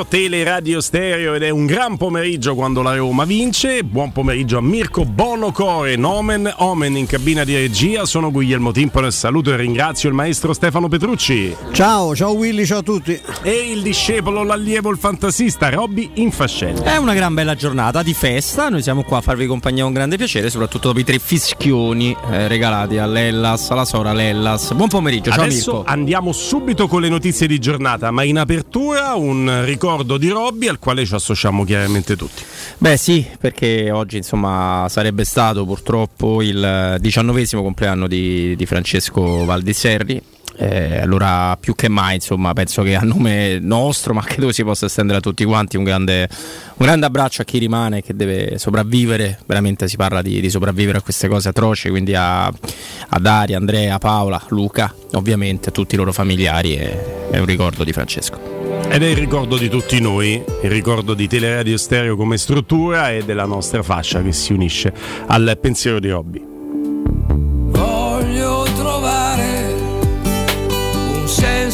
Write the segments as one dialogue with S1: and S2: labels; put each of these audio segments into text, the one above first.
S1: pomeriggio Teleradio Stereo ed è un gran pomeriggio quando la Roma vince. Buon pomeriggio a Mirko Bonocore, Nomen Omen in cabina di regia. Sono Guglielmo Timpone, saluto e ringrazio il maestro Stefano Petrucci.
S2: Ciao, ciao Willy, ciao a tutti.
S1: E il discepolo, l'allievo, il fantasista Robby Infascelli.
S3: È una gran bella giornata di festa, noi siamo qua a farvi compagnia con grande piacere, soprattutto dopo i tre fischioni eh, regalati all'Ellas, alla Sora Lellas. Buon pomeriggio, ciao
S1: Adesso
S3: Mirko.
S1: andiamo subito con le notizie di giornata, ma in apertura un ricordo di Robby al quale ci associamo chiaramente tutti.
S3: Beh sì, perché oggi insomma sarebbe stato purtroppo il diciannovesimo compleanno di, di Francesco Valdiserri. Eh, allora più che mai insomma penso che a nome nostro ma credo si possa estendere a tutti quanti un grande, un grande abbraccio a chi rimane che deve sopravvivere veramente si parla di, di sopravvivere a queste cose atroci quindi a, a Daria, Andrea, Paola, Luca ovviamente a tutti i loro familiari e, è un ricordo di Francesco
S1: Ed è il ricordo di tutti noi, il ricordo di Teleradio Stereo come struttura e della nostra fascia che si unisce al pensiero di Robby.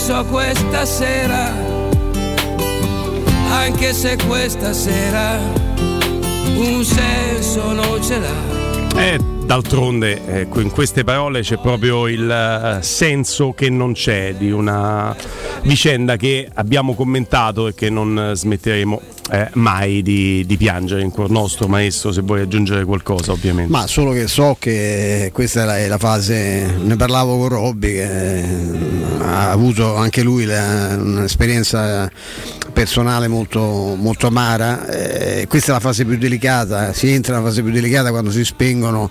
S4: Senso a questa sera, anche se questa sera un senso non ce l'ha.
S1: E d'altronde ecco, in queste parole c'è proprio il eh, senso che non c'è di una vicenda che abbiamo commentato e che non smetteremo eh, mai di, di piangere in cuor nostro, maestro, se vuoi aggiungere qualcosa ovviamente.
S2: Ma solo che so che questa è la, è la fase, ne parlavo con Robby che eh, ha avuto anche lui la- un'esperienza personale molto, molto amara, eh, questa è la fase più delicata, si entra nella fase più delicata quando si spengono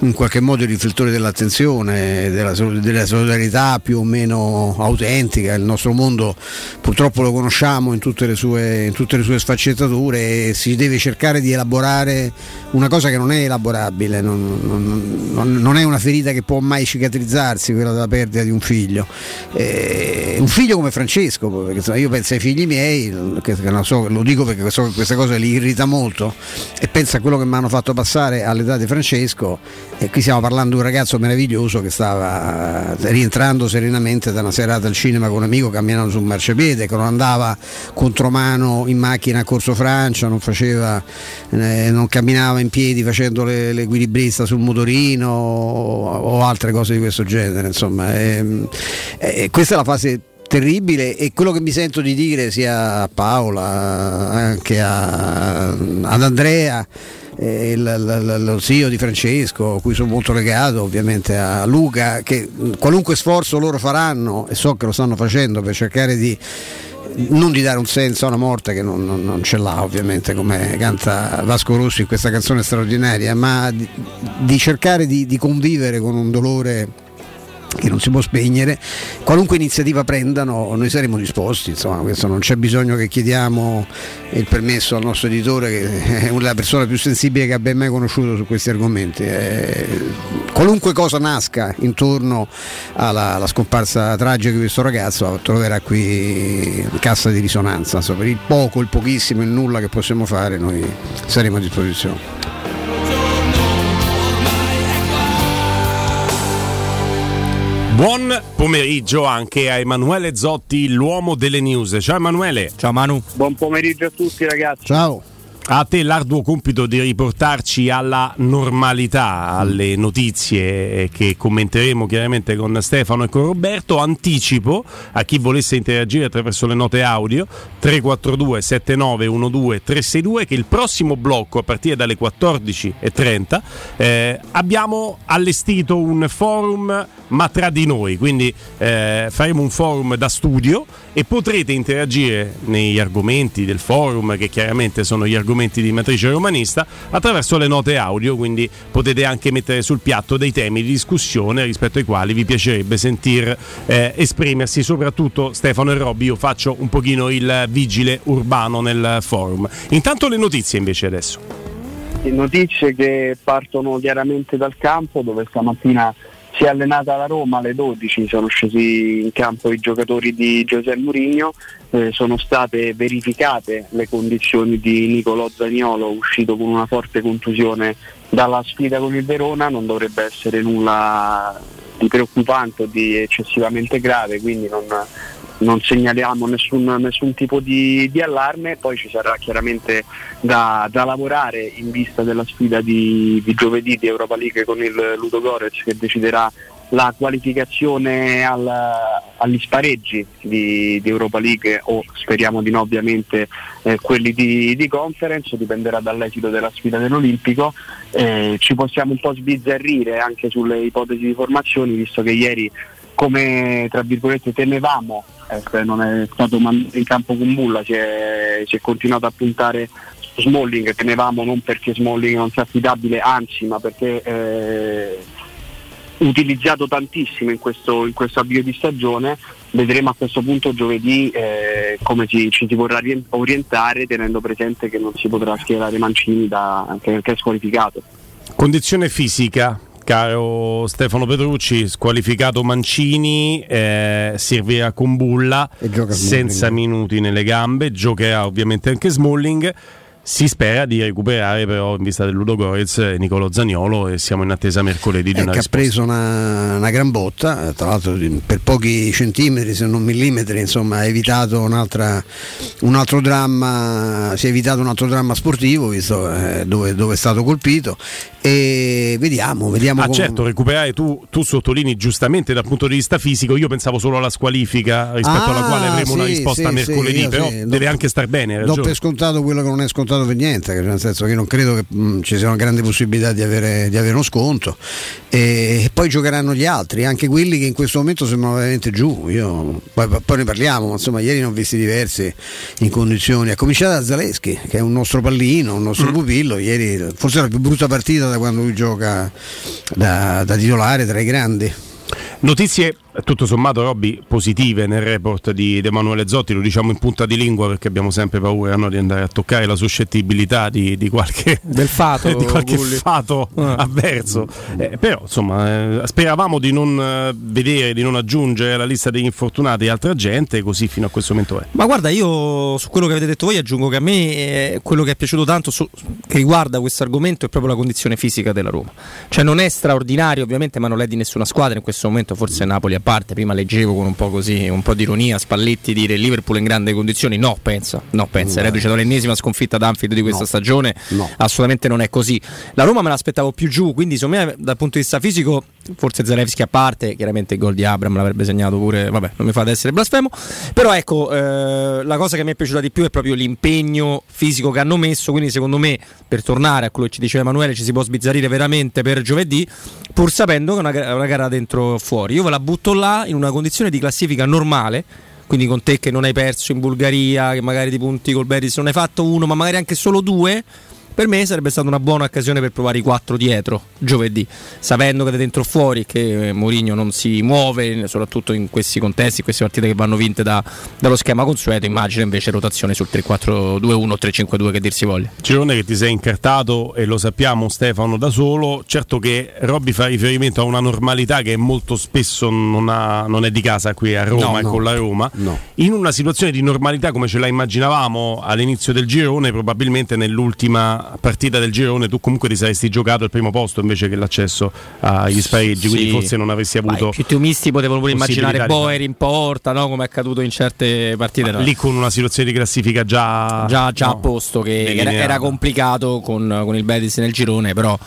S2: in qualche modo i riflettori dell'attenzione, della, della solidarietà più o meno autentica, il nostro mondo purtroppo lo conosciamo in tutte le sue, in tutte le sue sfaccettature si deve cercare di elaborare una cosa che non è elaborabile, non, non- non- è una ferita che può mai cicatrizzarsi, quella della perdita di un figlio. Eh, un figlio come Francesco, perché io penso ai figli miei, che, so, lo dico perché so che questa cosa li irrita molto, e penso a quello che mi hanno fatto passare all'età di Francesco, e qui stiamo parlando di un ragazzo meraviglioso che stava rientrando serenamente da una serata al cinema con un amico camminando sul marciapiede, che non andava contromano in macchina a Corso Francia, non, faceva, eh, non camminava in piedi facendo le- l'equilibrista sul motorino o, o altre cose di questo genere. Insomma, Ehm, eh, questa è la fase terribile e quello che mi sento di dire sia a Paola, anche a- ad Andrea. eh, il- lo zio di Francesco, a cui sono molto legato, ovviamente a Luca, che qualunque sforzo loro faranno, e so che lo stanno facendo per cercare di non di dare un senso a una morte che non, non- non ce l'ha ovviamente come canta Vasco Rossi in questa canzone straordinaria, ma di, di cercare di, di convivere con un dolore che non si può spegnere, qualunque iniziativa prendano noi saremo disposti, insomma questo non c'è bisogno che chiediamo il permesso al nostro editore che è la persona più sensibile che abbia mai conosciuto su questi argomenti. Eh, qualunque cosa nasca intorno alla, alla scomparsa tragica di questo ragazzo troverà qui cassa di risonanza, insomma, per il poco, il pochissimo, il nulla che possiamo fare noi saremo a disposizione.
S1: Pomeriggio anche a Emanuele Zotti, l'uomo delle news. Ciao Emanuele.
S3: Ciao Manu.
S5: Buon pomeriggio a tutti ragazzi.
S2: Ciao.
S1: A te l'arduo compito di riportarci alla normalità, alle notizie che commenteremo chiaramente con Stefano e con Roberto. Anticipo a chi volesse interagire attraverso le note audio 342 7912 362 che il prossimo blocco a partire dalle 14.30 eh, abbiamo allestito un forum ma tra di noi, quindi eh, faremo un forum da studio e potrete interagire negli argomenti del forum che chiaramente sono gli argomenti di matrice romanista attraverso le note audio, quindi potete anche mettere sul piatto dei temi di discussione rispetto ai quali vi piacerebbe sentir eh, esprimersi, soprattutto Stefano e Robby, io faccio un pochino il vigile urbano nel forum. Intanto le notizie invece adesso.
S5: Notizie che partono chiaramente dal campo dove stamattina si è allenata la Roma alle 12, sono scesi in campo i giocatori di Giuseppe Mourinho, eh, sono state verificate le condizioni di Nicolò Zaniolo uscito con una forte contusione dalla sfida con il Verona, non dovrebbe essere nulla di preoccupante o di eccessivamente grave, quindi non, non segnaliamo nessun, nessun tipo di, di, allarme, poi ci sarà chiaramente da, da lavorare in vista della sfida di, di, giovedì di Europa League con il Ludo Gorez che deciderà la qualificazione al, agli spareggi di, di, Europa League o speriamo di no ovviamente eh, quelli di, di, conference, dipenderà dall'esito della sfida dell'Olimpico. Eh, ci possiamo un po' sbizzarrire anche sulle ipotesi di formazioni visto che ieri come tra virgolette temevamo eh, non è stato in campo con Bulla, si è, si è continuato a puntare su Smalling, tenevamo non perché Smalling non sia affidabile, anzi ma perché eh, utilizzato tantissimo in questo, in questo, avvio di stagione, vedremo a questo punto giovedì eh, come ci, ci, si vorrà orientare tenendo presente che non si potrà schierare Mancini da, che, che è squalificato.
S1: Condizione fisica, caro Stefano Petrucci, squalificato Mancini, eh, servirà con Bulla senza minuti nelle gambe, giocherà ovviamente anche Smalling. Si spera di recuperare però in vista del Ludo Gorez Nicolo Zagnolo e siamo in attesa mercoledì di
S2: eh,
S1: una
S2: che
S1: risposta.
S2: ha preso una, una, gran botta, tra l'altro per pochi centimetri se non millimetri, insomma ha evitato un altro dramma, si è evitato un altro dramma sportivo visto eh, dove, dove, è stato colpito. E vediamo, vediamo
S1: ah
S2: come...
S1: certo recuperare tu, tu, sottolinei giustamente dal punto di vista fisico. Io pensavo solo alla squalifica rispetto
S2: ah,
S1: alla quale avremo
S2: sì,
S1: una risposta
S2: sì,
S1: mercoledì
S2: sì,
S1: però deve anche star bene
S2: do per scontato quello che non è scontato per niente nel senso che non credo che mh, ci sia una grande possibilità di avere, di avere uno sconto e, e, poi giocheranno gli altri anche quelli che in questo momento sembrano veramente giù io, poi, poi, ne parliamo insomma ieri ne ho visti diversi in condizioni a cominciare da Zaleschi che è un nostro pallino un nostro mm. pupillo ieri forse la più brutta partita da quando lui gioca da, da titolare tra i grandi.
S1: Notizie tutto sommato Robby positive nel report di Emanuele Zotti, lo diciamo in punta di lingua perché abbiamo sempre paura no, di andare a toccare la suscettibilità di, di qualche,
S3: Del fato,
S1: di qualche fato ah. avverso. Eh, però insomma eh, speravamo di non eh, vedere, di non aggiungere alla lista degli infortunati altra gente, così fino a questo momento è.
S3: Ma guarda, io su quello che avete detto voi aggiungo che a me eh, quello che è piaciuto tanto su, che riguarda questo argomento è proprio la condizione fisica della Roma. Cioè non è straordinario ovviamente, ma non è di nessuna squadra, in questo momento forse Napoli ha parte, prima leggevo con un po' così, un po' di ironia, Spalletti dire Liverpool in grandi condizioni, no pensa, no pensa, no. reduce dall'ennesima sconfitta d'Anfield di questa no. stagione, no. assolutamente non è così. La Roma me l'aspettavo più giù, quindi secondo me dal punto di vista fisico, forse Zalewski a parte, chiaramente il gol di Abram l'avrebbe segnato pure, vabbè non mi fate essere blasfemo, però ecco, eh, la cosa che mi è piaciuta di più è proprio l'impegno fisico che hanno messo, quindi secondo me per tornare a quello che ci diceva Emanuele ci si può sbizzarrire veramente per giovedì, pur sapendo che è una, una gara dentro fuori. Io ve la butto là in una condizione di classifica normale, quindi con te che non hai perso in Bulgaria, che magari ti punti col Betis non hai fatto uno, ma magari anche solo due per me sarebbe stata una buona occasione per provare i quattro dietro giovedì, sapendo che da dentro o fuori che Mourinho non si muove, soprattutto in questi contesti, in queste partite che vanno vinte da, dallo schema consueto, immagino invece rotazione sul 3-4-2-1 o 3-5-2 che dir si voglia.
S1: Girone che ti sei incartato e lo sappiamo Stefano da solo, certo che Robby fa riferimento a una normalità che molto spesso non, ha, non è di casa qui a Roma no, e no, con la Roma,
S2: no.
S1: in una situazione di normalità come ce la immaginavamo all'inizio del girone, probabilmente nell'ultima partita del girone tu comunque ti saresti giocato il primo posto invece che l'accesso agli spareggi, sì. quindi forse non avresti avuto...
S3: Vai, più temisti potevano pure immaginare Boer in porta, no? come è accaduto in certe partite. No.
S1: Lì con una situazione di classifica già,
S3: già, già no, a posto, che era, era, complicato con, con il Betis nel girone, però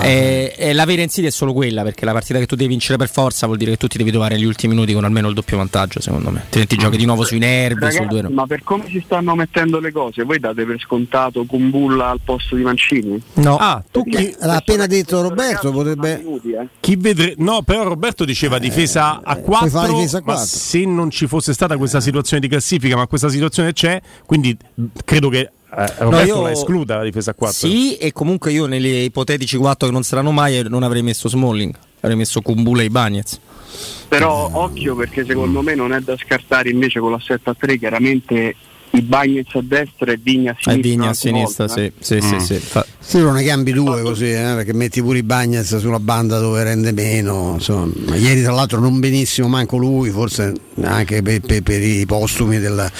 S3: e, e la vera in City è solo quella, perché la partita che tu devi vincere per forza vuol dire che tu ti devi trovare negli ultimi minuti con almeno il doppio vantaggio, secondo me. Altrimenti giochi di nuovo sui nervi,
S5: Ragazzi,
S3: sul due.
S5: Ma per come si stanno mettendo le cose, voi date per scontato Kumbulla al posto di Mancini?
S3: No.
S1: Ah, tu
S2: chi... l'ha appena detto Roberto, potrebbe...
S5: Minuti, eh?
S1: Chi vedre... No, però Roberto diceva eh, difesa a 4,
S2: difesa a 4.
S1: ma se non ci fosse stata questa situazione di classifica, ma questa situazione c'è, quindi credo che eh, Roberto no, io... la escluda la difesa a 4.
S3: Sì, e comunque io negli ipotetici 4 che non saranno mai non avrei messo Smalling, avrei messo Kumbula e Bagnez.
S5: Però occhio perché secondo me non è da scartare invece con l'assetto a 3 chiaramente i Bagnets a destra e Vigna a sinistra.
S3: E Vigna a sinistra, volta, sì, sì, mm. sì, sì. Fa...
S2: Sì, non ne cambi due così, eh, perché metti pure i Bagnets sulla banda dove rende meno. Insomma. Ieri tra l'altro non benissimo manco lui, forse anche per, per, per i postumi della,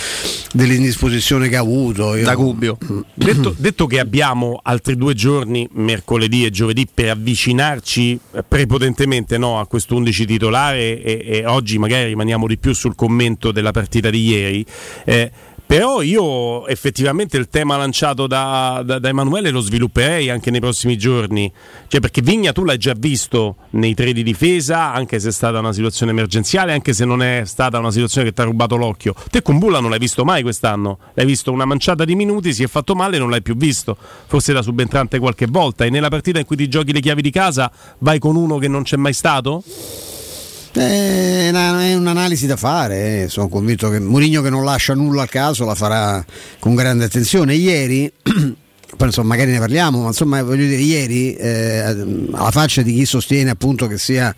S2: dell'indisposizione che ha avuto.
S3: Io... Da Gubbio.
S1: detto, detto, che abbiamo altri due giorni, mercoledì e giovedì, per avvicinarci prepotentemente no, a questo 11 titolare e, e, oggi magari rimaniamo di più sul commento della partita di ieri. Eh, però io effettivamente il tema lanciato da, da, da, Emanuele lo svilupperei anche nei prossimi giorni. Cioè, perché Vigna tu l'hai già visto nei tre di difesa, anche se è stata una situazione emergenziale, anche se non è stata una situazione che ti ha rubato l'occhio. Te con Bulla non l'hai visto mai quest'anno. L'hai visto una manciata di minuti, si è fatto male e non l'hai più visto. Forse da subentrante qualche volta. E nella partita in cui ti giochi le chiavi di casa vai con uno che non c'è mai stato?
S2: Eh, è un'analisi da fare, eh. sono convinto che Mourinho che non lascia nulla al caso la farà con grande attenzione. Ieri, poi insomma, magari ne parliamo, ma insomma voglio dire, ieri eh, alla faccia di chi sostiene appunto che sia,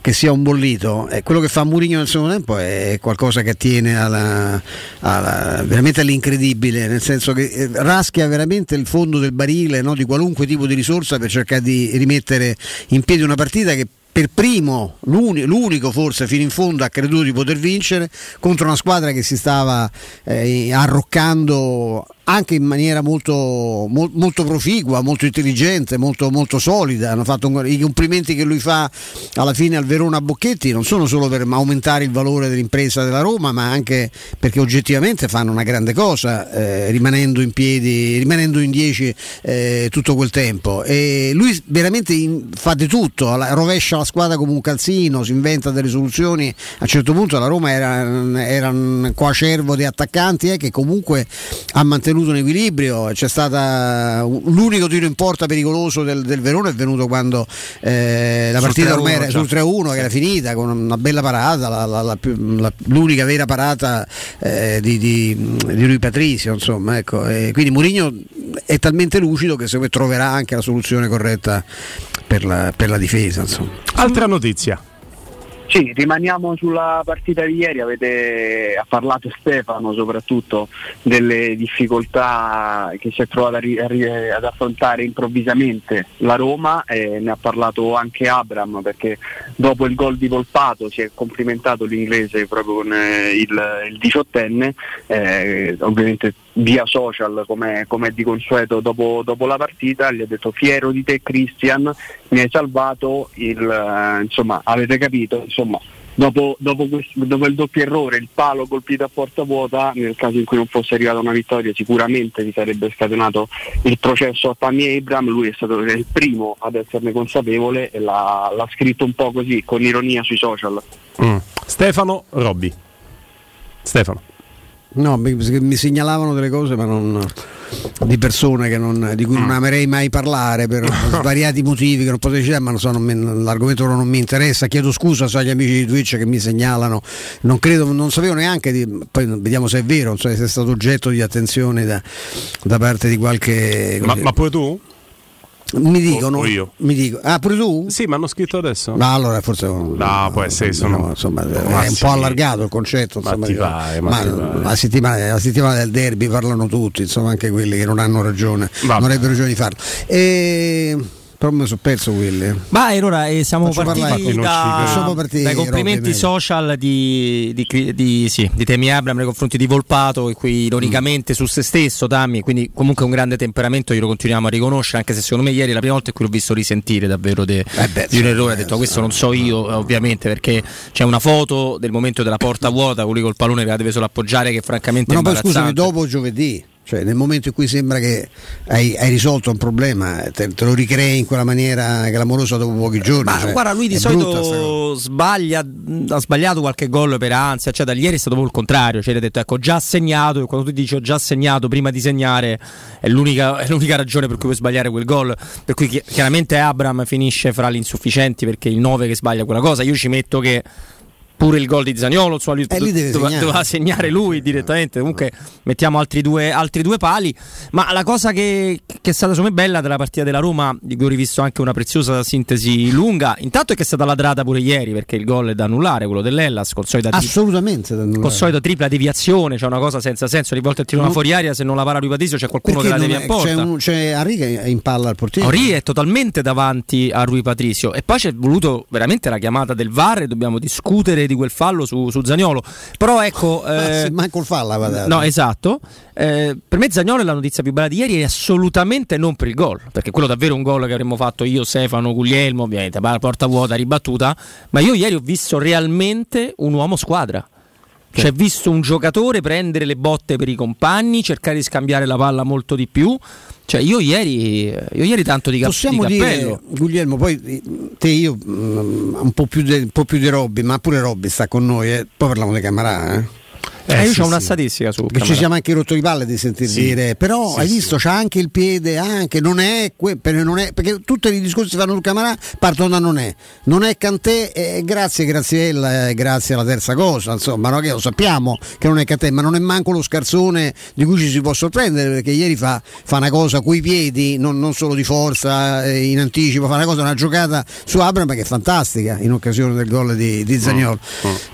S2: che sia un bollito, eh, quello che fa Mourinho nel secondo tempo è qualcosa che attiene alla, alla, veramente all'incredibile, nel senso che eh, raschia veramente il fondo del barile no, di qualunque tipo di risorsa per cercare di rimettere in piedi una partita che per primo, l'unico forse fino in fondo ha creduto di poter vincere contro una squadra che si stava eh, arroccando anche in maniera molto, molto proficua, molto intelligente, molto, molto solida. Un, I complimenti che lui fa alla fine al Verona Bocchetti non sono solo per aumentare il valore dell'impresa della Roma, ma anche perché oggettivamente fanno una grande cosa, eh, rimanendo in piedi, rimanendo in 10 eh, tutto quel tempo. E lui veramente in, fa di tutto, rovescia la squadra come un calzino, si inventa delle soluzioni. A un certo punto la Roma era, era un coacervo di attaccanti eh, che comunque ha mantenuto tenuto un equilibrio, c'è stata l'unico tiro in porta pericoloso del, del Verona è venuto quando eh, la partita ormai era sul 3-1 che era finita con una bella parata, la, la, la, l'unica vera parata eh, di, di, di Rui Patrizio, insomma, ecco. E quindi Mourinho è talmente lucido che secondo me troverà anche la soluzione corretta per la, per la difesa. Insomma.
S1: Altra notizia.
S5: Sì, rimaniamo sulla partita di ieri, avete, parlato Stefano soprattutto delle difficoltà che si è trovata ad affrontare improvvisamente la Roma e ne ha parlato anche Abram perché dopo il gol di Volpato si è complimentato l'inglese proprio con eh, il, il diciottenne, eh, ovviamente via social come, è di consueto dopo, dopo, la partita, gli ha detto fiero di te Christian, mi hai salvato, il, eh, insomma avete capito, insomma dopo, dopo, questo, dopo, il doppio errore, il palo colpito a porta vuota, nel caso in cui non fosse arrivata una vittoria sicuramente vi sarebbe scatenato il processo a Tammy Abram, lui è stato il primo ad esserne consapevole e l'ha, l'ha scritto un po' così, con ironia sui social.
S1: Mm. Stefano Robbi. Stefano.
S2: No, mi, mi, segnalavano delle cose, ma non di persone non, di cui non mm. amerei mai parlare per svariati motivi che non potrei citare, ma non so, non mi, l'argomento non mi interessa. Chiedo scusa agli amici di Twitch che mi segnalano, non credo, non sapevo neanche, di, poi vediamo se è vero, non so se è stato oggetto di attenzione da, da parte di qualche.
S1: Ma, ma pure tu?
S2: Mi dicono, o, io. Mi dico, ah, pure tu?
S1: Sì, mi hanno scritto adesso.
S2: No, allora forse.
S1: No, può essere. Sono...
S2: No, insomma, è un po' allargato il concetto. Insomma, ma vai, ma ma la, settimana, la, settimana, del derby parlano tutti, insomma, anche quelli che non hanno ragione, Vabbè. non avrebbero ragione di farlo. E però mi sono perso quelli.
S3: Ma allora eh, siamo Faccio partiti, da, partiti dai complimenti social di, di, di, sì, di, Temi Abram nei confronti di Volpato, e qui ironicamente mm. su se stesso, Tammy, quindi comunque un grande temperamento, io lo continuiamo a riconoscere, anche se secondo me ieri è la prima volta in cui l'ho visto risentire davvero de, eh beh, di un errore, ha detto eh, questo non so io ovviamente perché c'è una foto del momento della porta vuota, quelli col pallone che la deve solo appoggiare che francamente...
S2: Ma no, poi scusami, dopo giovedì cioè, nel momento in cui sembra che hai, hai risolto un problema, te, te, lo ricrei in quella maniera clamorosa dopo pochi giorni. Ma
S3: cioè, guarda, lui di solito sbaglia, ha sbagliato qualche gol per ansia, cioè da ieri è stato proprio il contrario, cioè ha detto ecco già segnato, e quando tu dici ho già segnato prima di segnare è l'unica, è l'unica ragione per cui puoi sbagliare quel gol, per cui chiaramente Abram finisce fra gli insufficienti perché il 9 che sbaglia quella cosa, io ci metto che pure il gol di Zagnolo, insomma, lui
S2: Eh, deve
S3: doveva,
S2: segnare.
S3: doveva segnare lui direttamente. Comunque mettiamo altri due, altri due pali. Ma la cosa che, che è stata secondo me bella della partita della Roma, di cui ho rivisto anche una preziosa sintesi lunga, intanto è che è stata ladrata pure ieri perché il gol è da annullare, quello dell'Ellas, col solita tri-
S2: Assolutamente da annullare.
S3: col solito tripla deviazione, c'è una cosa senza senso, ogni volta tira una fuori aria se non la para lui Patrizio c'è qualcuno
S2: Perché
S3: che la devia in porta.
S2: c'è, un, c'è Arri che è in palla al portiere.
S3: Ori è totalmente davanti a Rui Patricio e poi c'è voluto veramente la chiamata del VAR e dobbiamo discutere di quel fallo su, su Zagnolo. Però ecco...
S2: Ah,
S3: eh,
S2: manco il falla va dato.
S3: No, esatto. Eh, per me Zagnolo è la notizia più bella di ieri e assolutamente non per il gol, perché quello davvero è un gol che avremmo fatto io, Stefano, Guglielmo, ovviamente, porta vuota, ribattuta, ma io ieri ho visto realmente un uomo squadra. Cioè, visto un giocatore prendere le botte per i compagni, cercare di scambiare la palla molto di più. Cioè, io ieri, io ieri tanto di, cap-
S2: Possiamo
S3: di
S2: dire,
S3: cappello.
S2: Guglielmo, poi te io mm, un po' più, de- un po' più di Robby, ma pure Robby sta con noi, eh. poi parliamo di Camarà. Eh.
S3: Eh, io
S1: sì,
S3: ho una
S1: sì.
S3: statistica su
S2: Che ci siamo anche rotto di palle di sentir
S1: Sì.
S2: dire, però hai visto, c'ha anche il piede, anche, non è, que- non è- perché tutti i discorsi che fanno sul Camarà partono da non è, non è Cantè, e grazie Graziella, e grazie alla terza cosa, insomma, no, che lo sappiamo che non è Cantè, ma non è manco lo scarzone di cui ci si può sorprendere, perché ieri fa, fa una cosa coi piedi, non, non solo di forza, eh, in anticipo, fa una cosa, una giocata su Abram che è fantastica in occasione del gol di, di Zagnolo.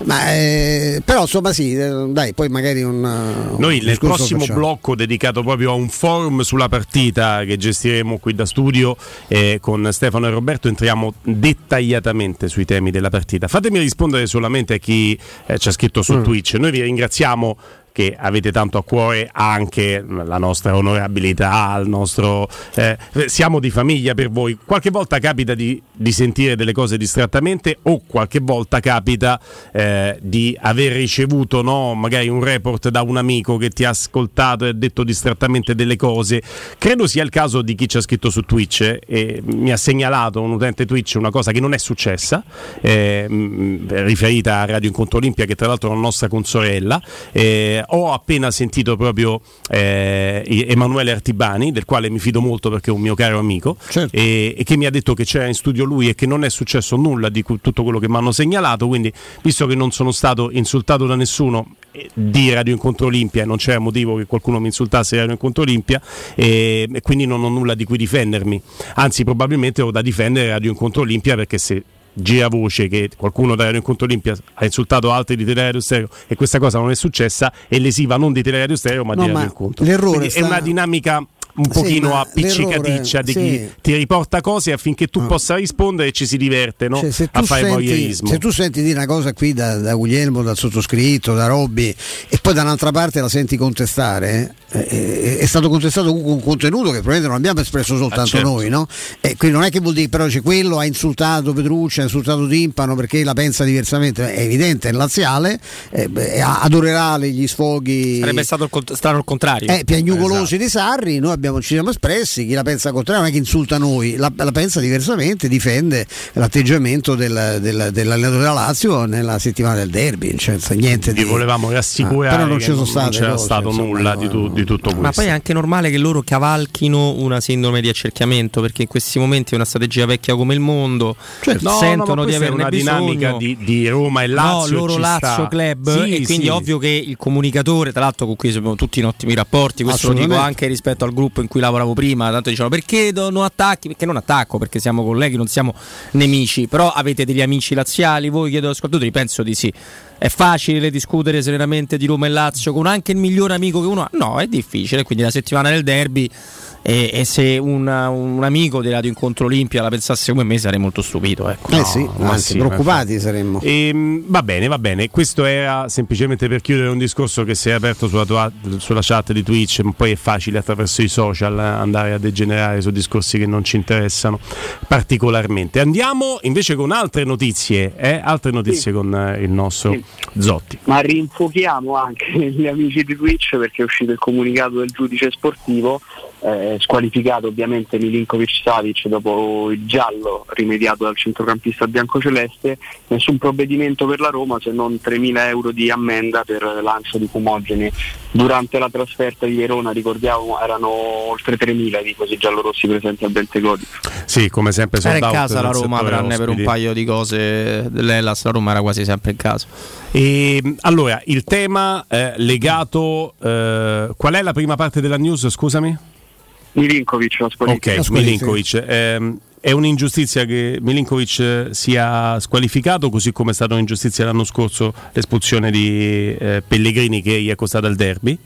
S2: Ma, eh, però insomma sì, eh, dai, poi magari un... un
S1: Noi nel prossimo
S2: facciamo.
S1: blocco dedicato proprio a un forum sulla partita che gestiremo qui da studio eh, con Stefano e Roberto entriamo dettagliatamente sui temi della partita. Fatemi rispondere solamente a chi eh, ci ha scritto su
S2: Mm.
S1: Twitch. Noi vi ringraziamo che avete tanto a cuore anche la nostra onorabilità, il nostro, eh, siamo di famiglia per voi. Qualche volta capita di, di sentire delle cose distrattamente o qualche volta capita eh, di aver ricevuto no, magari un report da un amico che ti ha ascoltato e ha detto distrattamente delle cose. Credo sia il caso di chi ci ha scritto su Twitch eh, e mi ha segnalato un utente Twitch una cosa che non è successa, eh, riferita a Radio Incontro Olimpia, che tra l'altro è una nostra consorella. Eh, ho appena sentito proprio eh, Emanuele Artibani, del quale mi fido molto perché è un mio caro amico,
S2: Certo.
S1: e, e che mi ha detto che c'era in studio lui e che non è successo nulla di cu- tutto quello che mi hanno segnalato. Quindi, visto che non sono stato insultato da nessuno eh, di Radio Incontro Olimpia, non c'era motivo che qualcuno mi insultasse di Radio Incontro Olimpia, e, e quindi non ho nulla di cui difendermi. Anzi, probabilmente ho da difendere Radio Incontro Olimpia perché se gira voce che qualcuno da Radio Incontro Olimpia ha insultato altri di Teleradio Stereo e questa cosa non è successa è lesiva non di Teleradio Stereo ma
S2: No,
S1: di Radio
S2: ma
S1: Incontro.
S2: l'errore
S1: Quindi è
S2: sta-
S1: una dinamica un
S2: Sì,
S1: pochino appiccicaticcia di
S2: l'errore-
S1: chi
S2: sì.
S1: ti riporta cose affinché tu
S2: Ah.
S1: possa rispondere e ci si diverte no?
S2: Cioè, se,
S1: a fare
S2: senti,
S1: voyeurismo.
S2: se tu senti dire una cosa qui da, da Guglielmo, dal sottoscritto, da Robby e poi da un'altra parte la senti contestare, eh, eh, è stato contestato con un contenuto che probabilmente non abbiamo espresso soltanto
S1: Ah, certo.
S2: noi, no? E quindi non è che vuol dire però c'è quello ha insultato Petrucci, ha insultato Timpano perché la pensa diversamente, è evidente, è laziale, eh, beh, adorerà gli sfoghi
S3: Sarebbe stato il cont- strano il contrario.
S2: eh, piagnucolosi
S1: Esatto.
S2: di Sarri, noi abbiamo, ci siamo espressi, chi la pensa contrario non è che insulta noi, la, la pensa diversamente, difende l'atteggiamento del, del- dell'allenatore della Lazio nella settimana del derby, cioè, niente
S1: Vi
S2: di...
S1: volevamo rassicurare
S2: Ah, però non
S1: che
S2: ci sono
S1: non,
S2: state
S1: c'era
S2: cose,
S1: stato
S2: insomma,
S1: nulla
S2: no,
S1: di, tu-
S2: no.
S1: di tutto questo.
S3: Ma poi è anche normale che loro cavalchino una sindrome di accerchiamento perché in questi momenti è una strategia vecchia come il mondo.
S2: Certo.
S1: No, no,
S3: sentono
S1: ma
S3: di averne
S1: una
S3: bisogno.
S1: dinamica di, di Roma e Lazio.
S3: no, loro
S1: ci
S3: Lazio
S1: sta.
S3: Club
S1: Sì,
S3: e quindi
S1: sì.
S3: è ovvio che il comunicatore, tra l'altro con cui abbiamo tutti in ottimi rapporti, questo lo dico anche rispetto al gruppo in cui lavoravo prima, tanto dicevano perché non attacchi? Perché non attacco? Perché siamo colleghi, non siamo nemici, però avete degli amici laziali, voi chiedo agli ascoltatori, penso di sì. È facile discutere serenamente di Roma e Lazio con anche il migliore amico che uno ha? No, è difficile, quindi la settimana del derby e, e se una- un amico di Radio Incontro Olimpia la pensasse come me sarei molto stupito. Ecco.
S2: Eh
S1: No,
S2: sì, anzi,
S1: sì,
S2: preoccupati saremmo.
S1: Ehm, va bene, va bene. Questo era semplicemente per chiudere un discorso che si è aperto sulla, tua- sulla chat di Twitch, ma poi è facile attraverso i social andare a degenerare su discorsi che non ci interessano particolarmente. Andiamo invece con altre notizie, eh? altre notizie
S5: Sì.
S1: con eh, il nostro
S5: Sì.
S1: Zotti.
S5: Ma rinfochiamo anche gli amici di Twitch perché è uscito il comunicato del giudice sportivo eh, squalificato ovviamente Milinkovic Savic dopo il giallo rimediato dal centrocampista biancoceleste, nessun provvedimento per la Roma se non 3.000 euro di ammenda per lancio di fumogeni. Durante la trasferta di Verona, ricordiamo, erano oltre 3.000 i tifosi giallorossi presenti al Bentegodi.
S1: Sì, come sempre
S3: Era in casa la Roma, tranne per un paio di cose dell'Ellas, la Roma era quasi sempre in casa.
S1: E, allora, il tema eh, legato... Eh, qual è la prima parte della news, scusami?
S5: Milinkovic la
S1: squalifica. Ok, Milinkovic. Ehm, è un'ingiustizia che Milinkovic sia squalificato, così come è stata un'ingiustizia l'anno scorso l'espulsione di eh, Pellegrini che gli è costata il derby.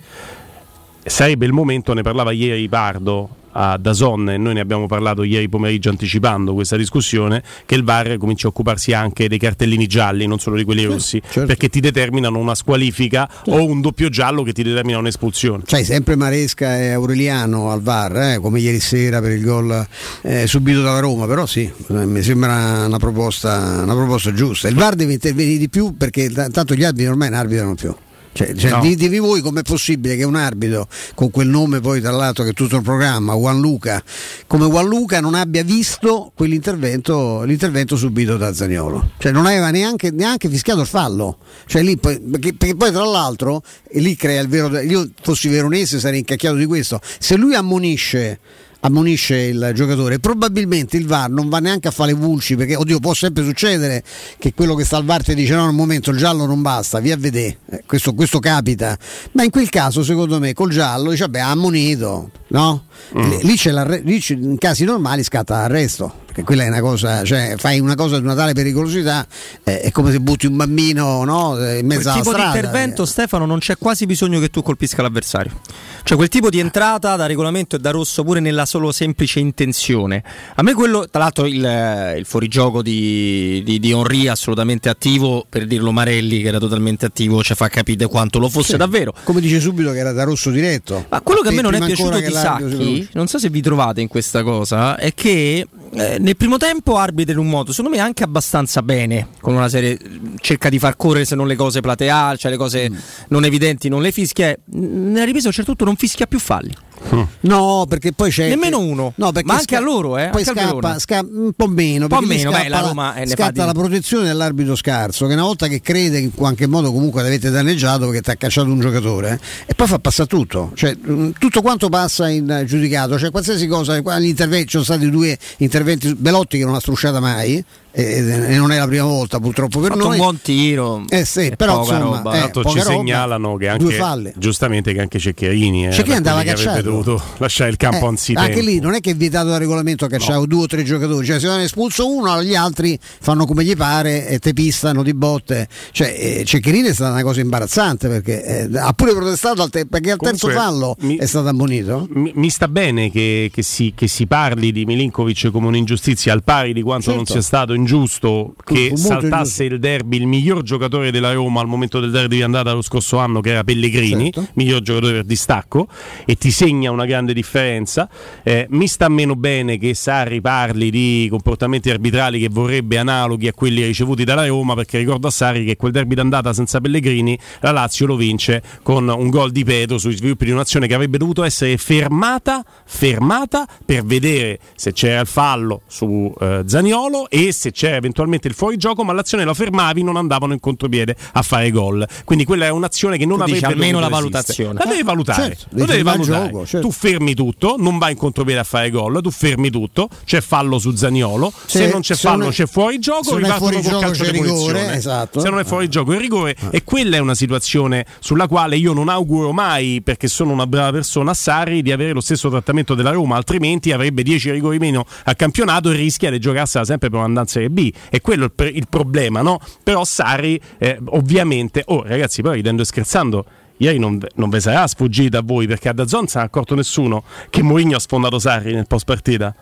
S1: Sarebbe il momento, ne parlava ieri Pardo a Dazon e noi ne abbiamo parlato ieri pomeriggio anticipando questa discussione che il VAR comincia a occuparsi anche dei cartellini gialli, non solo di quelli rossi, certo. perché ti determinano una squalifica certo. o un doppio giallo che ti determina un'espulsione.
S2: Cioè sempre Maresca e Aureliano al VAR, eh, come ieri sera per il gol eh, subito dalla Roma, però sì, mi sembra una proposta, una proposta giusta. Il VAR deve intervenire di più perché t- tanto gli arbitri ormai non arbitrano più. Cioè, cioè no. Ditemi voi com'è possibile che un arbitro con quel nome poi tra l'altro che è tutto il programma, Juan Luca, come Juan Luca non abbia visto quell'intervento l'intervento subito da Zagnolo. Cioè non aveva neanche, neanche fischiato il fallo. Cioè, lì, perché, perché, poi tra l'altro, lì crea il vero... Io fossi veronese sarei incacchiato di questo. Se lui ammonisce ammonisce il giocatore. Probabilmente il VAR non va neanche a fare vulci perché, oddio, può sempre succedere che quello che sta al VAR ti dice no, nel momento il giallo non basta, via a vedere. Eh, questo, questo, capita. Ma in quel caso, secondo me, col giallo dice, vabbè, ha ammonito, no? Mm. Lì, lì, in casi normali scatta l'arresto che quella è una cosa, cioè fai una cosa di una tale pericolosità, eh, è come se butti un bambino no, in mezzo
S3: quel
S2: alla
S3: tipo
S2: strada.
S3: di intervento, Stefano, non c'è quasi bisogno che tu colpisca l'avversario. Cioè quel tipo di entrata da regolamento e da rosso pure nella solo semplice intenzione. A me quello, tra l'altro il, il fuorigioco di, di, di Henry assolutamente attivo, per dirlo Marelli che era totalmente attivo, ci fa capire quanto lo fosse
S2: sì,
S3: davvero.
S2: Come dice subito che era da rosso diretto.
S3: Ma quello che a me non è piaciuto di Sacchi, non so se vi trovate in questa cosa, è che eh, nel primo tempo arbitra in un modo, secondo me anche abbastanza bene, con una serie cerca di far correre se non le cose plateali, cioè le cose mm. non evidenti non le fischia, nella ripresa a un certo punto non fischia più falli.
S2: No, perché poi c'è.
S3: Nemmeno uno. No, ma anche sca- a loro, eh?
S2: Poi scappa, scappa, un po' meno.
S3: Un po' meno,
S2: beh,
S3: la Roma
S2: la, scatta la protezione dell'arbitro scarso, che una volta che crede che in qualche modo comunque l'avete danneggiato perché ti ha cacciato un giocatore, eh, e poi fa passare tutto. Cioè, tutto quanto passa in giudicato, cioè qualsiasi cosa, gli interventi, ci sono stati due interventi, Belotti che non ha strusciata mai, e, non è la prima volta purtroppo per
S3: Fatto
S2: noi.
S3: un buon tiro.
S2: Eh sì, però
S3: poca
S2: insomma,
S3: roba.
S2: Eh,
S1: ci
S2: roba,
S1: segnalano che anche giustamente che anche Ceccherini eh,
S2: Ceccherini andava cacciato.
S1: dovuto lasciare il campo
S2: eh,
S1: anzitempo.
S2: Anche lì non è che è vietato dal regolamento cacciare no. due o tre giocatori, cioè se non è espulso uno, gli altri fanno come gli pare e te pistano di botte. Cioè eh, Ceccherini è stata una cosa imbarazzante perché eh, ha pure protestato al te- perché al Comunque, terzo fallo mi, è stato ammonito.
S1: Mi, mi sta bene che, che, si, che, si, parli di Milinkovic come un'ingiustizia al pari di quanto certo. non sia stato ingiusto che saltasse il derby il miglior giocatore della Roma al momento del derby di andata lo scorso anno che era Pellegrini, certo. miglior giocatore per distacco e ti segna una grande differenza. Eh, mi sta meno bene che Sarri parli di comportamenti arbitrali che vorrebbe analoghi a quelli ricevuti dalla Roma perché ricordo a Sarri che quel derby d'andata senza Pellegrini la Lazio lo vince con un gol di Pedro sui sviluppi di un'azione che avrebbe dovuto essere fermata, fermata per vedere se c'era il fallo su eh, Zaniolo e se c'era eventualmente il fuorigioco, ma l'azione la fermavi, non andavano in contropiede a fare gol. Quindi quella è un'azione che non avrebbe
S3: almeno la valutazione.
S1: La devi valutare. Certo,
S2: lo
S1: devi
S2: valutare. Gioco, certo.
S1: Tu fermi tutto, non vai in contropiede a fare gol, tu fermi tutto, c'è fallo su Zaniolo, se, se non c'è fallo non c'è fuori gioco, ripartono col calcio di rigore,
S2: esatto.
S1: Se non è fuori gioco il rigore ah. e quella è una situazione sulla quale io non auguro mai perché sono una brava persona a Sarri di avere lo stesso trattamento della Roma, altrimenti avrebbe 10 rigori meno al campionato e rischia di giocarsela sempre per in Serie B. E quello è il, il problema, no? Però Sarri, eh, ovviamente, oh ragazzi, poi ridendo e scherzando, ieri non, non vi sarà sfuggita a voi perché a Dazzon non si è accorto nessuno che Mourinho ha sfondato Sarri nel post partita.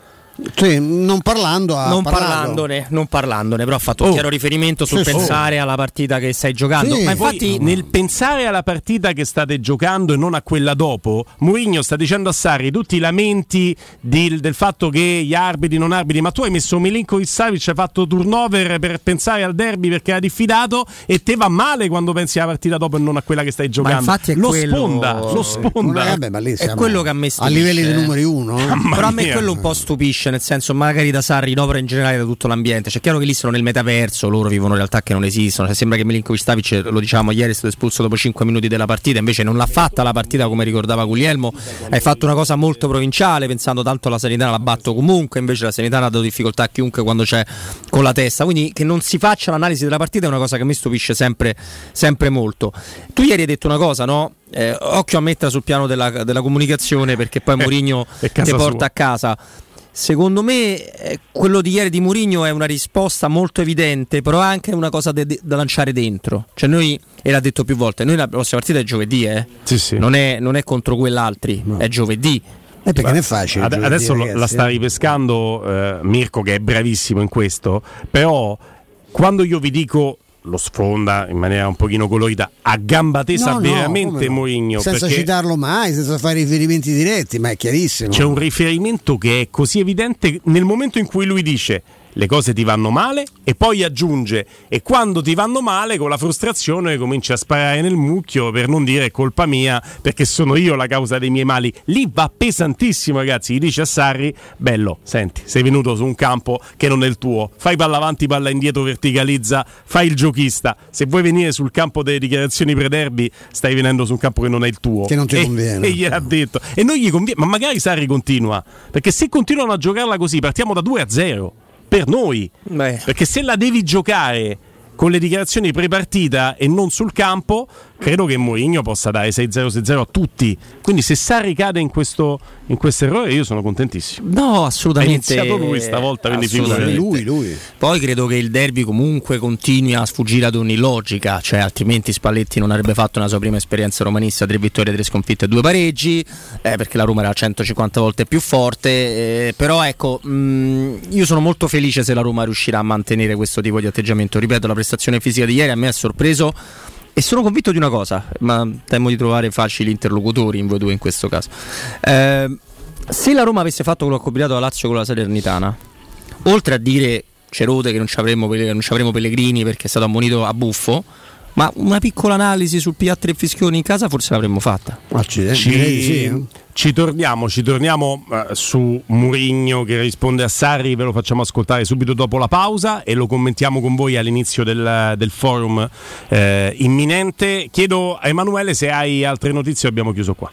S2: Sì, non parlando ha
S3: non parlandone, non parlandone, però ha fatto
S1: Oh.
S3: un chiaro riferimento sul
S2: Sì, sì.
S3: pensare alla partita che stai giocando.
S2: Sì.
S3: Ma
S1: Poi,
S3: infatti
S1: nel pensare alla partita che state giocando e non a quella dopo, Mourinho sta dicendo a Sarri tutti i lamenti di- del fatto che gli arbitri non arbitri, ma tu hai messo Milinkovic Savic, hai fatto turnover per pensare al derby perché era diffidato e te va male quando pensi alla partita dopo e non a quella che stai giocando.
S3: infatti è
S1: lo
S3: quello-
S1: sponda, lo sponda.
S2: Eh, vabbè, ma lì siamo
S3: quello che a me
S2: a
S3: stupisce.
S2: livelli dei numeri uno.
S1: Mamma
S3: Però a me quello un po' stupisce, nel senso, magari da Sarri, no, però in generale da tutto l'ambiente. C'è chiaro che lì sono nel metaverso, loro vivono realtà che non esistono. Cioè, sembra che Milinkovic Stavic, lo dicevamo ieri, è stato espulso dopo 5 minuti della partita, invece non l'ha fatta la partita come ricordava Guglielmo. Hai fatto una cosa molto provinciale, pensando tanto alla sanità la batto comunque, invece la sanità ha dato difficoltà a chiunque quando c'è con la testa. Quindi che non si faccia l'analisi della partita è una cosa che mi stupisce sempre, sempre molto. Tu ieri hai detto una cosa, no? Eh, occhio a mettere sul piano della, della comunicazione perché poi Mourinho ti porta
S1: sua.
S3: a casa. Secondo me eh, quello di ieri di Mourinho è una risposta molto evidente, però è anche una cosa de- de- da lanciare dentro. Cioè noi, e l'ha detto più volte, noi la prossima partita è giovedì, eh?
S1: Sì, sì.
S3: non, è, non è contro quell'altri, è giovedì.
S2: Eh, perché non è facile.
S1: Ad-
S2: giovedì,
S1: adesso
S2: ragazzi,
S1: la sta
S2: eh.
S1: ripescando eh, Mirko che è bravissimo in questo, però quando io vi dico lo sfonda in maniera un pochino colorita, a gamba tesa
S2: No,
S1: veramente
S2: no?
S1: Mourinho,
S2: Senza citarlo mai, senza fare riferimenti diretti, ma è chiarissimo.
S1: c'è un riferimento che è così evidente nel momento in cui lui dice le cose ti vanno male e poi aggiunge e quando ti vanno male con la frustrazione cominci a sparare nel mucchio per non dire è colpa mia perché sono io la causa dei miei mali. Lì va pesantissimo ragazzi gli dice a Sarri bello senti sei venuto su un campo che non è il tuo. Fai palla avanti palla indietro verticalizza fai il giochista. Se vuoi venire sul campo delle dichiarazioni pre-derby stai venendo su un campo che non è il tuo.
S2: Che non ti
S1: E-
S2: conviene.
S1: e gliel'ha detto. E non gli conviene ma magari Sarri continua perché se continuano a giocarla così partiamo da 2 a 0 per noi
S3: Beh.
S1: perché se la devi giocare con le dichiarazioni pre-partita e non sul campo, credo che Mourinho possa dare 6-0, 6-0 a tutti. Quindi se Sarri cade in questo, in questo errore, io sono contentissimo.
S3: No, assolutamente.
S1: iniziato lui stavolta, quindi
S3: Assolutamente.
S1: figurati.
S2: Lui, lui.
S3: Poi credo che il derby comunque continui a sfuggire ad ogni logica, cioè altrimenti Spalletti non avrebbe fatto una sua prima esperienza romanista, tre vittorie, tre sconfitte e due pareggi, eh, perché la Roma era 150 volte più forte, eh, però ecco, mh, io sono molto felice se la Roma riuscirà a mantenere questo tipo di atteggiamento, ripeto, la prestazione fisica di ieri a me ha sorpreso. E sono convinto di una cosa, ma temo di trovare facili interlocutori in voi due in questo caso. Eh, se la Roma avesse fatto quello che ha combinato la Lazio con la Salernitana, oltre a dire Cerode che non ci avremmo, non ci avremo Pellegrini perché è stato ammonito a buffo, ma una piccola analisi sul pigliare tre fischioni in casa forse l'avremmo fatta.
S2: Accidenti,
S1: Ci,
S2: sì, eh.
S1: ci torniamo, ci torniamo eh, su Murigno che risponde a Sarri, ve lo facciamo ascoltare subito dopo la pausa e lo commentiamo con voi all'inizio del, del forum eh, imminente. Chiedo a Emanuele se hai altre notizie, abbiamo chiuso qua.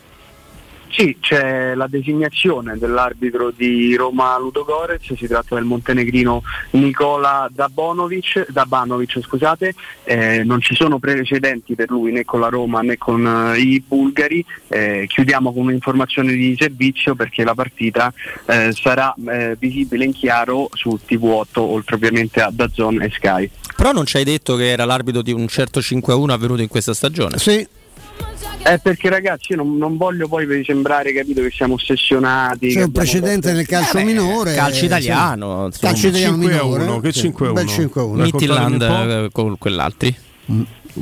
S5: Sì, c'è la designazione dell'arbitro di Roma Ludogorez, si tratta del montenegrino Nicola Dabanovic, Dabanovic scusate, eh, non ci sono precedenti per lui né con la Roma né con eh, i bulgari, Eh, chiudiamo con un'informazione di servizio perché la partita eh, sarà eh, visibile in chiaro su TV8 oltre ovviamente a Dazon e Sky.
S3: Però non ci hai detto che era l'arbitro di un certo 5-1 avvenuto in questa stagione.
S2: Sì,
S5: Eh, perché ragazzi io non, non voglio poi sembrare capito che siamo ossessionati.
S2: c'è un precedente
S5: fatto-
S2: nel calcio
S3: Vabbè,
S2: minore.
S3: calcio
S2: eh,
S3: italiano,
S2: sì. Calcio italiano
S1: 5 a
S2: minore.
S1: 1, che
S2: sì,
S1: 5 a
S2: un bel
S1: 1.
S2: 5 a 1.
S1: Mi-
S3: Midtjylland
S1: Raccontatemi un
S3: eh, con quell'altri.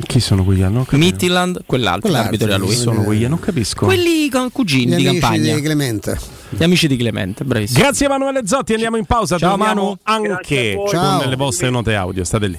S1: Chi sono quegli anni? Non capisco.
S3: Midtjylland, quell'altro,
S2: Quell'altro,
S3: l'arbitro era lui.
S1: Chi sono quegli? Non capisco.
S3: Quelli con cugini
S2: Gli
S3: di
S2: amici
S3: campagna,
S2: di Clemente.
S3: gli amici di Clemente, bravissimo.
S1: Grazie Emanuele Zotti, andiamo in pausa.
S3: Ciao, Manu.
S1: Anche con le vostre note audio. State lì.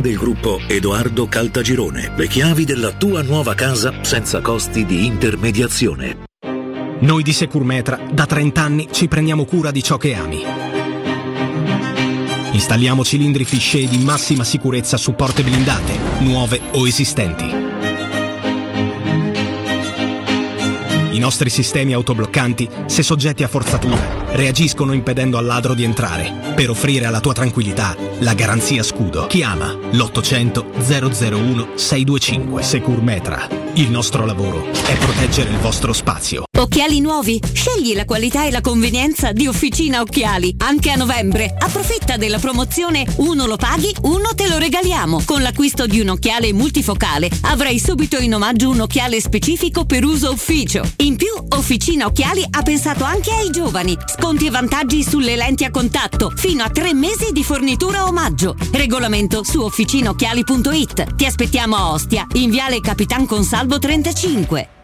S6: del gruppo Edoardo Caltagirone. Le chiavi della tua nuova casa senza costi di intermediazione.
S7: Noi di Securmetra da 30 anni ci prendiamo cura di ciò che ami. Installiamo cilindri fisce di massima sicurezza su porte blindate, nuove o esistenti. I nostri sistemi autobloccanti, se soggetti a forzatura, reagiscono impedendo al ladro di entrare, per offrire alla tua tranquillità la garanzia scudo. Chiama l'800 001 625 Securmetra. Il nostro lavoro è proteggere il vostro spazio.
S8: Occhiali nuovi? Scegli la qualità e la convenienza di Officina Occhiali. Anche a novembre. Approfitta della promozione uno lo paghi, uno te lo regaliamo. Con l'acquisto di un occhiale multifocale avrai subito in omaggio un occhiale specifico per uso ufficio. In più, Officina Occhiali ha pensato anche ai giovani. Sconti e vantaggi sulle lenti a contatto. Fino a tre mesi di fornitura omaggio. Regolamento su officinaocchiali.it. Ti aspettiamo a Ostia, in viale Capitan Consalvo 35.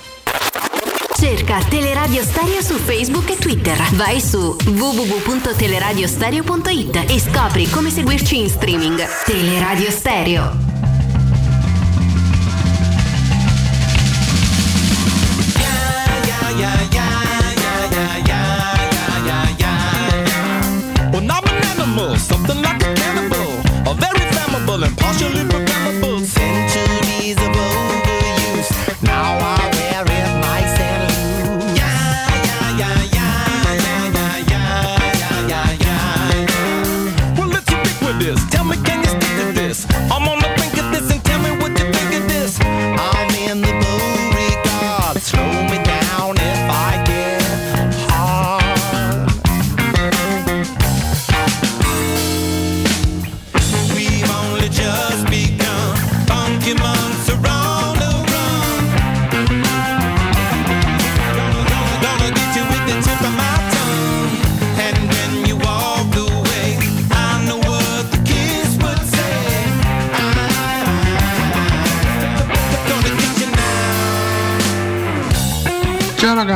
S9: Cerca Teleradio Stereo su Facebook e Twitter. Vai su www.teleradiostereo.it e scopri come seguirci in streaming. Teleradio Stereo.
S10: Something like a cannibal. A very flammable and partially programmable.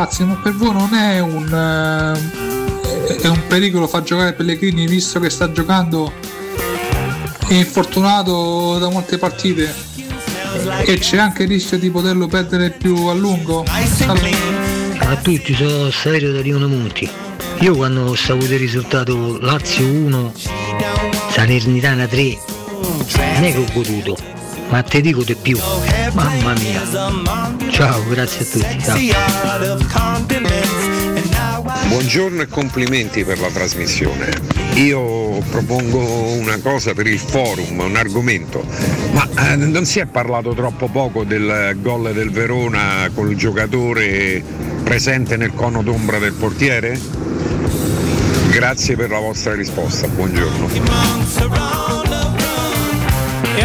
S11: Ragazzi, ma per voi non è un, eh, è un pericolo far giocare Pellegrini visto che sta giocando infortunato da molte partite e c'è anche il rischio di poterlo perdere più a lungo?
S12: A tutti, sono Saverio da Rione Monti. Io quando ho saputo il risultato Lazio 1, Salernitana 3, non è che ho goduto, ma te dico di più. Mamma mia. Ciao, grazie a tutti. Ciao.
S13: Buongiorno e complimenti per la trasmissione. Io propongo una cosa per il forum, un argomento, ma eh, non si è parlato troppo poco del gol del Verona col giocatore presente nel cono d'ombra del portiere? Grazie per la vostra risposta, buongiorno.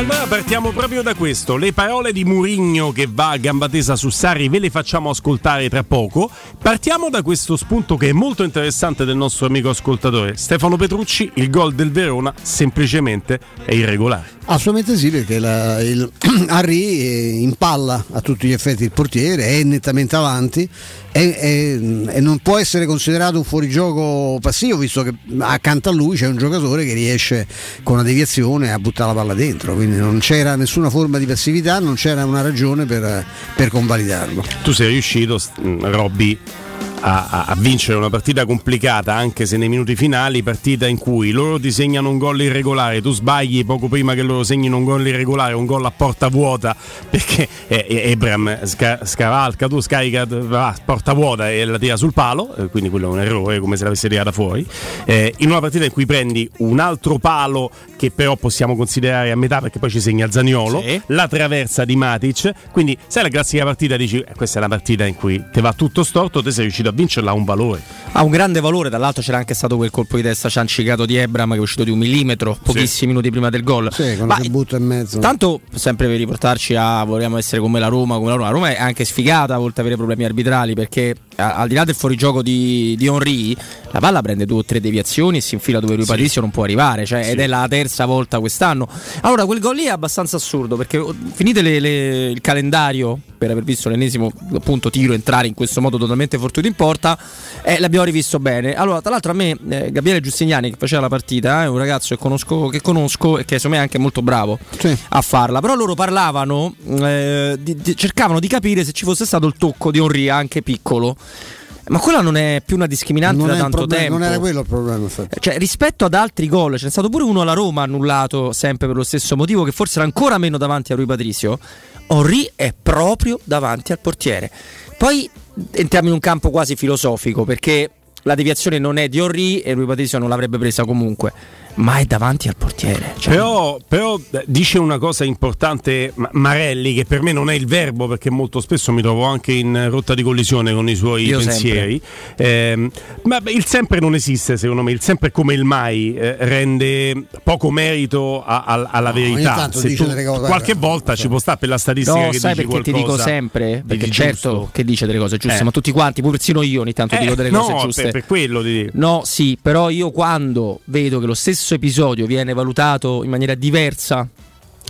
S1: Allora partiamo proprio da questo. Le parole di Murigno che va a gamba tesa su Sarri ve le facciamo ascoltare tra poco. Partiamo da questo spunto che è molto interessante del nostro amico ascoltatore. Stefano Petrucci, il gol del Verona semplicemente è irregolare.
S2: Assolutamente sì, perché la- il Harry eh, impalla a tutti gli effetti il portiere, è nettamente avanti e, e- e non può essere considerato un fuorigioco passivo, visto che accanto a lui c'è un giocatore che riesce con una deviazione a buttare la palla dentro, quindi non c'era nessuna forma di passività, non c'era una ragione per, per convalidarlo.
S1: Tu sei riuscito, Robby, a, a- a vincere una partita complicata, anche se nei minuti finali, partita in cui loro ti segnano un gol irregolare, tu sbagli poco prima che loro segnino un gol irregolare, un gol a porta vuota, perché eh, eh, Ebram sca- scavalca, tu scarica, a porta vuota e la tira sul palo, eh, quindi quello è un errore, come se l'avesse tirata fuori. Eh, in una partita in cui prendi un altro palo che però possiamo considerare a metà perché poi ci segna Zaniolo, la traversa di Matic, quindi sai la classica partita dici "Eh, questa è una partita in cui ti va tutto storto, te sei riuscito a vincerla ha un valore.
S3: Ha un grande valore, dall'altro c'era anche stato quel colpo di testa ciancicato di Ebram che è uscito di un millimetro pochissimi minuti prima del gol.
S2: Sì, con
S3: Ma
S2: un butto e mezzo.
S3: Tanto sempre per riportarci a vogliamo essere come la Roma, come la Roma. La Roma è anche sfigata a volte avere problemi arbitrali perché al di là del fuorigioco di, di Henry, la palla prende due o tre deviazioni e si infila dove lui Patrizio non può arrivare, cioè, ed è la terza volta quest'anno. Allora quel gol lì è abbastanza assurdo perché oh, finite le- le- il calendario per aver visto l'ennesimo appunto tiro entrare in questo modo totalmente fortuito in porta, eh, l'abbiamo rivisto bene. Allora, tra l'altro a me eh, Gabriele Giustiniani che faceva la partita eh, è un ragazzo che conosco, che conosco e che secondo me è anche molto bravo a farla. Però loro parlavano, eh, di- di- cercavano di capire se ci fosse stato il tocco di Henry anche piccolo. Ma quella non è più una discriminante
S2: Non,
S3: da tanto
S2: problema-
S3: tempo.
S2: non era quello il problema.
S3: Cioè, rispetto ad altri gol, c'è stato pure uno alla Roma annullato sempre per lo stesso motivo, che forse era ancora meno davanti a Rui Patricio. Henry è proprio davanti al portiere. Poi entriamo in un campo quasi filosofico perché la deviazione non è di Henry e Rui Patricio non l'avrebbe presa comunque, ma è davanti al portiere. Cioè,
S1: Però, però, eh, dice una cosa importante Ma- Marelli, che per me non è il verbo, perché molto spesso mi trovo anche in rotta di collisione con i suoi
S3: Io
S1: pensieri. Ehm, ma beh, il sempre non esiste, secondo me. Il sempre come il mai eh, rende poco merito a- a- alla
S2: ogni
S1: verità. tu-
S2: delle cose-
S1: qualche volta ci può stare per la statistica
S3: No,
S1: che
S3: sai perché ti dico sempre? Perché
S1: di
S3: certo
S1: giusto.
S3: che dice delle cose giuste,
S1: Eh.
S3: ma tutti quanti, pure persino io ogni tanto
S1: Eh,
S3: dico delle
S1: no,
S3: cose
S1: per-
S3: giuste.
S1: per quello ti dico.
S3: No, sì, però io quando vedo che lo stesso episodio viene valutato in maniera diversa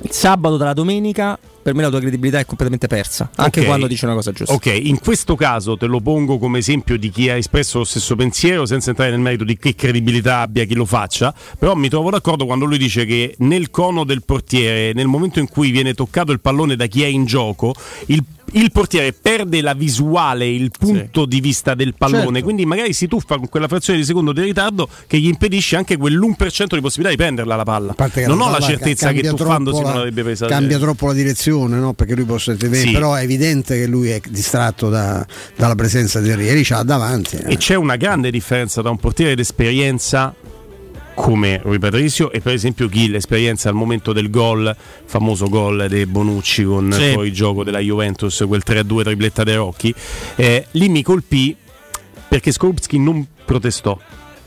S3: il sabato dalla domenica, per me la tua credibilità è completamente persa, anche
S1: Ok.
S3: quando dice una cosa giusta.
S1: Ok, in questo caso te lo pongo come esempio di chi ha espresso lo stesso pensiero senza entrare nel merito di che credibilità abbia chi lo faccia, però mi trovo d'accordo quando lui dice che nel cono del portiere, nel momento in cui viene toccato il pallone da chi è in gioco, il il portiere perde la visuale, il punto di vista del pallone,
S2: Certo.
S1: quindi magari si tuffa con quella frazione di secondo di ritardo che gli impedisce anche quell'1% di possibilità di prenderla la palla. Non ho la certezza che tuffandosi
S2: troppo
S1: non
S2: la-
S1: l'avrebbe presa.
S2: Cambia troppo la direzione, no? Perché lui può essere
S1: Sì.
S2: però è evidente che lui è distratto da- dalla presenza di. Henry c'ha davanti. eh.
S1: E c'è una grande differenza tra un portiere d'esperienza come Rui Patricio e per esempio chi l'esperienza al momento del gol, famoso gol dei Bonucci con
S3: Sì.
S1: poi il gioco della Juventus, quel 3-2 tripletta dei Rocchi, eh, lì mi colpì perché Skorupski non protestò.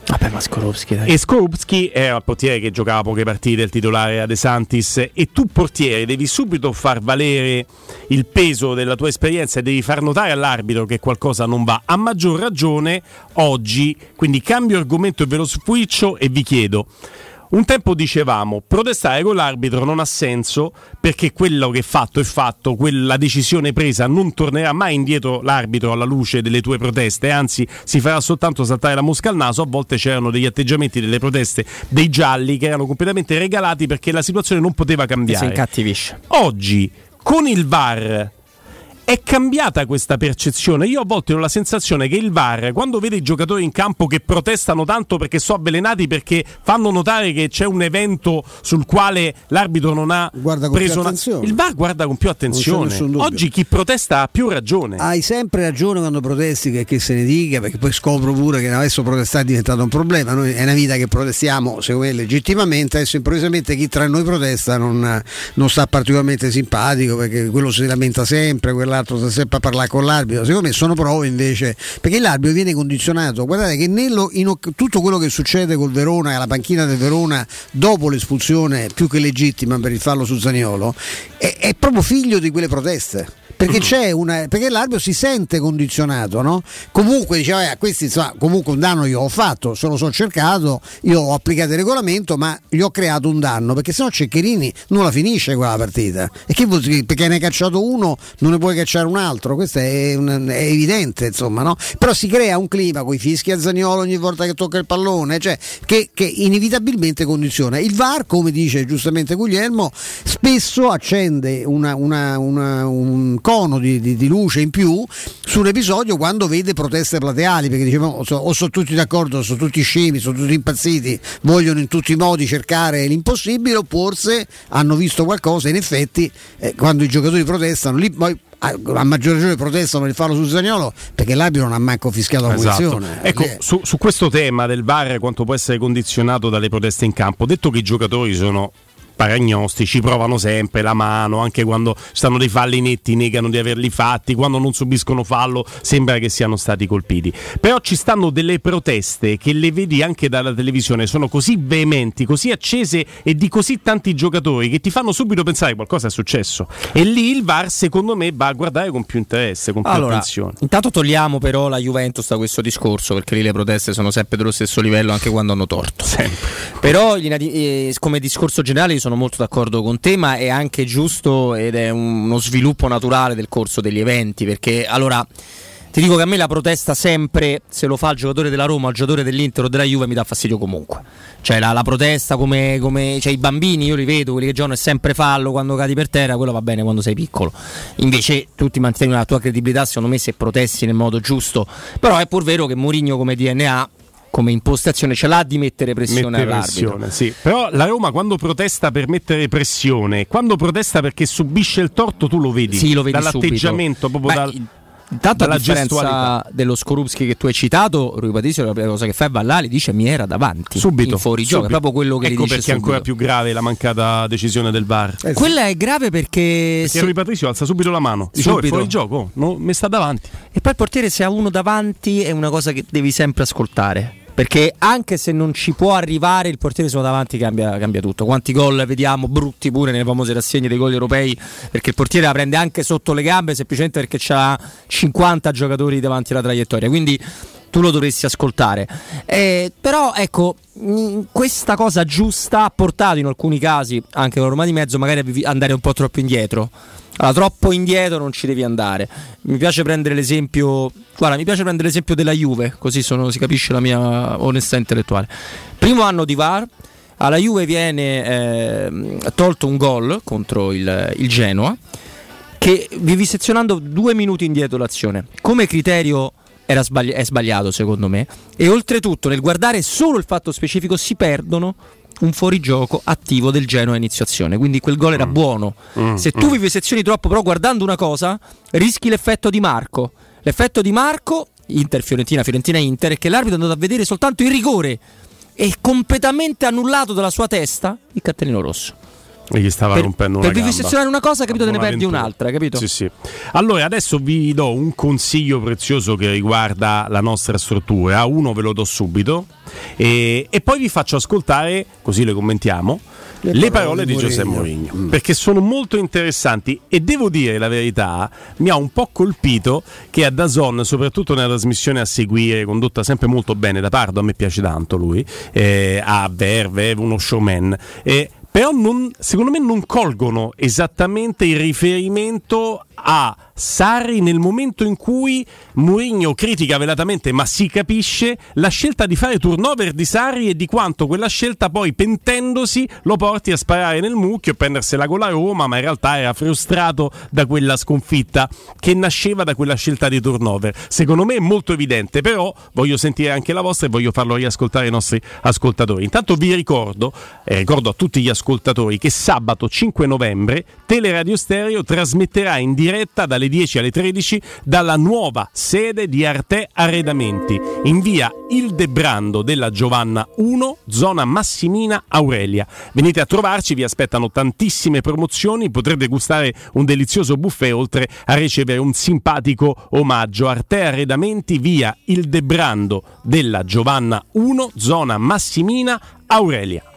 S3: Vabbè, ma Skorupski, dai.
S1: E Skorupski era il portiere che giocava poche partite, il titolare a De Santis. E tu, portiere, devi subito far valere il peso della tua esperienza e devi far notare all'arbitro che qualcosa non va. A maggior ragione oggi, quindi cambio argomento e ve lo switcho e vi chiedo. Un tempo dicevamo protestare con l'arbitro non ha senso perché quello che è fatto è fatto, quella decisione presa non tornerà mai indietro l'arbitro alla luce delle tue proteste, anzi si farà soltanto saltare la mosca al naso. A volte c'erano degli atteggiamenti delle proteste dei gialli che erano completamente regalati perché la situazione non poteva cambiare.
S3: Si incattivisce.
S1: Oggi con il VAR è cambiata questa percezione. Io a volte ho la sensazione che il VAR, quando vede i giocatori in campo che protestano tanto perché sono avvelenati, perché fanno notare che c'è un evento sul quale l'arbitro non ha preso una...
S2: attenzione.
S1: Il VAR guarda con più attenzione. Oggi chi protesta ha più ragione.
S2: Hai sempre ragione quando protesti che, che se ne dica, perché poi scopro pure che adesso protestare è diventato un problema. Noi è una vita che protestiamo, secondo me, legittimamente. Adesso improvvisamente chi tra noi protesta non, non sta particolarmente simpatico perché quello si lamenta sempre, quell'altro sta sempre a parlare con l'arbitro. Secondo me sono prove invece, perché l'arbitro viene condizionato. Guardate che nello- in tutto quello che succede col Verona e alla panchina del Verona dopo l'espulsione più che legittima per il fallo su Zaniolo è, è proprio figlio di quelle proteste. Perché c'è una. Perché l'arbitro si sente condizionato, no? Comunque diceva, eh, questi insomma, comunque un danno io ho fatto, se lo so cercato, io ho applicato il regolamento, ma gli ho creato un danno, perché sennò Ceccherini non la finisce quella partita. E che vuol dire? Perché ne hai cacciato uno, non ne puoi cacciare un altro, questo è, è evidente, insomma, no? Però si crea un clima con i fischi a Zagnolo ogni volta che tocca il pallone, cioè che, che inevitabilmente condiziona. Il VAR, come dice giustamente Guglielmo, spesso accende una- una- una- un cono di, di- di luce in più su un episodio quando vede proteste plateali, perché dicevamo o, so- o sono tutti d'accordo, sono tutti scemi, sono tutti impazziti, vogliono in tutti i modi cercare l'impossibile, o forse hanno visto qualcosa, in effetti eh, quando i giocatori protestano, lì poi a a maggior ragione protestano per farlo su Zagnolo perché l'arbitro non ha manco fischiato la
S1: Esatto.
S2: punizione.
S1: Ecco,
S2: Lì-
S1: su, su questo tema del VAR, quanto può essere condizionato dalle proteste in campo, detto che i giocatori sono paragnostici, provano sempre la mano, anche quando stanno dei falli netti negano di averli fatti, quando non subiscono fallo sembra che siano stati colpiti. Però ci stanno delle proteste che le vedi anche dalla televisione, sono così veementi, così accese e di così tanti giocatori che ti fanno subito pensare che qualcosa è successo. E lì il VAR secondo me va a guardare con più interesse, con più
S3: Allora,
S1: attenzione.
S3: intanto togliamo però la Juventus da questo discorso, perché lì le proteste sono sempre dello stesso livello anche quando hanno torto. Però linea di- eh, come discorso generale sono molto d'accordo con te, ma è anche giusto ed è un- uno sviluppo naturale del corso degli eventi, perché allora ti dico che a me la protesta sempre, se lo fa il giocatore della Roma, il giocatore dell'Inter o della Juve, mi dà fastidio comunque. Cioè la, la protesta come, come cioè, i bambini, io li vedo, quelli che giocano è sempre fallo quando cadi per terra, quello va bene quando sei piccolo. Invece tu ti mantieni la tua credibilità, secondo me, se protesti nel modo giusto. Però è pur vero che Mourinho come DNA, come impostazione, ce l'ha di mettere pressione
S1: Mette
S3: all'arbitro.
S1: pressione, sì. Però la Roma quando protesta per mettere pressione, quando protesta perché subisce il torto, tu lo vedi.
S3: Sì, lo vedi
S1: dall'atteggiamento,
S3: subito.
S1: proprio
S3: Beh,
S1: dal,
S3: Intanto a
S1: dalla
S3: differenza
S1: gestualità.
S3: dello Skorupski che tu hai citato, Rui Patricio la prima cosa che fa è ballare, dice mi era davanti.
S1: Subito,
S3: In fuori gioco,
S1: subito.
S3: proprio quello che
S1: ecco
S3: gli dice
S1: perché è ancora
S3: subito.
S1: più grave la mancata decisione del VAR.
S3: Quella è grave perché,
S1: Perché
S3: se-
S1: Rui Patricio alza subito la mano. Dice, "Oh, è
S3: Subito.
S1: fuori gioco, no, mi sta davanti.
S3: E poi il portiere se ha uno davanti è una cosa che devi sempre ascoltare. Perché anche se non ci può arrivare, il portiere sono davanti cambia, cambia tutto. Quanti gol vediamo brutti pure nelle famose rassegne dei gol europei? Perché il portiere la prende anche sotto le gambe semplicemente perché c'ha 50 giocatori davanti alla traiettoria. Quindi tu lo dovresti ascoltare. Eh, però ecco, mh, questa cosa giusta ha portato in alcuni casi anche la Roma di mezzo magari a andare un po' troppo indietro. Allora, troppo indietro non ci devi andare. Mi piace prendere l'esempio. Guarda, mi piace prendere l'esempio della Juve, così sono- si capisce la mia onestà intellettuale. Primo anno di VAR, alla Juve viene ehm, tolto un gol contro il, il Genoa, che vivisezionando due minuti indietro l'azione. Come criterio sbagli- è sbagliato secondo me. E oltretutto nel guardare solo il fatto specifico si perdono un fuorigioco attivo del Genoa a inizio azione. Quindi quel gol era buono.
S1: Mm,
S3: Se tu vivisezioni troppo, però guardando una cosa, rischi l'effetto di Marco. L'effetto di Marco, Inter-Fiorentina, Fiorentina-Inter, è che l'arbitro è andato a vedere soltanto il rigore e completamente annullato dalla sua testa il cartellino rosso.
S1: E gli stava
S3: Per,
S1: rompendo
S3: per
S1: una gamba.
S3: vivisezionare una cosa, capito, te ne perdi un'altra, capito?
S1: Sì, sì. Allora, adesso vi do un consiglio prezioso che riguarda la nostra struttura. Uno ve lo do subito e, e poi vi faccio ascoltare, così le commentiamo, le parole di Giuseppe Mourinho perché sono molto interessanti e devo dire la verità mi ha un po' colpito che a Dazon soprattutto nella trasmissione a seguire condotta sempre molto bene da Pardo a me piace tanto lui eh, a Verve uno showman eh, però non- secondo me non colgono esattamente il riferimento a Sarri nel momento in cui Mourinho critica velatamente, ma si capisce, la scelta di fare turnover di Sarri e di quanto quella scelta poi pentendosi lo porti a sparare nel mucchio e prendersela con la Roma, ma in realtà era frustrato da quella sconfitta che nasceva da quella scelta di turnover. Secondo me è molto evidente, però voglio sentire anche la vostra e voglio farlo riascoltare ai nostri ascoltatori. Intanto vi ricordo, e ricordo a tutti gli ascoltatori, che sabato 5 novembre Teleradio Stereo trasmetterà in diretta dalle 10 alle 13 dalla nuova sede di Arte Arredamenti in via Il Debrando della Giovanna 1, zona Massimina Aurelia. Venite a trovarci, vi aspettano tantissime promozioni, potrete gustare un delizioso buffet oltre a ricevere un simpatico omaggio. Arte Arredamenti via Il Debrando della Giovanna 1, zona Massimina Aurelia.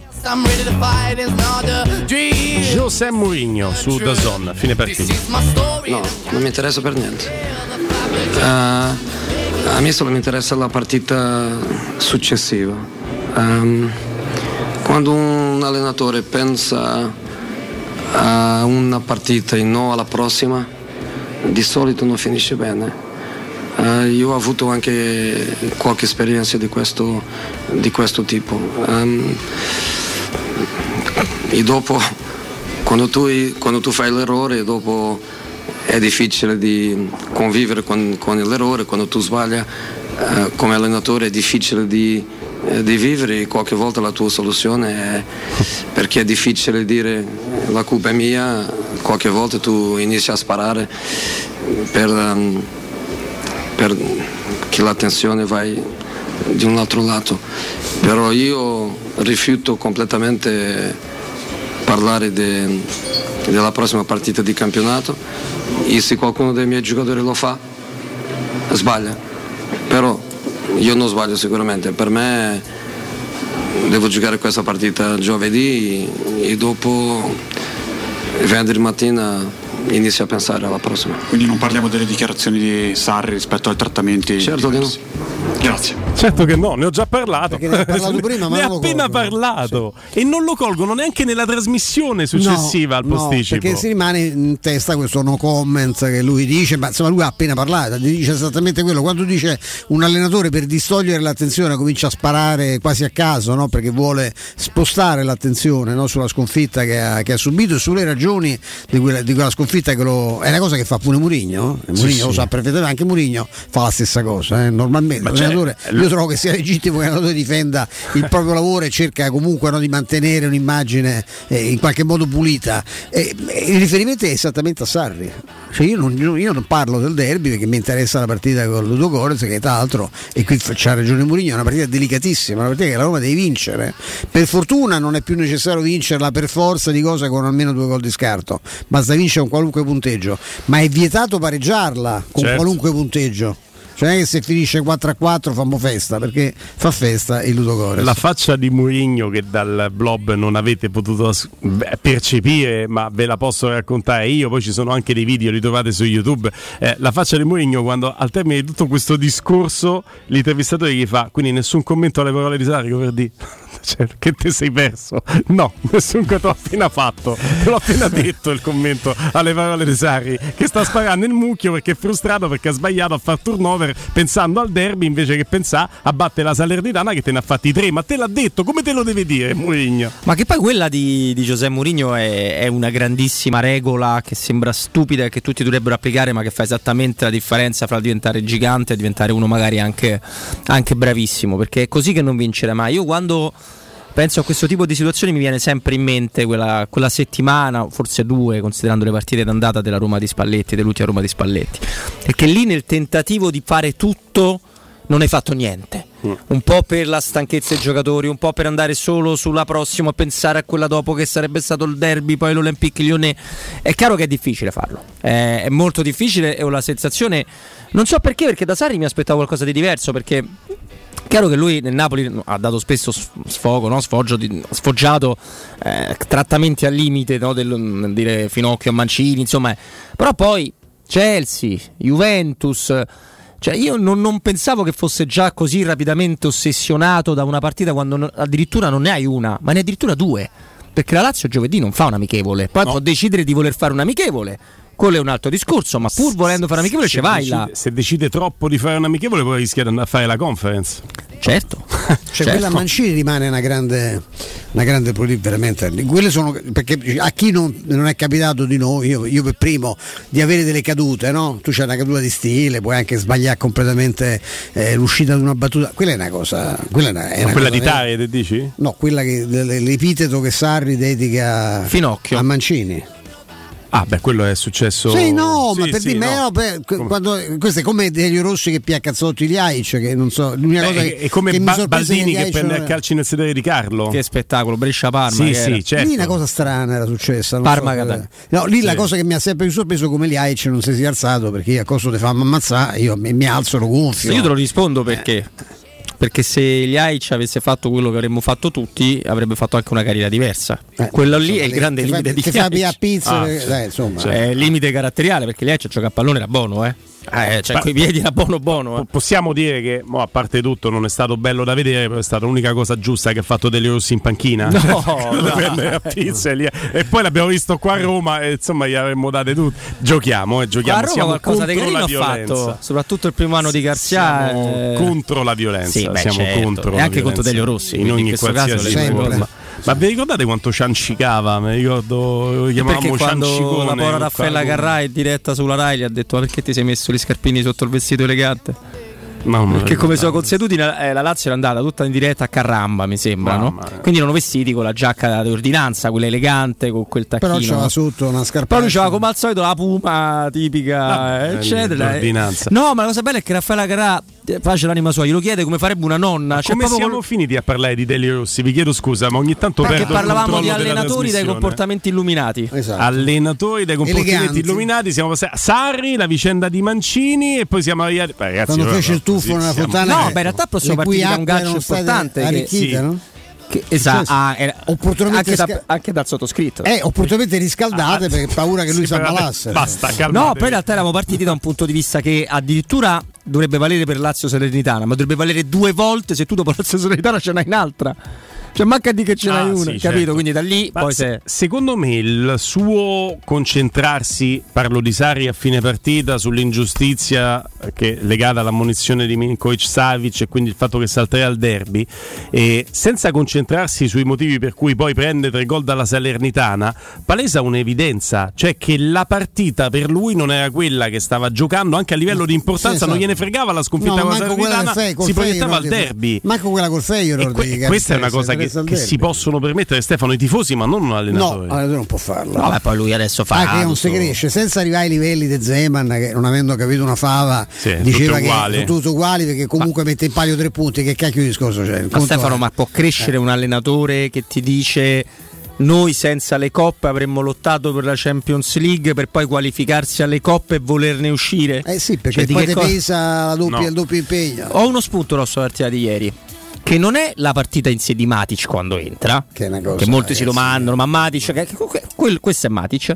S1: José Mourinho su Dazon, fine partita.
S14: No, non mi interessa per niente. Eh, a me solo mi interessa la partita successiva. Ehm, quando un allenatore pensa a una partita e non alla prossima, di solito non finisce bene. Eh, io ho avuto anche qualche esperienza di questo, di questo tipo. Ehm, e dopo, quando tu, quando tu fai l'errore, dopo è difficile di convivere con, con l'errore, quando tu sbagli eh, come allenatore è difficile di, eh, di vivere. Qualche volta la tua soluzione è perché è difficile dire la colpa è mia, qualche volta tu inizi a sparare per, ehm, per che l'attenzione vai di un altro lato. Però io rifiuto completamente parlare de- della prossima partita di campionato e se qualcuno dei miei giocatori lo fa sbaglia. Però io non sbaglio sicuramente, per me devo giocare questa partita giovedì e dopo venerdì mattina inizio a pensare alla prossima.
S15: Quindi non parliamo delle dichiarazioni di Sarri rispetto ai trattamenti.
S14: Certo che no.
S15: Grazie.
S1: Certo che no, ne ho già parlato.
S2: Perché ne ha parlato prima, ma
S1: ne
S2: lo
S1: appena parlato. E non lo colgono neanche nella trasmissione successiva al
S2: No,
S1: posticipo.
S2: perché si rimane in testa questo no comment che lui dice, ma insomma lui ha appena parlato, dice esattamente quello. Quando dice un allenatore per distogliere l'attenzione comincia a sparare quasi a caso, no? perché vuole spostare l'attenzione no? sulla sconfitta che ha, che ha subito e sulle ragioni di quella, di quella sconfitta che lo, è una cosa che fa pure Murigno.
S1: Sì,
S2: Murigno lo
S1: sì.
S2: sa perfettamente, anche Murigno fa la stessa cosa. eh. Normalmente
S1: Ma
S2: l'allenatore-
S1: c'è-
S2: io trovo che sia legittimo che l'allenatore difenda il proprio lavoro e cerca comunque no, di mantenere un'immagine eh, in qualche modo pulita. E, e il riferimento è esattamente a Sarri. Cioè io, non, io non parlo del derby perché mi interessa la partita con Ludo Gorez che tra l'altro, e qui c'ha ragione Mourinho, è una partita delicatissima, una partita che la Roma deve vincere. Per fortuna non è più necessario vincerla per forza di cose con almeno due gol di scarto, basta vincere un qualunque punteggio, ma è vietato pareggiarla con
S1: Certo.
S2: qualunque punteggio. Cioè che se finisce 4 a 4 fammo festa, perché fa festa il Ludo Gorez.
S1: La faccia di Mourinho che dal blob non avete potuto percepire, ma ve la posso raccontare io. Poi ci sono anche dei video, li trovate su YouTube. Eh, la faccia di Mourinho quando al termine di tutto questo discorso l'intervistatore gli fa: Quindi nessun commento alle parole di Sarri per dire cioè, che te sei perso. No, nessun te l'ho appena fatto. Te l'ho appena detto il commento alle parole di Sarri che sta sparando il mucchio perché è frustrato perché ha sbagliato a far turnover pensando al derby invece che pensare a battere la Salernitana che te ne ha fatti tre. Ma te l'ha detto, come te lo deve dire Mourinho?
S3: Ma che poi quella di, di Giuseppe Mourinho è, è una grandissima regola che sembra stupida e che tutti dovrebbero applicare, ma che fa esattamente la differenza fra diventare gigante e diventare uno magari anche, anche bravissimo. Perché è così che non vincere mai. Io quando penso a questo tipo di situazioni mi viene sempre in mente quella, quella settimana, forse due, considerando le partite d'andata della Roma di Spalletti, dell'ultima Roma di Spalletti. Perché lì nel tentativo di fare tutto non hai fatto niente. Un po' per la stanchezza dei giocatori, un po' per andare solo sulla prossima pensare a quella dopo che sarebbe stato il derby, poi l'Olympique Lyonnais. È chiaro che è difficile farlo, è, è molto difficile e ho la sensazione, non so perché, perché da Sari mi aspettavo qualcosa di diverso, perché Chiaro che lui nel Napoli ha dato spesso sf- sfogo, no? Sfoggio sfoggiato eh, trattamenti al limite no? del nel dire Finocchio a Mancini, insomma. Però poi Chelsea, Juventus. Cioè io non, non pensavo che fosse già così rapidamente ossessionato da una partita quando non- addirittura non ne hai una, ma ne hai addirittura due. Perché la Lazio giovedì non fa un amichevole, poi può decidere di voler fare un amichevole. Quello è un altro discorso, ma pur volendo fare un amichevole
S1: Se
S3: ci vai
S1: decide-
S3: là.
S1: Se decide troppo di fare un amichevole, poi rischia di andare a fare la conference.
S3: Certo.
S2: Cioè, quella a Mancini rimane una grande, una grande veramente. Quelle sono, perché a chi non, non è capitato di noi, io, io per primo, di avere delle cadute, no? Tu c'hai una caduta di stile, puoi anche sbagliare completamente eh, l'uscita di una battuta. Quella è una cosa. Quella è una, è
S1: Ma
S2: una
S1: quella
S2: cosa
S1: di
S2: vera.
S1: Tare, te dici?
S2: No, quella che l'epiteto che Sarri dedica
S3: Finocchio.
S2: a Mancini.
S1: Ah, beh, quello è successo.
S2: Sì, no, ma
S1: Sì,
S2: per
S1: sì,
S2: dire,
S1: no.
S2: per- quando, questo è come Delio Rossi che pia cazzotti gli Aic, che non so, l'unica
S1: Beh,
S2: cosa
S1: è,
S2: che,
S1: è come
S2: che
S1: Ba- Baldini che prende a
S2: è-
S1: calci nel sedere di Carlo.
S3: Che spettacolo, Brescia-Parma.
S1: Sì,
S3: che
S1: sì,
S3: era.
S1: certo.
S2: Lì una cosa strana era successa. non
S3: Parma
S2: so,
S3: Catania.
S2: no, lì la
S3: Sì.
S2: cosa che mi ha sempre più sorpreso come gli Aic non si sia alzato perché io a costo di farmi ammazzare, io mi, mi alzo lo gonfio.
S3: Io te lo rispondo perché. Perché se gli Aic avesse fatto quello che avremmo fatto tutti, avrebbe fatto anche una carriera diversa. Quello lì
S2: insomma,
S3: è il grande
S2: ti fa-
S3: limite di
S2: ti fa via pizza,
S3: Ah,
S2: eh, dai, insomma.
S3: Cioè, è il limite caratteriale perché gli Aic a giocare a pallone era buono, eh. Eh, cioè, coi piedi era buono buono. eh.
S1: Possiamo dire che, mo, a parte tutto, non è stato bello da vedere, però è stata l'unica cosa giusta che ha fatto Delio Rossi in panchina.
S3: No, no.
S1: pizza e, e poi l'abbiamo visto qua a Roma e insomma gli avremmo date tutte. Giochiamo, eh, giochiamo.
S3: a Roma
S1: siamo
S3: qualcosa di
S1: contro
S3: carino
S1: la
S3: ha
S1: violenza.
S3: fatto, soprattutto il primo anno di Garzia. Eh,
S1: contro la violenza,
S3: Sì, beh,
S1: siamo
S3: certo.
S1: contro
S3: e anche contro
S1: violenza.
S3: Delio Rossi.
S1: in ogni
S3: caso
S1: qualsiasi
S3: due
S1: forma. Ma vi ricordate quanto ciancicava? Mi ricordo, lo chiamavamo
S3: quando
S1: ciancicone.
S3: la povera Raffaella
S1: qua-
S3: Carrà in diretta sulla Rai gli ha detto "Ma perché ti sei messo gli scarpini sotto il vestito elegante?
S1: No,
S3: Perché come sono consuetudine eh, la Lazio era andata tutta in diretta a Carramba mi sembra no? Quindi erano vestiti con la giacca di ordinanza Quella elegante con quel tacchino
S2: Però c'era
S3: no?
S2: sotto una scarpa.
S3: Poi lui c'aveva come al solito la puma tipica,
S1: Ah,
S3: eh, eccetera. No, ma la cosa bella è che Raffaella Carrà face l'anima sua, glielo chiede come farebbe una nonna. Cioè,
S1: Come siamo
S3: col-
S1: finiti a parlare di Delio Rossi? Vi chiedo scusa, ma ogni tanto
S3: Perché
S1: perdo
S3: parlavamo di allenatori dai comportamenti illuminati.
S2: Esatto.
S1: Allenatori dai comportamenti
S2: Eleganti.
S1: illuminati, siamo passati a Sarri, la vicenda di Mancini e poi siamo arrivati. Ragazzi,
S2: Quando fece il tuffo nella fontana.
S3: No,
S2: eh,
S3: beh, in realtà possiamo partire da un gancio importante che-
S1: sì.
S2: no?
S3: Che- esatto, ah, era-
S2: Opportunamente
S3: anche, da,
S2: sca-
S3: anche dal sottoscritto.
S2: Eh, opportunamente riscaldate perché paura che lui si ammalasse.
S1: Basta,
S3: No,
S1: calmatevi.
S3: poi in realtà eravamo partiti da un punto di vista che addirittura dovrebbe valere per Lazio Salernitana, ma dovrebbe valere due volte se tu dopo Lazio Salernitana ce n'hai un'altra. Cioè, manca di che ce n'hai
S1: Ah,
S3: una,
S1: sì,
S3: capito?
S1: certo.
S3: Quindi da lì
S1: Ma
S3: poi
S1: se-
S3: se.
S1: Secondo me il suo concentrarsi, parlo di Sarri a fine partita, sull'ingiustizia che legata all'ammonizione di Milinkovic Savic e quindi il fatto che salterà al derby, e senza concentrarsi sui motivi per cui poi prende tre gol dalla Salernitana, palesa un'evidenza, cioè che la partita per lui non era quella che stava giocando, anche a livello di importanza,
S2: Sì,
S1: non
S2: esatto.
S1: gliene fregava la sconfitta
S2: No,
S1: con la Salernitana, si proiettava al derby.
S2: Manco quella col Feyenoord.
S1: Que- questa è una cosa che, che
S2: derby.
S1: si possono permettere Stefano i tifosi ma non un
S2: No,
S1: allenatore
S2: allenatore non può farlo.
S3: Vabbè, poi lui adesso fa.
S2: Ah, che non si cresce senza arrivare ai livelli di Zeman che non avendo capito una fava
S1: Sì,
S2: diceva che sono tutti uguali perché comunque mette in palio tre punti che cacchio di discorso c'è Il
S3: Ma Stefano,
S2: è-
S3: ma può crescere un allenatore che ti dice noi senza le coppe avremmo lottato per la Champions League per poi qualificarsi alle coppe e volerne uscire?
S2: eh sì perché
S3: Cioè, di
S2: poi
S3: che
S2: ti
S3: cosa-
S2: pesa la doppia,
S1: No.
S2: il doppio impegno
S3: Ho uno spunto rosso la partita di ieri. Che non è la partita in sé di Matic quando entra,
S2: che una cosa
S3: che molti si domandano, ma Matic, che- che- quel- questo è Matic,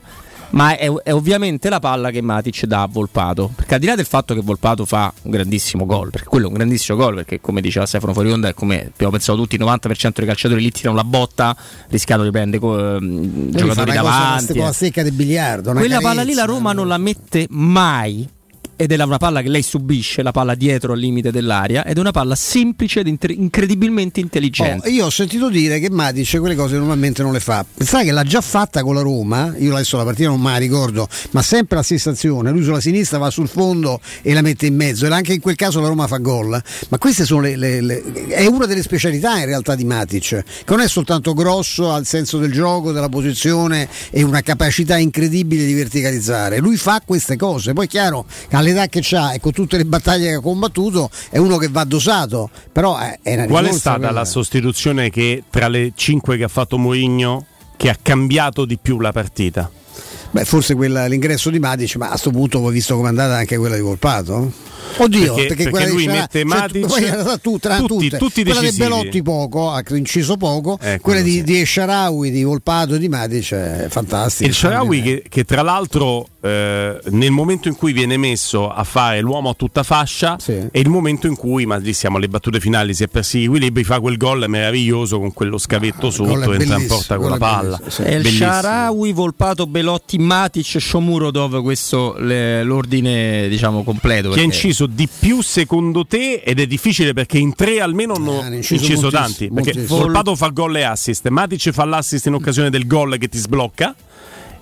S3: ma è, è ovviamente la palla che Matic dà a Volpato, perché al di là del fatto che Volpato fa un grandissimo gol, perché quello è un grandissimo gol, perché come diceva Stefano Fuorionda, è come abbiamo pensato tutti, il 90% dei calciatori lì tirano la botta, rischiando di prendere co- ehm, giocatori
S2: una cosa
S3: davanti.
S2: con la stecca del biliardo una
S3: Quella palla lì la
S2: carezza.
S3: Roma non la mette mai. Ed è una palla che lei subisce, la palla dietro al limite dell'aria, ed è una palla semplice ed incredibilmente intelligente.
S2: Oh, io ho sentito dire che Matic quelle cose normalmente non le fa. Sai che l'ha già fatta con la Roma, io adesso la partita non me la ricordo, ma sempre la stessa azione, lui sulla sinistra va sul fondo e la mette in mezzo e anche in quel caso la Roma fa gol. Ma queste sono le, le- le- è una delle specialità in realtà di Matic, che non è soltanto grosso al senso del gioco, della posizione e una capacità incredibile di verticalizzare. Lui fa queste cose, poi è chiaro che all'età che ha e con tutte le battaglie che ha combattuto è uno che va dosato, però è, è una
S1: Qual è stata
S2: quella.
S1: la sostituzione che tra le cinque che ha fatto Mourinho che ha cambiato di più la partita?
S2: Beh, forse quella, l'ingresso di Matic, ma a questo punto ho visto com'è andata anche quella di Volpato. Oddio,
S1: perché,
S2: perché,
S1: perché lui
S2: di
S1: mette
S2: cioè,
S1: Matic
S2: in realtà tu, tra
S1: tutti,
S2: tutte,
S1: tutti
S2: quella di
S1: decisivi.
S2: Belotti poco, ha inciso poco,
S1: Eh,
S2: quella di,
S1: sì.
S2: di Esharawi, di Volpato, di Matic è fantastica.
S1: Il Sharawi che, che tra l'altro eh, nel momento in cui viene messo a fare l'uomo a tutta fascia è il momento in cui, ma lì siamo alle battute finali, si è persi gli equilibri, fa quel gol meraviglioso con quello scavetto
S3: gol
S1: sotto,
S3: è
S1: entra in porta con la
S3: è
S1: palla.
S3: È il
S1: Bellissimo.
S3: Sharawi, Volpato, Belotti, Matic, Shomurodov, questo le- l'ordine diciamo completo.
S1: Chi ha
S3: perché-
S1: inciso di più secondo te ed è difficile perché in tre almeno hanno
S2: inciso
S1: inciso,
S2: moltissimo,
S1: tanti perché. Volpato fa gol e assist Matic fa l'assist in occasione del gol che ti sblocca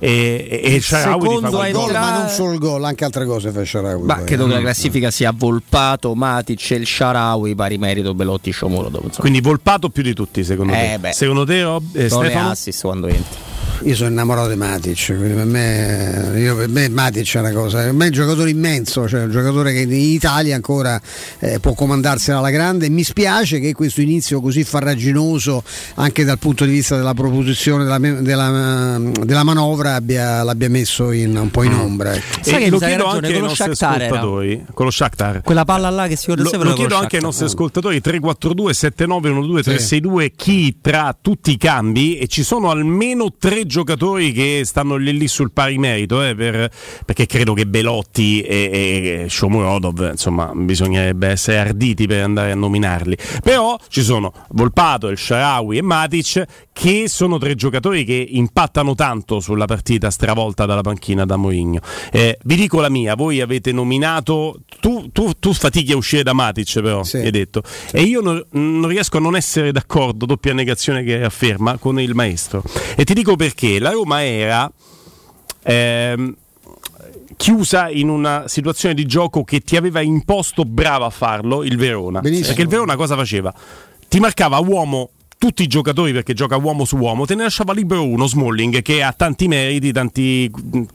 S1: e, e, il Sharawi fa
S2: gol,
S1: gol
S2: ma non solo il gol, anche altre cose fa Sharawi.
S3: Ma
S2: poi,
S3: credo
S2: eh.
S3: che la classifica sia Volpato, Matic e il Sharawi, pari merito Belotti, insomma.
S1: quindi Volpato più di tutti secondo
S3: Eh,
S1: te
S3: beh.
S1: secondo te Rob- eh, Stefano?
S3: assist quando entri.
S2: Io sono innamorato di Matic, quindi per me, io- per me Matic è una cosa, per me è un giocatore immenso, cioè un giocatore che in Italia ancora eh, può comandarsela alla grande. Mi spiace che questo inizio così farraginoso anche dal punto di vista della proposizione della, della- della manovra abbia- l'abbia messo in- un po' in ombra. ecco.
S3: Sai che
S1: lo chiedo
S3: ragione,
S1: anche ai
S3: con lo
S1: nostri
S3: Shakhtar era.
S1: ascoltatori con lo Shakhtar
S3: Quella palla là che si
S1: Lo,
S3: corresse
S1: lo chiedo anche ai nostri ascoltatori 342 7912 362 chi tra tutti i cambi e ci sono almeno tre giocatori che stanno lì, lì sul pari merito eh, per- perché credo che Belotti e, e Shomurodov insomma bisognerebbe essere arditi per andare a nominarli. Però ci sono Volpato, il Sharawi e Matic che sono tre giocatori che impattano tanto sulla partita stravolta dalla panchina da Mourinho. Eh, vi dico la mia voi avete nominato tu, tu- tu fatichi a uscire da Matic però hai detto. E io non, non riesco a non essere d'accordo doppia negazione che afferma con il maestro. E ti dico perché la Roma era ehm, chiusa in una situazione di gioco che ti aveva imposto brava a farlo il Verona
S2: Benissimo.
S1: perché il Verona cosa faceva? ti marcava uomo tutti i giocatori perché gioca uomo su uomo, te ne lasciava libero uno, Smalling, che ha tanti meriti, tanti-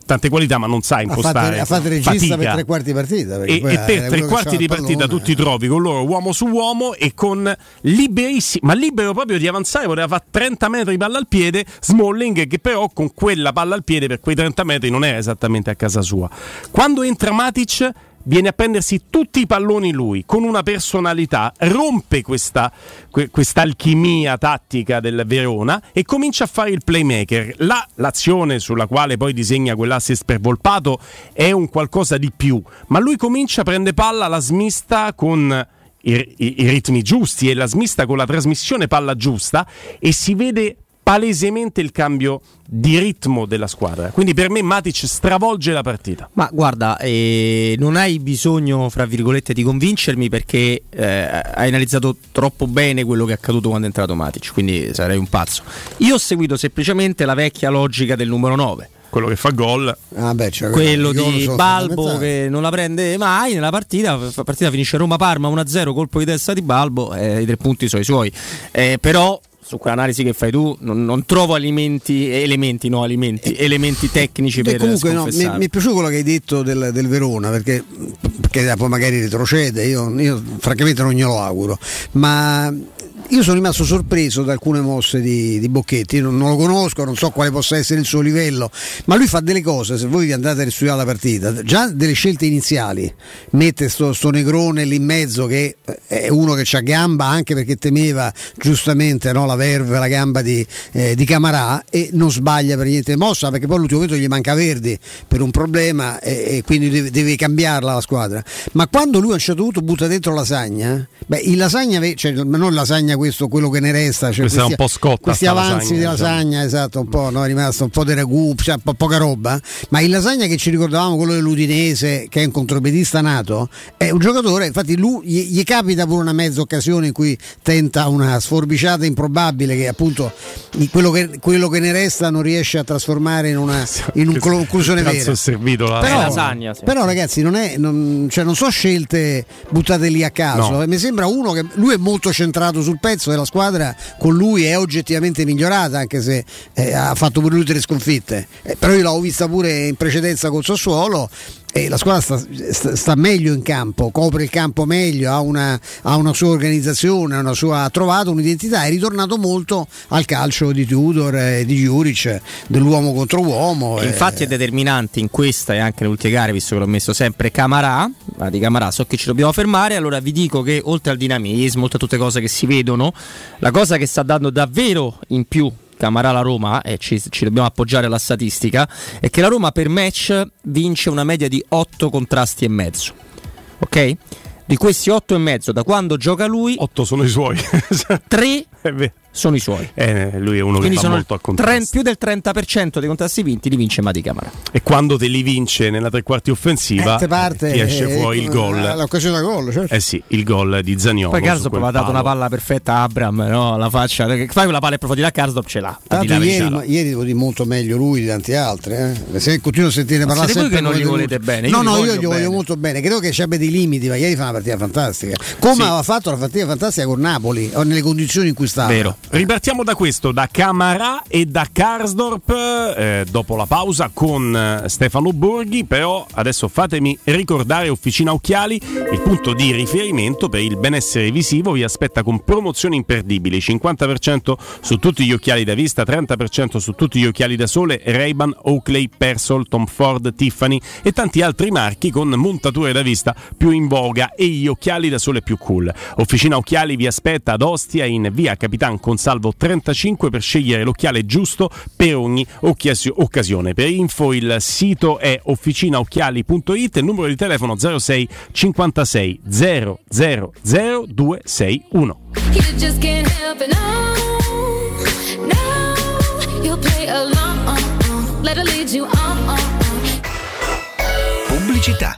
S1: tante qualità, ma non sa
S2: Ha
S1: impostare.
S2: fatto, ha fatto regista
S1: fatica.
S2: per tre quarti di partita.
S1: E, e
S2: quello
S1: tre quarti di partita tu ti trovi con loro uomo su uomo e con liberissimo, ma libero proprio di avanzare, poteva fare 30 metri di palla al piede, Smalling che però con quella palla al piede per quei 30 metri non era esattamente a casa sua. Quando entra Matic viene a prendersi tutti i palloni lui con una personalità, rompe questa, que- alchimia tattica del Verona e comincia a fare il playmaker. La- l'azione sulla quale poi disegna quell'assist per Volpato è un qualcosa di più, ma lui comincia, prende palla, la smista con i, i- i ritmi giusti e la smista con la trasmissione palla giusta e si vede palesemente il cambio di ritmo della squadra. Quindi per me Matic stravolge la partita.
S3: Ma guarda, eh, non hai bisogno, fra virgolette, di convincermi perché eh, hai analizzato troppo bene quello che è accaduto quando è entrato Matic, quindi sarei un pazzo. Io ho seguito semplicemente la vecchia logica del numero 9.
S1: Quello che fa gol.
S2: Ah, beh, cioè,
S3: quello di
S2: sono
S3: Balbo che non la prende mai nella partita, la partita finisce Roma-Parma 1-0, colpo di testa di Balbo, e i tre punti sono i suoi. Eh, però su quell'analisi che fai tu non, non trovo alimenti, elementi, no alimenti, elementi tecnici
S2: E
S3: per
S2: Eh, comunque no, mi, mi è piaciuto quello che hai detto del, del Verona perché, perché poi magari retrocede, io, io francamente non glielo auguro, ma io sono rimasto sorpreso da alcune mosse di, di Bocchetti, non, non lo conosco, non so quale possa essere il suo livello, ma lui fa delle cose, se voi vi andate a ristudiare la partita, già delle scelte iniziali, mette sto, sto negrone lì in mezzo che è uno che ha gamba anche perché temeva giustamente no, la verve, la gamba di, eh, di Camarà e non sbaglia per niente mossa perché poi all'ultimo momento gli manca Verdi per un problema e, e quindi deve, deve cambiarla la squadra. Ma quando lui a un certo punto butta dentro lasagna, beh, il lasagna, cioè, non lasagna questo, quello che ne resta, cioè
S1: Questa è un po' scotta
S2: questi avanzi
S1: lasagna,
S2: di
S1: diciamo.
S2: lasagna, esatto, un po', no, è rimasto un po' di ragù, cioè, po- poca roba, ma il lasagna che ci ricordavamo, quello dell'Udinese, che è un contropiedista nato, è un giocatore, infatti lui, gli, gli capita pure una mezza occasione in cui tenta una sforbiciata improbabile che appunto quello che, quello che ne resta non riesce a trasformare in una in un conclusione vera.
S1: è servito la
S2: Però,
S3: lasagna, sì.
S2: però, ragazzi non, è, non, cioè, non so scelte buttate lì a caso
S1: No.
S2: Eh, mi sembra uno che lui è molto centrato sul pezzo e la squadra con lui è oggettivamente migliorata anche se eh, ha fatto pure lui tre sconfitte. Eh, però io l'avevo vista pure in precedenza col Sassuolo e la squadra sta, sta- sta meglio in campo, copre il campo meglio, ha una, ha una sua organizzazione, una sua- ha trovato un'identità, è ritornato molto al calcio di Tudor e di Juric, dell'uomo contro uomo. Eh.
S3: Infatti è determinante in questa e anche nelle ultime gare, visto che l'ho messo sempre Camarà, ah, di Camarà, so che ci dobbiamo fermare, allora vi dico che oltre al dinamismo, oltre a tutte cose che si vedono, la cosa che sta dando davvero in più Camarà alla Roma, e ci, ci dobbiamo appoggiare alla statistica, è che la Roma per match vince una media di 8 contrasti e mezzo. Ok? Di questi 8 e mezzo, da quando gioca lui,
S1: 8 sono i suoi.
S3: 3 sono i suoi.
S1: Eh, lui è uno
S3: Quindi
S1: che fa molto a
S3: tre- più del 30% dei contrasti vinti li vince Mati Camara.
S1: E quando te li vince nella tre quarti offensiva,
S2: Eh, te parte,
S1: ti esce
S2: eh,
S1: fuori il
S2: eh,
S1: gol.
S2: L'occasione da gol, certo.
S1: Eh sì, il gol di Zaniolo.
S3: Poi Karsdorp aveva dato una palla perfetta a Abram, no? La faccia. Fai quella palla in profondità, Karsdorp ce l'ha. la
S2: ieri, ma- ieri devo dire molto meglio lui di tanti altri. Eh. Se continuo a sentire parlare
S3: siete voi
S2: sempre
S3: che non gli volete bene, io
S2: No, no,
S3: voglio
S2: io gli voglio
S3: bene.
S2: molto bene. Credo che ci abbia dei limiti, ma ieri fa una partita fantastica. Come
S1: Sì.
S2: aveva fatto la partita fantastica con Napoli, o nelle condizioni in cui stava.
S1: Ripartiamo da questo, da Camarà e da Karsdorp eh, dopo la pausa con eh, Stefano Borghi, però adesso fatemi ricordare Officina Occhiali, il punto di riferimento per il benessere visivo vi aspetta con promozioni imperdibili, 50% su tutti gli occhiali da vista, 30% su tutti gli occhiali da sole, Ray-Ban, Oakley, Persol, Tom Ford, Tiffany e tanti altri marchi con montature da vista più in voga e gli occhiali da sole più cool. Officina Occhiali vi aspetta ad Ostia in via Capitan Consalvo 35 per scegliere l'occhiale giusto per ogni occasione. Per info il sito è officinaocchiali.it, il numero di telefono 06 56 000 261.
S16: You just can't help it, no, no. You'll play along, let her lead you on.
S17: Pubblicità.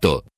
S18: Cristo.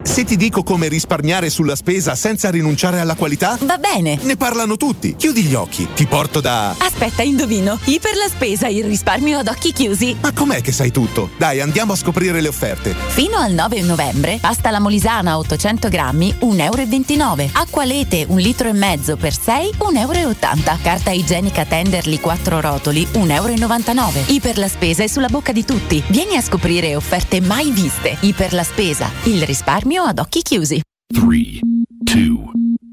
S19: Se ti dico come risparmiare sulla spesa senza rinunciare alla qualità?
S9: Va bene.
S19: Ne parlano tutti. Chiudi gli occhi, ti porto da.
S9: Aspetta, indovino. Iper la spesa, il risparmio ad occhi chiusi.
S19: Ma com'è che sai tutto? Dai, andiamo a scoprire le offerte.
S9: Fino al 9 novembre, pasta alla molisana 800 grammi, 1,29 euro. Acqua Lete, un litro e mezzo per 6, 1,80 euro. Carta igienica Tenderly 4 rotoli, 1,99 euro. Iper la spesa è sulla bocca di tutti. Vieni a scoprire offerte mai viste. Iper la spesa, il risparmio ad occhi chiusi.
S18: 3, 2,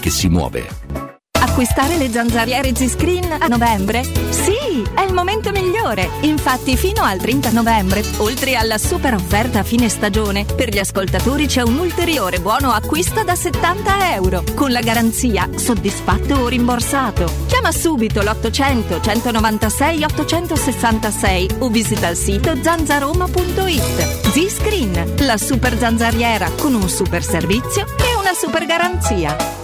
S18: che si muove.
S20: Acquistare le zanzariere Z-Screen a novembre? Sì, è il momento migliore. Infatti, fino al 30 novembre, oltre alla super offerta a fine stagione, per gli ascoltatori c'è un ulteriore buono acquisto da 70 euro, con la garanzia soddisfatto o rimborsato. Chiama subito l'800 196 866 o visita il sito zanzaroma.it. Z-Screen, la super zanzariera con un super servizio e una super garanzia.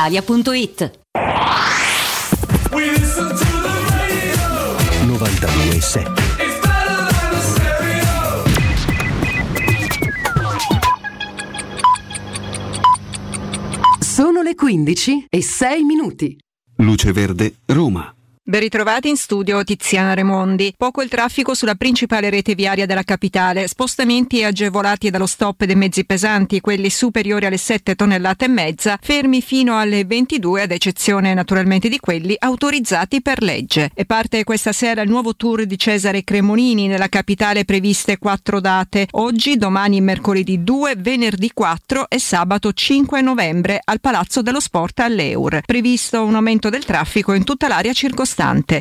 S8: brispalitalia.it.
S17: 92.7
S21: Sono le 15 e 6 minuti.
S22: Luce Verde, Roma.
S23: Ben ritrovati in studio Tiziana Remondi. Poco il traffico sulla principale rete viaria della capitale. Spostamenti agevolati dallo stop dei mezzi pesanti, quelli superiori alle 7 tonnellate e mezza, fermi fino alle 22, ad eccezione naturalmente di quelli autorizzati per legge. E parte questa sera il nuovo tour di Cesare Cremonini nella capitale previste quattro date. Oggi, domani mercoledì 2, venerdì 4 e sabato 5 novembre al Palazzo dello Sport all'Eur. Previsto un aumento del traffico in tutta l'area circostante.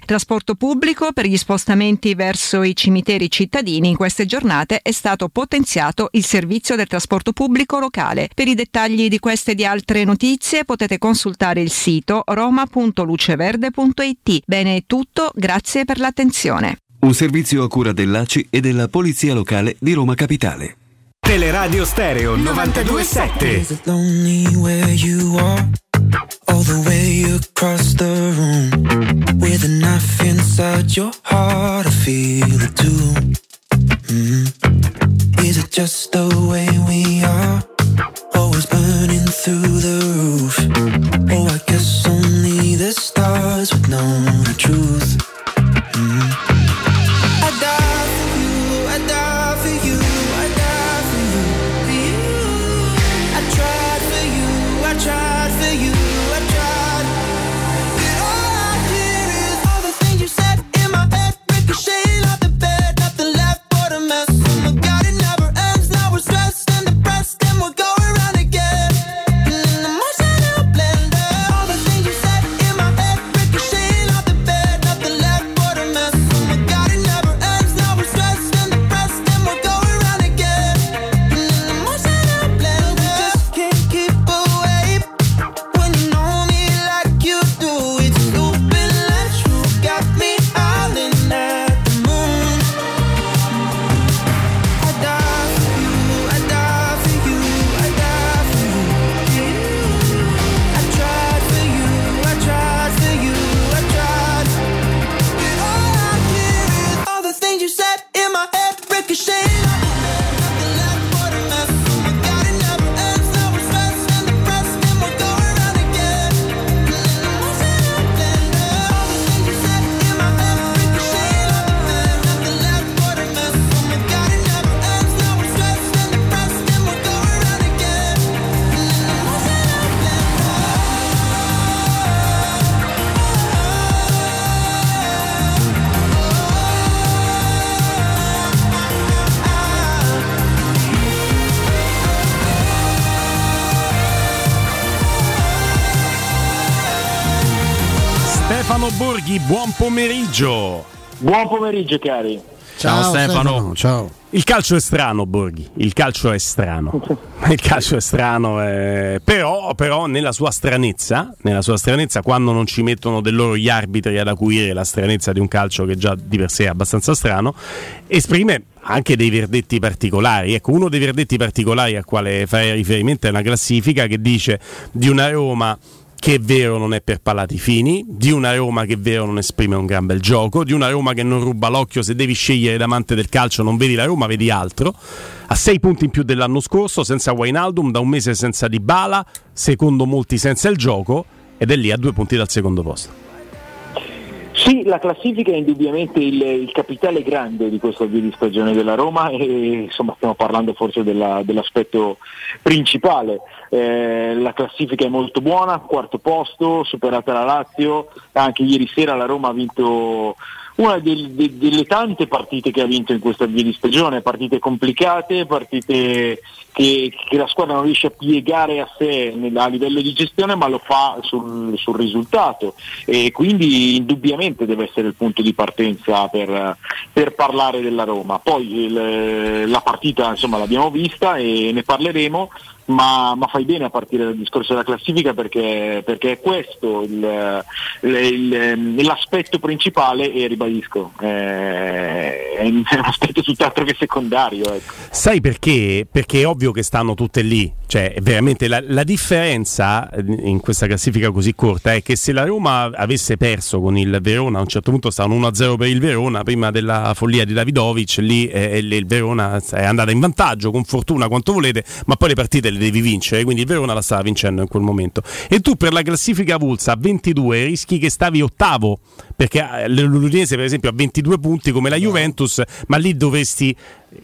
S23: Trasporto pubblico per gli spostamenti verso i cimiteri cittadini in queste giornate è stato potenziato il servizio del trasporto pubblico locale. Per i dettagli di queste e di altre notizie potete consultare il sito roma.luceverde.it. Bene è tutto, grazie per l'attenzione.
S22: Un servizio a cura dell'ACI e della Polizia Locale di Roma Capitale.
S24: Teleradio Stereo 927.
S25: All the way across the room. With a knife inside your heart, I feel it too. Mm. Is it just the way we are? Always burning through the roof. Oh, I guess only the stars would know the truth. Mm.
S1: Stefano Borghi, buon pomeriggio.
S26: Buon pomeriggio cari.
S1: Ciao, Stefano.
S2: Ciao.
S1: Il calcio è strano, Borghi. Il calcio è strano. Il calcio è strano, eh, però, però nella sua stranezza, nella sua stranezza, quando non ci mettono del loro gli arbitri ad acuire la stranezza di un calcio che già di per sé è abbastanza strano, esprime anche dei verdetti particolari. Ecco, uno dei verdetti particolari al quale fare riferimento è una classifica che dice di una Roma che è vero non è per palati fini, di una Roma che è vero non esprime un gran bel gioco, di una Roma che non ruba l'occhio, se devi scegliere d'amante del calcio non vedi la Roma, vedi altro, a sei punti in più dell'anno scorso, senza Wijnaldum, da un mese senza Dybala, secondo molti senza il gioco, ed è lì a due punti dal secondo posto.
S26: Sì, la classifica è indubbiamente il, il capitale grande di questo avvio di stagione della Roma e insomma stiamo parlando forse della- dell'aspetto principale. Eh, la classifica è molto buona, quarto posto, superata la Lazio, anche ieri sera la Roma ha vinto una del- de- delle tante partite che ha vinto in questo avvio di stagione, partite complicate, partite che, che la squadra non riesce a piegare a sé a livello di gestione ma lo fa sul, sul risultato e quindi indubbiamente deve essere il punto di partenza per, per parlare della Roma. Poi il- la partita insomma l'abbiamo vista e ne parleremo. Ma, ma fai bene a partire dal discorso della classifica perché, perché è questo il- il- il- l'aspetto principale e ribadisco, eh, è un aspetto tutt'altro che secondario. Ecco.
S1: Sai perché? Perché è ovvio che stanno tutte lì, cioè veramente la, la differenza eh, in questa classifica così corta è che se la Roma avesse perso con il Verona, a un certo punto stavano 1-0 per il Verona, prima della follia di Davidovic, lì eh, il Verona è andata in vantaggio con fortuna quanto volete, ma poi le partite le devi vincere, quindi il Verona la stava vincendo in quel momento. E tu per la classifica avulsa a 22 rischi che stavi ottavo, perché eh, l'Udinese per esempio ha 22 punti come la Juventus, ma lì dovresti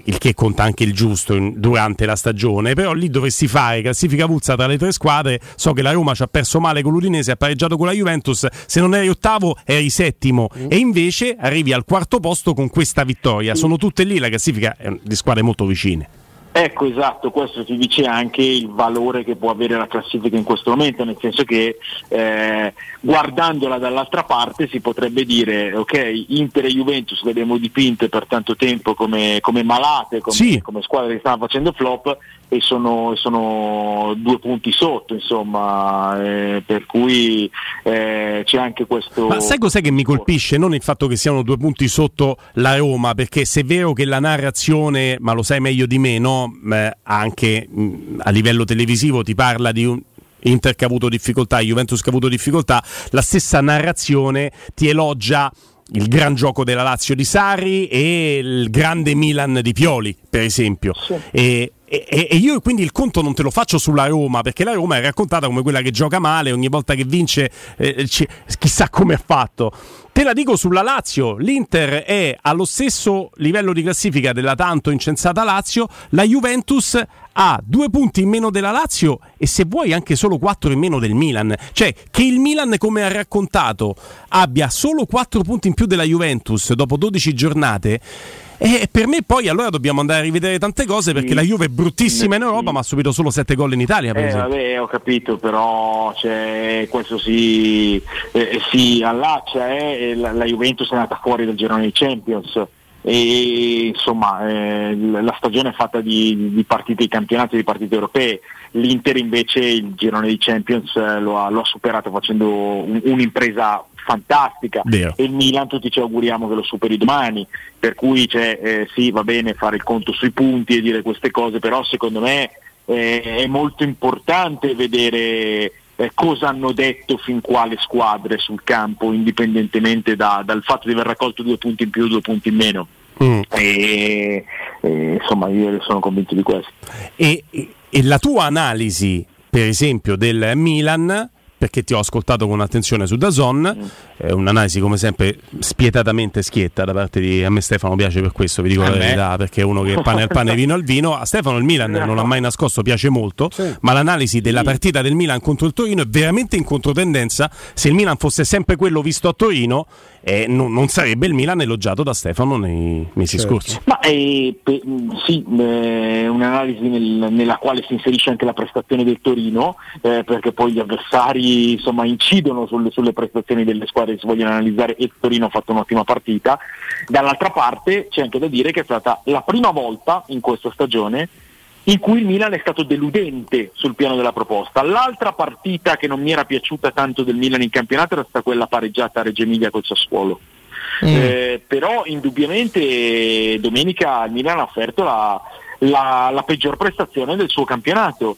S1: il che conta anche il giusto in- durante la stagione, però lì dovresti fare classifica avulsa tra le tre squadre. So che la Roma ci ha perso male con l'Udinese, ha pareggiato con la Juventus. Se non eri ottavo, eri settimo, e invece arrivi al quarto posto con questa vittoria. Sono tutte lì, la classifica di squadre molto vicine.
S26: Ecco, esatto, questo ti dice anche il valore che può avere la classifica in questo momento, nel senso che eh, guardandola dall'altra parte si potrebbe dire, ok, Inter e Juventus le abbiamo dipinte per tanto tempo come, come malate, come, come squadre che stanno facendo flop e sono, sono due punti sotto, insomma, eh, per cui eh, c'è anche questo...
S1: Ma sai cos'è che mi colpisce? Non il fatto che siano due punti sotto la Roma, perché se è vero che la narrazione, ma lo sai meglio di me, no? Eh, anche mh, a livello televisivo ti parla di un. Inter che ha avuto difficoltà, Juventus che ha avuto difficoltà, la stessa narrazione ti elogia il gran gioco della Lazio di Sarri e il grande Milan di Pioli, per esempio. E, e- e io quindi il conto non te lo faccio sulla Roma, perché la Roma è raccontata come quella che gioca male, ogni volta che vince eh, ci- chissà come ha fatto. Te la dico sulla Lazio, l'Inter è allo stesso livello di classifica della tanto incensata Lazio, la Juventus ha due punti in meno della Lazio e se vuoi anche solo quattro in meno del Milan. Cioè che il Milan, come ha raccontato, abbia solo quattro punti in più della Juventus dopo 12 giornate. E per me poi allora dobbiamo andare a rivedere tante cose perché la Juve è bruttissima in Europa ma ha subito solo 7 gol in Italia per
S26: Eh, vabbè, ho capito, però cioè, questo si, eh, si allaccia, eh, la, la Juventus è andata fuori dal girone dei Champions. E insomma eh, la stagione è fatta di, di partite di campionato di partite europee, l'Inter invece il girone dei Champions eh, lo, ha, lo ha superato facendo un- un'impresa fantastica
S1: Vero.
S26: e il Milan tutti ci auguriamo che lo superi domani, per cui cioè, eh, sì va bene fare il conto sui punti e dire queste cose, però secondo me eh, è molto importante vedere eh, cosa hanno detto fin qua le squadre sul campo, indipendentemente da- dal fatto di aver raccolto due punti in più o due punti in meno.
S1: Mm.
S26: E, e, insomma io sono convinto di questo.
S1: E, e- e la tua analisi, per esempio, del Milan, perché ti ho ascoltato con attenzione su Dazon, è un'analisi come sempre spietatamente schietta da parte di... A me Stefano piace per questo, vi dico
S27: A
S1: la
S27: me.
S1: verità, perché è uno che pane al pane, vino al vino. A Stefano il Milan non l'ha mai nascosto, piace molto, ma l'analisi della partita del Milan contro il Torino è veramente in controtendenza. Se il Milan fosse sempre quello visto a Torino, eh, non, non sarebbe il Milan elogiato da Stefano nei mesi
S26: Certo.
S1: scorsi.
S26: Ma eh, pe- mh, sì, eh, un'analisi nel- nella quale si inserisce anche la prestazione del Torino, eh, perché poi gli avversari insomma, incidono sulle, sulle prestazioni delle squadre che si vogliono analizzare e il Torino ha fatto un'ottima partita. Dall'altra parte c'è anche da dire che è stata la prima volta in questa stagione in cui il Milan è stato deludente sul piano della proposta. L'altra partita che non mi era piaciuta tanto del Milan in campionato era stata quella pareggiata a Reggio Emilia col Sassuolo. Eh, però indubbiamente domenica il Milan ha offerto la, la- la peggior prestazione del suo campionato.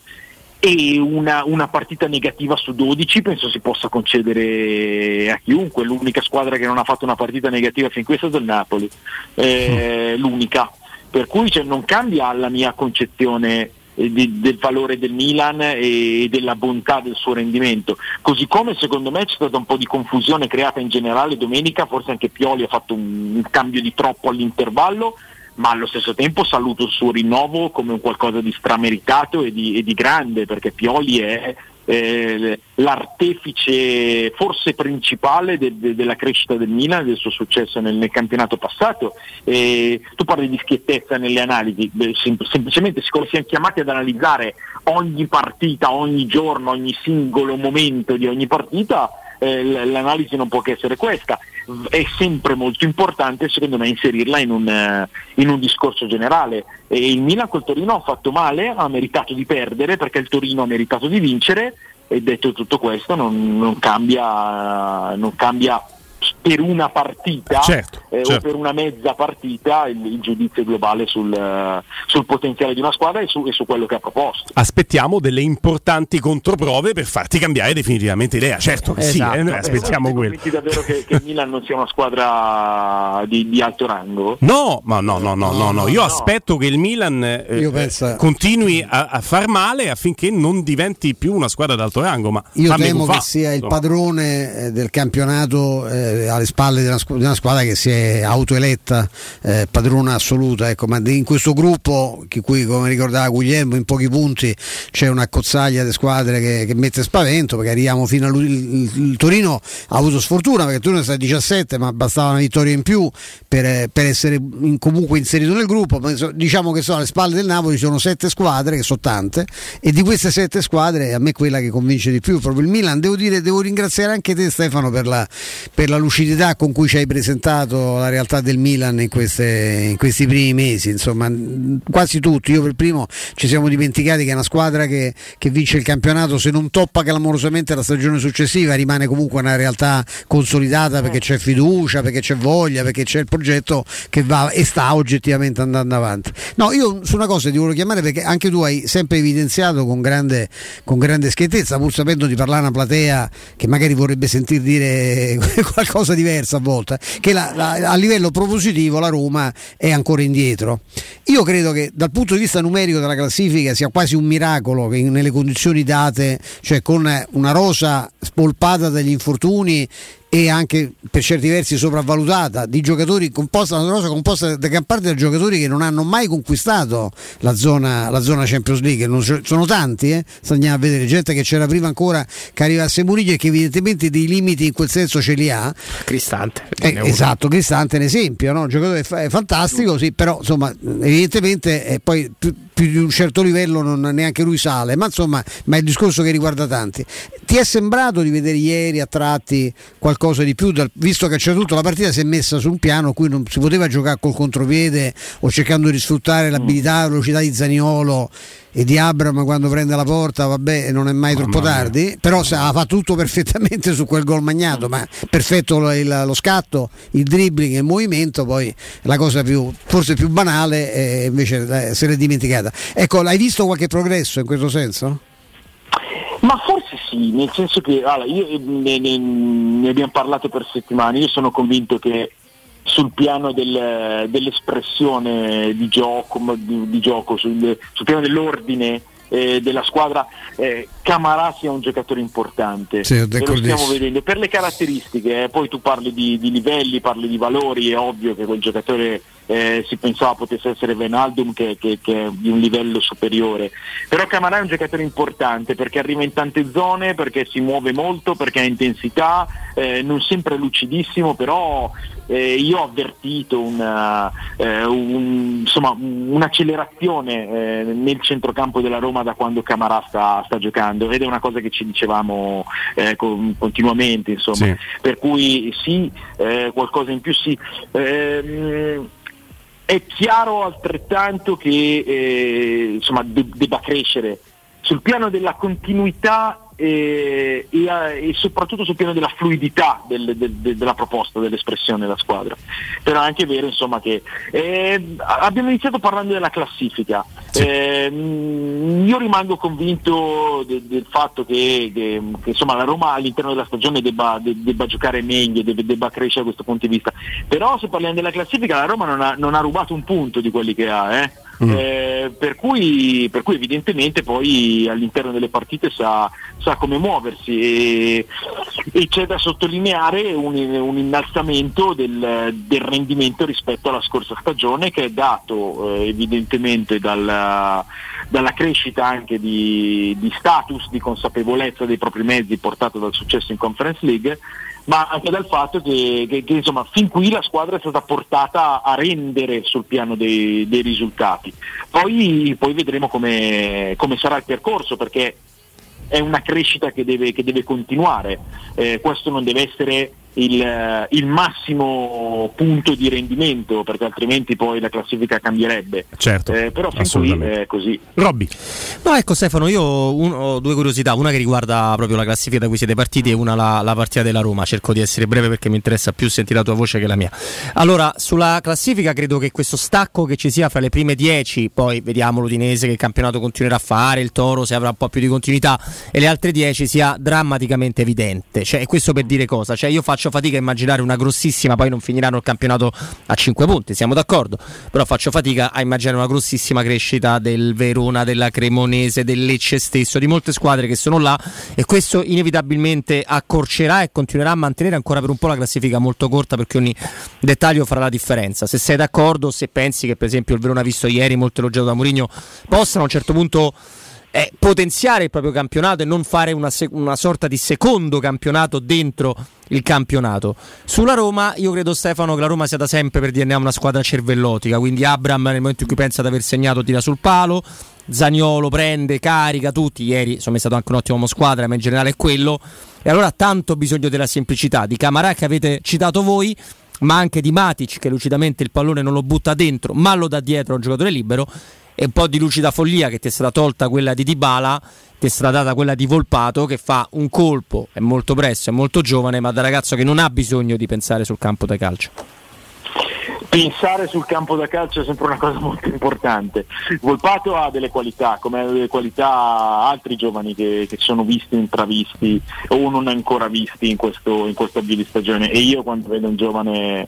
S26: E una, una partita negativa su 12 penso si possa concedere a chiunque, l'unica squadra che non ha fatto una partita negativa fin qui è stato il Napoli, Eh, l'unica, per cui cioè, non cambia la mia concezione eh, di- del valore del Milan e della bontà del suo rendimento. Così come secondo me c'è stata un po' di confusione creata in generale domenica, forse anche Pioli ha fatto un, un cambio di troppo all'intervallo, ma allo stesso tempo saluto il suo rinnovo come un qualcosa di strameritato e di, e di grande, perché Pioli è eh, l'artefice forse principale de- de- della crescita del Milan e del suo successo nel, nel campionato passato. E tu parli di schiettezza nelle analisi, sem- semplicemente siccome siamo chiamati ad analizzare ogni partita, ogni giorno, ogni singolo momento di ogni partita, eh, l'analisi non può che essere questa. È sempre molto importante secondo me inserirla in un, eh, in un discorso generale. E il Milan col Torino ha fatto male, ha meritato di perdere perché il Torino ha meritato di vincere e detto tutto questo non, non cambia, non cambia per una partita
S1: Certo,
S26: eh, o
S1: certo.
S26: per una mezza partita il, il giudizio globale sul, eh, sul potenziale di una squadra e su, e su quello che ha proposto.
S1: Aspettiamo delle importanti controprove per farti cambiare definitivamente idea. Certo che sì,
S26: Esatto.
S1: eh, noi aspettiamo
S26: Siete
S1: quello.
S26: convinti davvero che, che il Milan non sia una squadra di, di alto rango?
S1: No, ma no, no, no, no, no. Io aspetto che il Milan eh,
S2: Io penso-
S1: continui a, a far male affinché non diventi più una squadra d'alto rango. Ma
S2: Io temo
S1: fa,
S2: che sia il padrone eh, del campionato eh, alle spalle di una, di una squadra che si è autoeletta eh, padrona assoluta. Ecco, ma in questo gruppo, che qui come ricordava Guglielmo, in pochi punti c'è una cozzaglia di squadre che, che mette spavento perché arriviamo fino a lui. Il, il Torino ha avuto sfortuna perché il Torino sta a 17, ma bastava una vittoria in più per, per essere in- comunque inserito nel gruppo. Ma Diciamo che sono alle spalle del Napoli ci sono sette squadre, che sono tante, e di queste sette squadre a me quella che convince di più proprio il Milan. Devo dire, devo ringraziare anche te Stefano per la, per la lucidità con cui ci hai presentato la realtà del Milan in, queste- in questi primi mesi. Insomma, quasi tutti, io per primo ci siamo dimenticati che è una squadra che, che vince il campionato, se non toppa clamorosamente la stagione successiva, rimane comunque una realtà consolidata perché c'è fiducia, perché c'è voglia, perché c'è il progetto che va e sta oggettivamente andando avanti. No, io su una cosa ti volevo chiamare perché anche tu hai sempre evidenziato con grande, con grande schiettezza, pur sapendo di parlare a una platea che magari vorrebbe sentir dire qualcosa di diverso a volte, che la- la- a livello propositivo la Roma è ancora indietro. Io credo che dal punto di vista numerico della classifica sia quasi un miracolo che nelle condizioni date, cioè con una rosa spolpata dagli infortuni e anche per certi versi sopravvalutata di giocatori composta una rosa composta da gran parte da giocatori che non hanno mai conquistato la zona, la zona Champions League non so- sono tanti eh? Andiamo a vedere gente che c'era prima ancora che arrivasse Murillo e che evidentemente dei limiti in quel senso ce li ha
S28: Cristante.
S2: eh, esatto, Cristante è un esempio, no? un giocatore fa- fantastico, sì, però insomma, evidentemente eh, poi più, più di un certo livello non neanche lui sale, ma insomma, ma è il discorso che riguarda tanti. Ti è sembrato di vedere ieri a tratti qualcosa di più, dal- visto che c'è tutto, la partita si è messa su un piano in cui non si poteva giocare col contropiede o cercando di sfruttare l'abilità, la velocità di Zaniolo e di Abram quando prende la porta, vabbè, non è mai troppo tardi, però sa- fatto tutto perfettamente su quel gol magnato, ma perfetto lo, il- lo scatto, il dribbling e il movimento, poi la cosa più, forse più banale eh, invece eh, se l'è dimenticata. Ecco, hai visto qualche progresso in questo senso?
S26: Ma forse sì, nel senso che allora, io, eh, ne, ne- ne abbiamo parlato per settimane, io sono convinto che sul piano del- dell'espressione di gioco, di, di gioco sul, sul piano dell'ordine eh, della squadra, eh, Camarà sia un giocatore importante.
S2: Sì,
S26: lo stiamo vedendo per le caratteristiche, eh, poi tu parli di, di, livelli, parli di valori, è ovvio che quel giocatore eh, si pensava potesse essere Venaldum che, che, che, è di un livello superiore. Però Camarà è un giocatore importante perché arriva in tante zone, perché si muove molto, perché ha intensità, eh, non sempre lucidissimo, però eh, io ho avvertito una, eh, un, insomma, un'accelerazione eh, nel centrocampo della Roma da quando Camarà sta, sta, giocando ed è una cosa che ci dicevamo eh, con, continuamente, insomma. Sì. per cui sì, eh, qualcosa in più sì. Ehm, è chiaro altrettanto che eh, insomma, de- debba crescere sul piano della continuità e, e, e, soprattutto sul piano della fluidità del, del, del, della proposta, dell'espressione della squadra. Però è anche vero insomma, che eh, abbiamo iniziato parlando della classifica. Sì. Eh, io rimango convinto de, del fatto che, che, che insomma, la Roma all'interno della stagione debba, de, debba giocare meglio, debba, debba, crescere da questo punto di vista. Però se parliamo della classifica la Roma non ha, non ha rubato un punto di quelli che ha. Eh. Mm. Eh, per, cui, per, cui, evidentemente poi all'interno delle partite sa, sa come muoversi e, e, c'è da sottolineare un, un innalzamento del, del, rendimento rispetto alla scorsa stagione che è dato eh, evidentemente dalla, dalla, crescita anche di, di status, di consapevolezza dei propri mezzi portato dal successo in Conference League ma anche dal fatto che, che, che insomma, fin qui la squadra è stata portata a rendere sul piano dei, dei risultati. Poi, poi vedremo come, come, sarà il percorso perché è una crescita che deve, che deve continuare, eh, questo non deve essere il, il, massimo punto di rendimento perché altrimenti poi la classifica cambierebbe.
S1: Certo,
S26: eh, però fin qui è così.
S1: Robby.
S3: No ecco Stefano io un, ho due curiosità. Una che riguarda proprio la classifica da cui siete partiti e una la, la, partita della Roma. Cerco di essere breve perché mi interessa più sentire la tua voce che la mia. Allora sulla classifica credo che questo stacco che ci sia fra le prime 10 poi vediamo l'Udinese che il campionato continuerà a fare il Toro se avrà un po' più di continuità e le altre 10 sia drammaticamente evidente. Cioè questo per dire cosa? Cioè io faccio faccio fatica a immaginare una grossissima, poi non finiranno il campionato a 5 punti, siamo d'accordo, però faccio fatica a immaginare una grossissima crescita del Verona, della Cremonese, del Lecce stesso, di molte squadre che sono là e questo inevitabilmente accorcerà e continuerà a mantenere ancora per un po' la classifica molto corta perché ogni dettaglio farà la differenza. Se sei d'accordo, se pensi che per esempio il Verona visto ieri, molto elogiato da Mourinho, possano a un certo punto eh, potenziare il proprio campionato e non fare una, una, sorta di secondo campionato dentro il campionato. Sulla Roma, io credo Stefano che la Roma sia da sempre per DNA una squadra cervellotica, quindi Abram nel momento in cui pensa di aver segnato tira sul palo, Zaniolo prende, carica tutti, ieri insomma è stato anche un ottimo squadra, ma in generale è quello. E allora tanto bisogno della semplicità, di Camarà che avete citato voi, ma anche di Matic che lucidamente il pallone non lo butta dentro, ma lo dà dietro a un giocatore libero e un po' di lucida follia che ti è stata tolta quella di Dybala ti è stata data quella di Volpato che fa un colpo, è molto presto, è molto giovane ma da ragazzo che non ha bisogno di pensare sul campo da calcio
S26: pensare sul campo da calcio è sempre una cosa molto importante. Volpato ha delle qualità, come ha delle qualità altri giovani che, che sono visti, intravisti o non ancora visti in questo, in questo avvio di stagione. E io quando vedo un giovane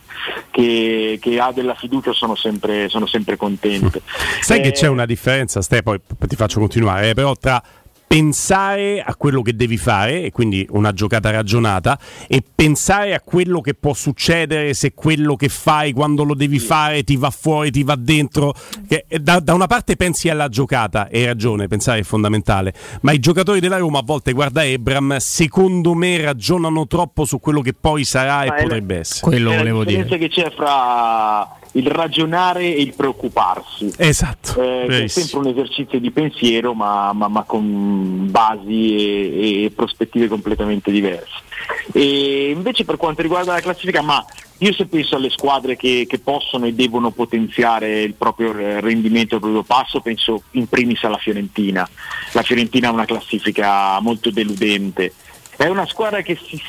S26: che, che ha della fiducia sono sempre, sono sempre contento.
S1: Sai eh, che c'è una differenza, Ste, poi ti faccio continuare, eh, però tra pensare a quello che devi fare, e quindi una giocata ragionata, e pensare a quello che può succedere se quello che fai quando lo devi fare ti va fuori, ti va dentro. Che, da, da, una parte pensi alla giocata, hai ragione, pensare è fondamentale, ma i giocatori della Roma a volte, guarda Ebram, secondo me ragionano troppo su quello che poi sarà ma e potrebbe essere.
S26: Quello volevo dire. Che c'è fra il ragionare e il preoccuparsi.
S1: Esatto.
S26: Eh, è sempre un esercizio di pensiero, ma, ma, ma con basi e, e, prospettive completamente diverse. E invece per quanto riguarda la classifica, ma io se penso alle squadre che, che possono e devono potenziare il proprio rendimento, il proprio passo, penso in primis alla Fiorentina. La Fiorentina ha una classifica molto deludente. È una squadra che si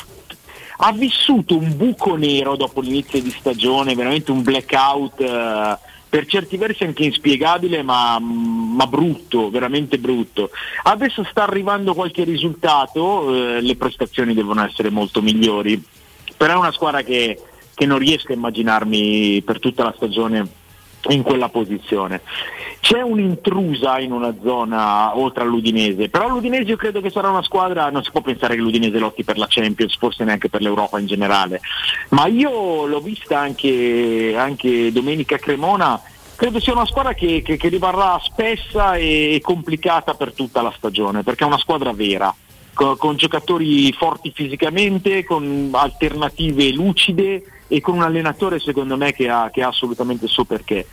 S26: ha vissuto un buco nero dopo l'inizio di stagione, veramente un blackout eh, per certi versi anche inspiegabile ma, ma, brutto, veramente brutto. Adesso sta arrivando qualche risultato, eh, le prestazioni devono essere molto migliori, però è una squadra che, che non riesco a immaginarmi per tutta la stagione in quella posizione. C'è un'intrusa in una zona oltre all'Udinese, però l'Udinese io credo che sarà una squadra, non si può pensare che l'Udinese lotti per la Champions, forse neanche per l'Europa in generale, ma io l'ho vista anche, anche domenica Cremona, credo sia una squadra che, che- che rimarrà spessa e complicata per tutta la stagione, perché è una squadra vera. Con, con giocatori forti fisicamente, con alternative lucide e con un allenatore secondo me che ha, che ha assolutamente il suo perché.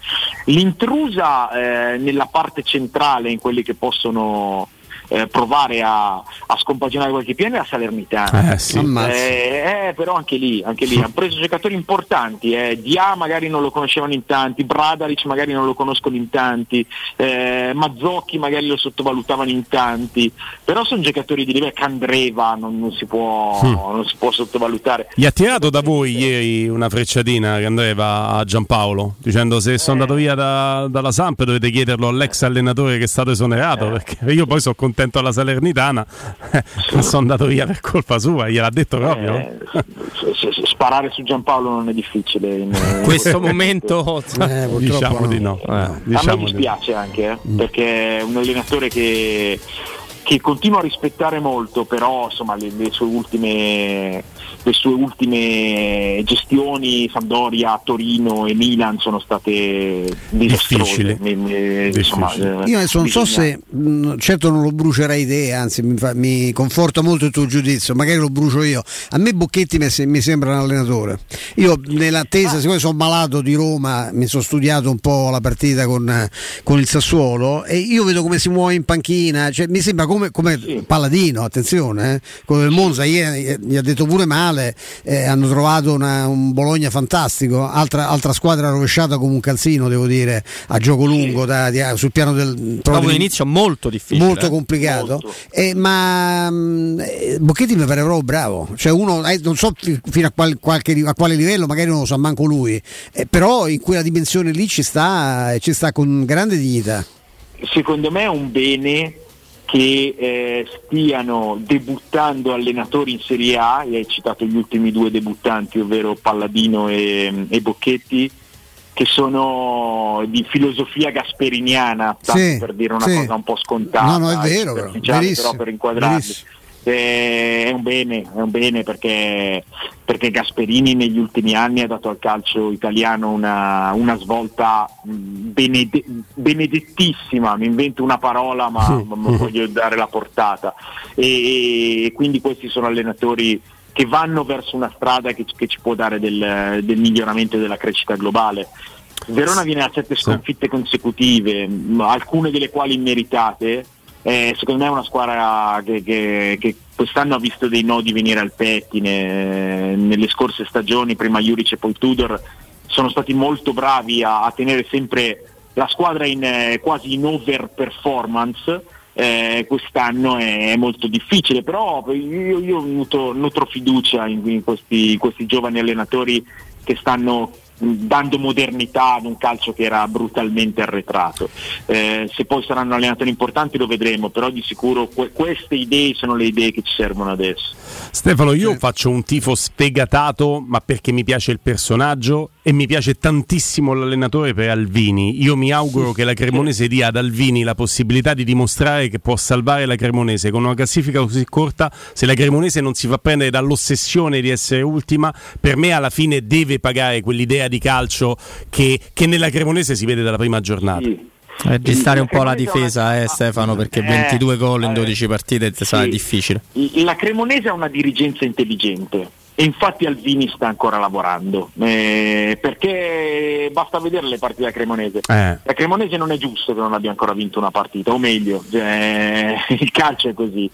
S26: L'intrusa eh, nella parte centrale, in quelli che possono eh, provare a, a scompaginare qualche piede è la Salernitana.
S1: Eh, sì.
S26: Eh, eh, però anche lì, anche lì hanno preso giocatori importanti, eh. Dia magari non lo conoscevano in tanti, Bradaric magari non lo conoscono in tanti, eh, Mazzocchi magari lo sottovalutavano in tanti, però sono giocatori di livello, Candreva non, non si può,
S1: Mm.
S26: non si può sottovalutare.
S1: Gli ha tirato da voi ieri una frecciatina che andava a Giampaolo dicendo se sono andato via da- dalla Samp dovete chiederlo all'ex allenatore che è stato esonerato perché io poi sono contento alla Salernitana sono andato via per colpa sua gliel'ha detto proprio
S26: Eh, s- s- s- sparare su Giampaolo non è difficile in, in
S28: questo momento?
S2: Eh,
S1: diciamo
S2: no.
S1: di no. Eh,
S26: a me
S1: diciamo di no.
S26: dispiace anche, eh, perché è un allenatore che, che continua a rispettare molto, però insomma le, le sue ultime le sue ultime gestioni Sampdoria, Torino e Milan sono state disastrose.
S1: Difficili.
S26: Mi- mi- insomma, eh,
S2: Io adesso non so se, mh, certo non lo brucerai te, anzi mi, fa- mi conforta molto il tuo giudizio, magari lo brucio io. A me Bocchetti mi, se- mi sembra un allenatore. Io nell'attesa, siccome sono malato di Roma, mi sono studiato un po' la partita con, con il Sassuolo e io vedo come si muove in panchina, cioè, mi sembra come, come Paladino, attenzione, eh. quello del Monza ieri eh, gli ha detto pure male, eh, hanno trovato una- un Bologna fantastico, altra, altra squadra rovesciata come un calzino, devo dire, a gioco lungo da- di- sul piano del...
S28: Dopo
S2: proprio
S28: un inizio molto difficile.
S2: molto
S28: eh.
S2: complicato. Eh, ma mh, eh, Bocchetti mi pare proprio bravo. Cioè uno eh, non so fi- fino a, qual- qualche, a quale livello magari non lo sa manco lui. Eh, però in quella dimensione lì ci sta e ci sta con grande dignità.
S26: Secondo me è un bene che eh, stiano debuttando allenatori in Serie A, e hai citato gli ultimi due debuttanti, ovvero Palladino e, e Bocchetti, che sono di filosofia gasperiniana,
S2: Sì,
S26: per dire una
S2: sì.
S26: cosa un po' scontata,
S2: No, no, è vero, però,
S26: però per inquadrarli.
S2: verissimo.
S26: Eh, È un bene, è un bene perché, perché Gasperini negli ultimi anni ha dato al calcio italiano una, una svolta mh, benede- benedettissima, mi invento una parola ma, ma- ma voglio dare la portata e, e quindi questi sono allenatori che vanno verso una strada che, che ci può dare del, del miglioramento e della crescita globale. Verona viene a sette sconfitte consecutive, alcune delle quali immeritate. Eh, secondo me è una squadra che, che- che quest'anno ha visto dei nodi venire al pettine. Nelle scorse stagioni, prima Juric e poi Tudor, sono stati molto bravi a, a tenere sempre la squadra in, eh, quasi in over performance. Eh, quest'anno è, molto difficile, però io, io nutro, nutro fiducia in, in questi, in questi giovani allenatori che stanno dando modernità ad un calcio che era brutalmente arretrato. Eh, se poi saranno allenatori importanti lo vedremo, però di sicuro que- queste idee sono le idee che ci servono adesso.
S1: Stefano, io faccio un tifo sfegatato, ma perché mi piace il personaggio e mi piace tantissimo l'allenatore per Alvini. Io mi auguro che la Cremonese dia ad Alvini la possibilità di dimostrare che può salvare la Cremonese con una classifica così corta. Se la Cremonese non si fa prendere dall'ossessione di essere ultima, per me alla fine deve pagare quell'idea di calcio che, che nella Cremonese si vede dalla prima giornata.
S28: Eh, gestare un po' la difesa, eh, Stefano, perché
S26: Eh,
S28: 22 gol in
S26: eh,
S28: 12 partite sarà
S26: sì.
S28: difficile.
S26: La Cremonese ha una dirigenza intelligente e infatti Alvini sta ancora lavorando eh, perché basta vedere le partite della Cremonese.
S1: Eh.
S26: La Cremonese non è giusto che non abbia ancora vinto una partita, o meglio, cioè, il calcio è così.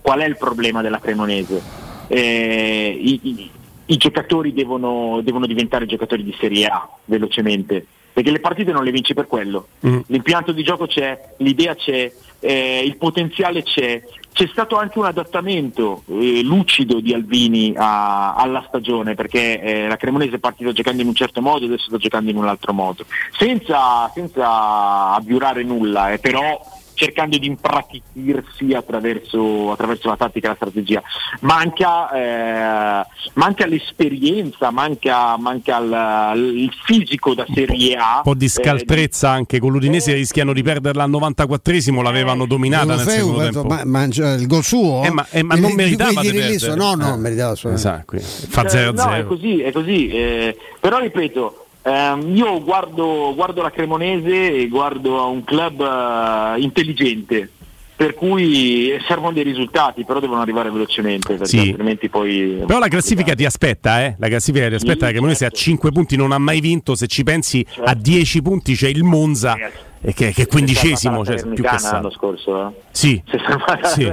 S26: Qual è il problema della Cremonese? Eh, i, i- i giocatori devono, devono diventare giocatori di Serie A velocemente, perché le partite non le vinci per quello. L'impianto di gioco c'è, l'idea c'è, eh, il potenziale c'è. C'è stato anche un adattamento eh, lucido di Albini a- alla stagione perché eh, la Cremonese è partita giocando in un certo modo e adesso sta giocando in un altro modo, senza, senza avviurare nulla, eh, però cercando di impratichirsi attraverso, attraverso la tattica e la strategia. Manca, eh, manca l'esperienza, manca, manca il, il fisico da Serie A.
S1: Un po' di scaltrezza anche con l'Udinese rischiano di perderla al 94esimo, l'avevano dominata nel secondo
S2: penso,
S1: tempo.
S2: ma- mangia il gol suo?
S1: Eh, ma, eh, ma
S2: Di-
S1: non
S2: di
S1: meritava di perdere.
S2: No, no,
S1: Eh.
S2: meritava.
S1: Esatto, fa
S26: Eh,
S1: 0-0.
S26: no, è così, è così. eh, però ripeto, ehm, io guardo, guardo la Cremonese e guardo a un club eh, intelligente. Per cui servono dei risultati, però devono arrivare velocemente, perché
S1: Sì.
S26: altrimenti poi.
S1: Però la classifica ti aspetta, eh? La classifica ti aspetta, la Cremonese a 5 punti non ha mai vinto, se ci pensi a 10 punti c'è il Monza eh, che, che è quindicesimo, cioè più che
S26: l'anno scorso. Eh?
S1: Sì.
S26: Se
S1: Sì, sì.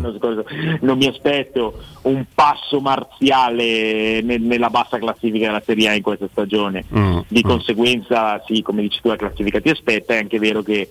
S26: l'anno scorso. Non mi aspetto un passo marziale ne- nella bassa classifica della Serie A in questa stagione.
S1: Mm,
S26: Di
S1: mm.
S26: conseguenza, sì, come dici tu, la classifica ti aspetta, è anche vero che,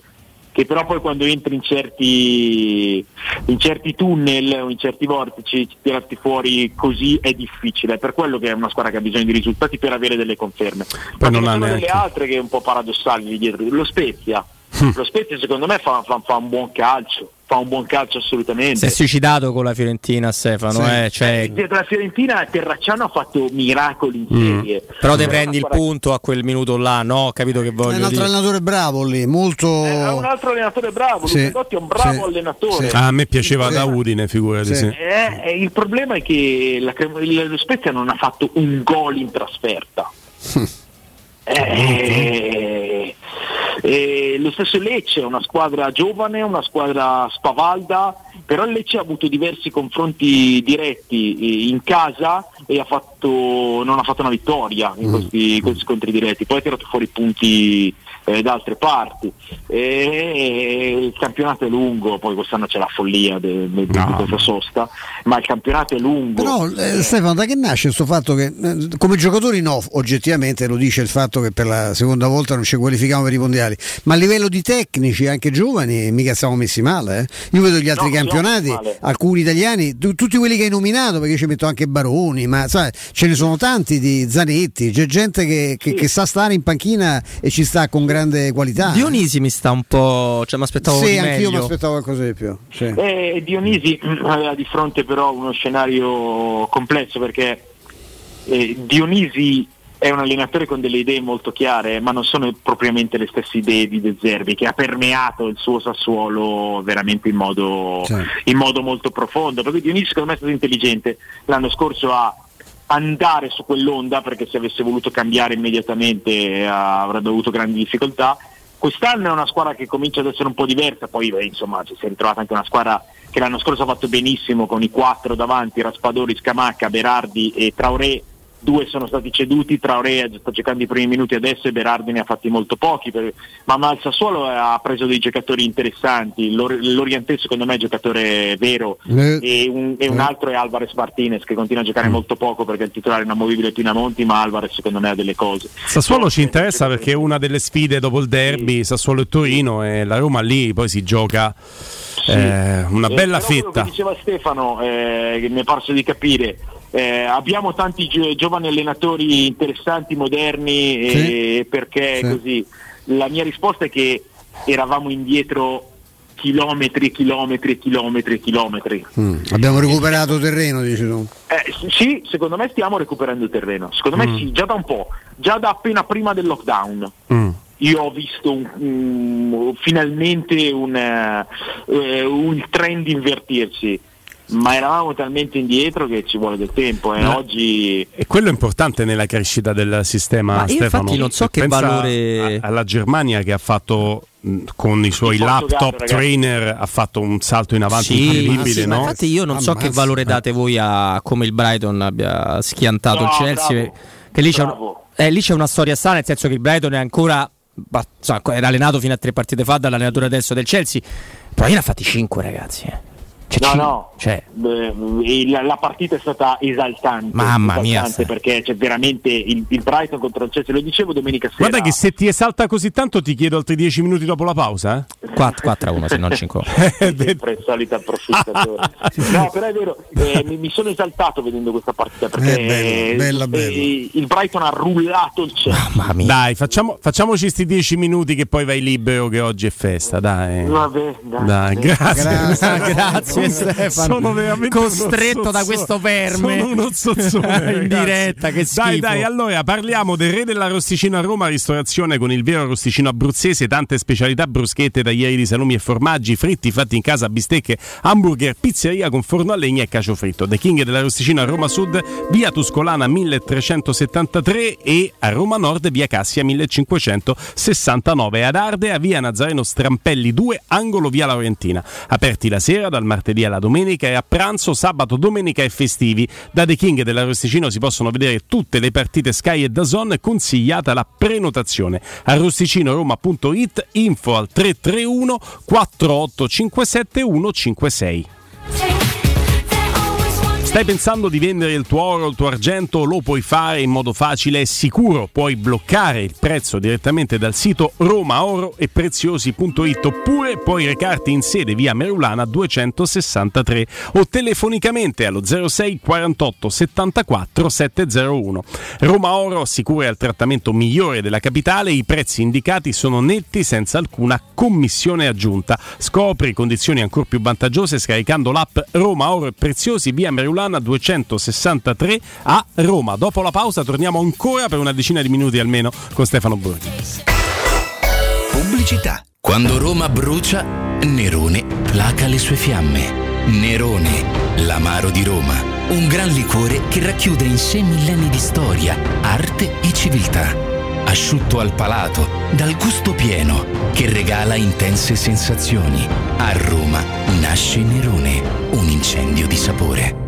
S26: che però poi quando entri in certi, in certi tunnel o in certi vortici tirarti fuori così è difficile, è per quello che è una squadra che ha bisogno di risultati per avere delle conferme.
S1: Poi non
S26: ne
S1: ha
S26: sono delle altre che è un po' paradossali lì dietro, lo Spezia.
S1: Hm.
S26: Lo Spezia secondo me fa, fa- fa un buon calcio, fa un buon calcio assolutamente.
S28: Si è suicidato con la Fiorentina Stefano,
S26: Sì.
S28: eh, cioè,
S26: Dietro la Fiorentina Terracciano ha fatto miracoli in
S28: Mm.
S26: serie.
S28: però te
S26: È
S28: prendi il punto a quel minuto là, no? Ho capito che
S2: È
S28: voglio
S2: un altro
S28: dire.
S2: allenatore bravo lì, molto.
S26: È un altro allenatore bravo,
S2: Sì.
S26: Luca è un bravo
S2: Sì.
S26: allenatore.
S1: Ah, a me piaceva da Udine, figurati. Sì.
S26: Eh, eh, il problema è che la lo Spezia non ha fatto un gol in trasferta. Eh, eh, lo stesso Lecce è una squadra giovane, una squadra spavalda, però il Lecce ha avuto diversi confronti diretti eh, in casa e ha fatto- non ha fatto una vittoria in questi, questi scontri diretti, poi ha tirato fuori punti eh, da altre parti. E il campionato è lungo, poi quest'anno c'è la follia de- de- di questa sosta, ma il campionato è lungo.
S2: Però eh, Stefano, da che nasce questo fatto che eh, come giocatori no, oggettivamente lo dice il fatto che per la seconda volta non ci qualifichiamo per i mondiali, ma a livello di tecnici, anche giovani, mica siamo messi male. eh. Io vedo gli altri
S26: No,
S2: campionati, alcuni italiani, tu- tutti quelli che hai nominato, perché ci metto anche Baroni, ma sai, ce ne sono tanti di Zanetti, c'è gente che, che- che sa stare in panchina e ci sta con grande qualità.
S28: Dionisi mi sta un po'. cioè mi aspettavo
S2: sì, anch'io mi aspettavo qualcosa di più. sì.
S26: Eh, Dionisi aveva di fronte però uno scenario complesso perché eh, Dionisi è un allenatore con delle idee molto chiare, ma non sono propriamente le stesse idee di De Zerbi, che ha permeato il suo Sassuolo veramente in modo, in modo molto profondo. Perché Dionisi secondo me è stato intelligente l'anno scorso a andare su quell'onda, perché se avesse voluto cambiare immediatamente eh, avrebbe avuto grandi difficoltà. Quest'anno è una squadra che comincia ad essere un po' diversa, poi beh, insomma ci si è ritrovata anche una squadra che l'anno scorso ha fatto benissimo con i quattro davanti, Raspadori, Scamacca, Berardi e Traoré. Due sono stati ceduti, Traoré sta giocando i primi minuti adesso e Berardi ne ha fatti molto pochi, per- ma, il Sassuolo ha preso dei giocatori interessanti, L'Or- l'Orientè secondo me è giocatore vero
S2: Eh.
S26: e, un, e un
S2: Eh.
S26: altro è Alvarez Martinez che continua a giocare molto poco perché il titolare è inamovibile Pinamonti, ma Alvarez secondo me ha delle cose.
S1: Sassuolo ci interessa perché è una delle sfide dopo il derby, Sassuolo e Torino e la Roma lì poi si gioca eh, una
S26: Eh,
S1: bella
S26: quello
S1: fetta.
S26: che diceva Stefano, eh, che mi è parso di capire, eh, abbiamo tanti gio- giovani allenatori interessanti, moderni, eh, perché
S2: Sì.
S26: così? La mia risposta è che eravamo indietro chilometri e chilometri e chilometri e chilometri.
S2: Mm, Abbiamo recuperato terreno, dici tu.
S26: Eh, sì, secondo me stiamo recuperando terreno. Secondo me
S2: Mm.
S26: sì, già da un po', già da appena prima del lockdown.
S1: Mm.
S26: Io ho visto un- un- finalmente un, eh, eh, un trend invertirsi, ma eravamo talmente indietro che ci vuole del tempo. E
S1: Ma-
S26: oggi
S1: E quello è importante nella crescita del sistema,
S28: Ma io
S1: Stefano.
S28: infatti non so che
S1: Pensa
S28: valore-
S1: a- alla Germania che ha fatto con i suoi laptop
S26: ragazzi.
S1: trainer ha fatto un salto in avanti
S28: Sì,
S1: incredibile,
S28: ma
S1: no?
S28: infatti io non so che valore date voi a come il Brighton abbia schiantato
S26: No,
S28: il Chelsea.
S26: bravo,
S28: che lì c'è, un- eh, lì c'è una storia strana, nel senso che il Brighton è ancora. era allenato fino a tre partite fa dall'allenatore adesso del Chelsea. Però io ne ha fatti 5 ragazzi. eh. Cioè
S26: No,
S28: ci-
S26: no,
S28: cioè,
S26: Beh, la, la partita è stata esaltante,
S28: Mamma mia,
S26: esaltante perché c'è veramente il, il Brighton contro il Chelsea, lo dicevo domenica sera.
S1: Guarda che se ti esalta così tanto ti chiedo altri 10 minuti dopo la pausa. Eh?
S28: 4, a 1 se non 5
S26: sempre il solito approfittatore. no, però è vero, eh, mi, mi sono esaltato vedendo questa partita perché
S2: Eh, bello, bella,
S26: eh,
S2: bella.
S26: il Brighton ha rullato il Chelsea.
S1: Dai, facciamo, facciamoci questi 10 minuti che poi vai libero che oggi è festa, dai.
S26: Vabbè, dai.
S1: Dai, grazie.
S28: Grazie, grazie, Stefano.
S1: Sono veramente
S28: Costretto da questo verme.
S1: Sono uno zozzone,
S28: In diretta, che schifo.
S1: Dai, dai, allora parliamo del re dell'arrosticino a Roma, ristorazione con il vero arrosticino abruzzese, tante specialità bruschette, taglieri di salumi e formaggi, fritti fatti in casa, bistecche, hamburger, pizzeria con forno a legna e cacio fritto. The King dell'arrosticino a Roma Sud, via Tuscolana 1373 e a Roma Nord, via Cassia 1569. Ad Ardea, via Nazareno Strampelli 2, angolo via Laurentina. Aperti la sera, dal martedì alla domenica e a pranzo, sabato, domenica e festivi. Da The King dell'Arrosticino si possono vedere tutte le partite Sky e Dazon, consigliata la prenotazione. Arrosticinoroma.it, info al 331 4857 156. Stai pensando di vendere il tuo oro il tuo argento? Lo puoi fare in modo facile e sicuro. Puoi bloccare il prezzo direttamente dal sito romaoroepreziosi.it oppure puoi recarti in sede via Merulana 263 o telefonicamente allo 06 48 74 701. Roma Oro assicura il trattamento migliore della capitale. I prezzi indicati sono netti senza alcuna commissione aggiunta. Scopri condizioni ancora più vantaggiose scaricando l'app Roma Oro e Preziosi via Merulana 263 a Roma. Dopo la pausa torniamo ancora per una decina di minuti almeno con Stefano Borghi.
S29: Pubblicità. Quando Roma brucia, Nerone placa le sue fiamme. Nerone, l'amaro di Roma. Un gran liquore che racchiude in sé millenni di storia, arte e civiltà. Asciutto al palato, dal gusto pieno, che regala intense sensazioni. A Roma nasce Nerone, un incendio di sapore.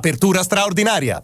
S30: apertura straordinaria.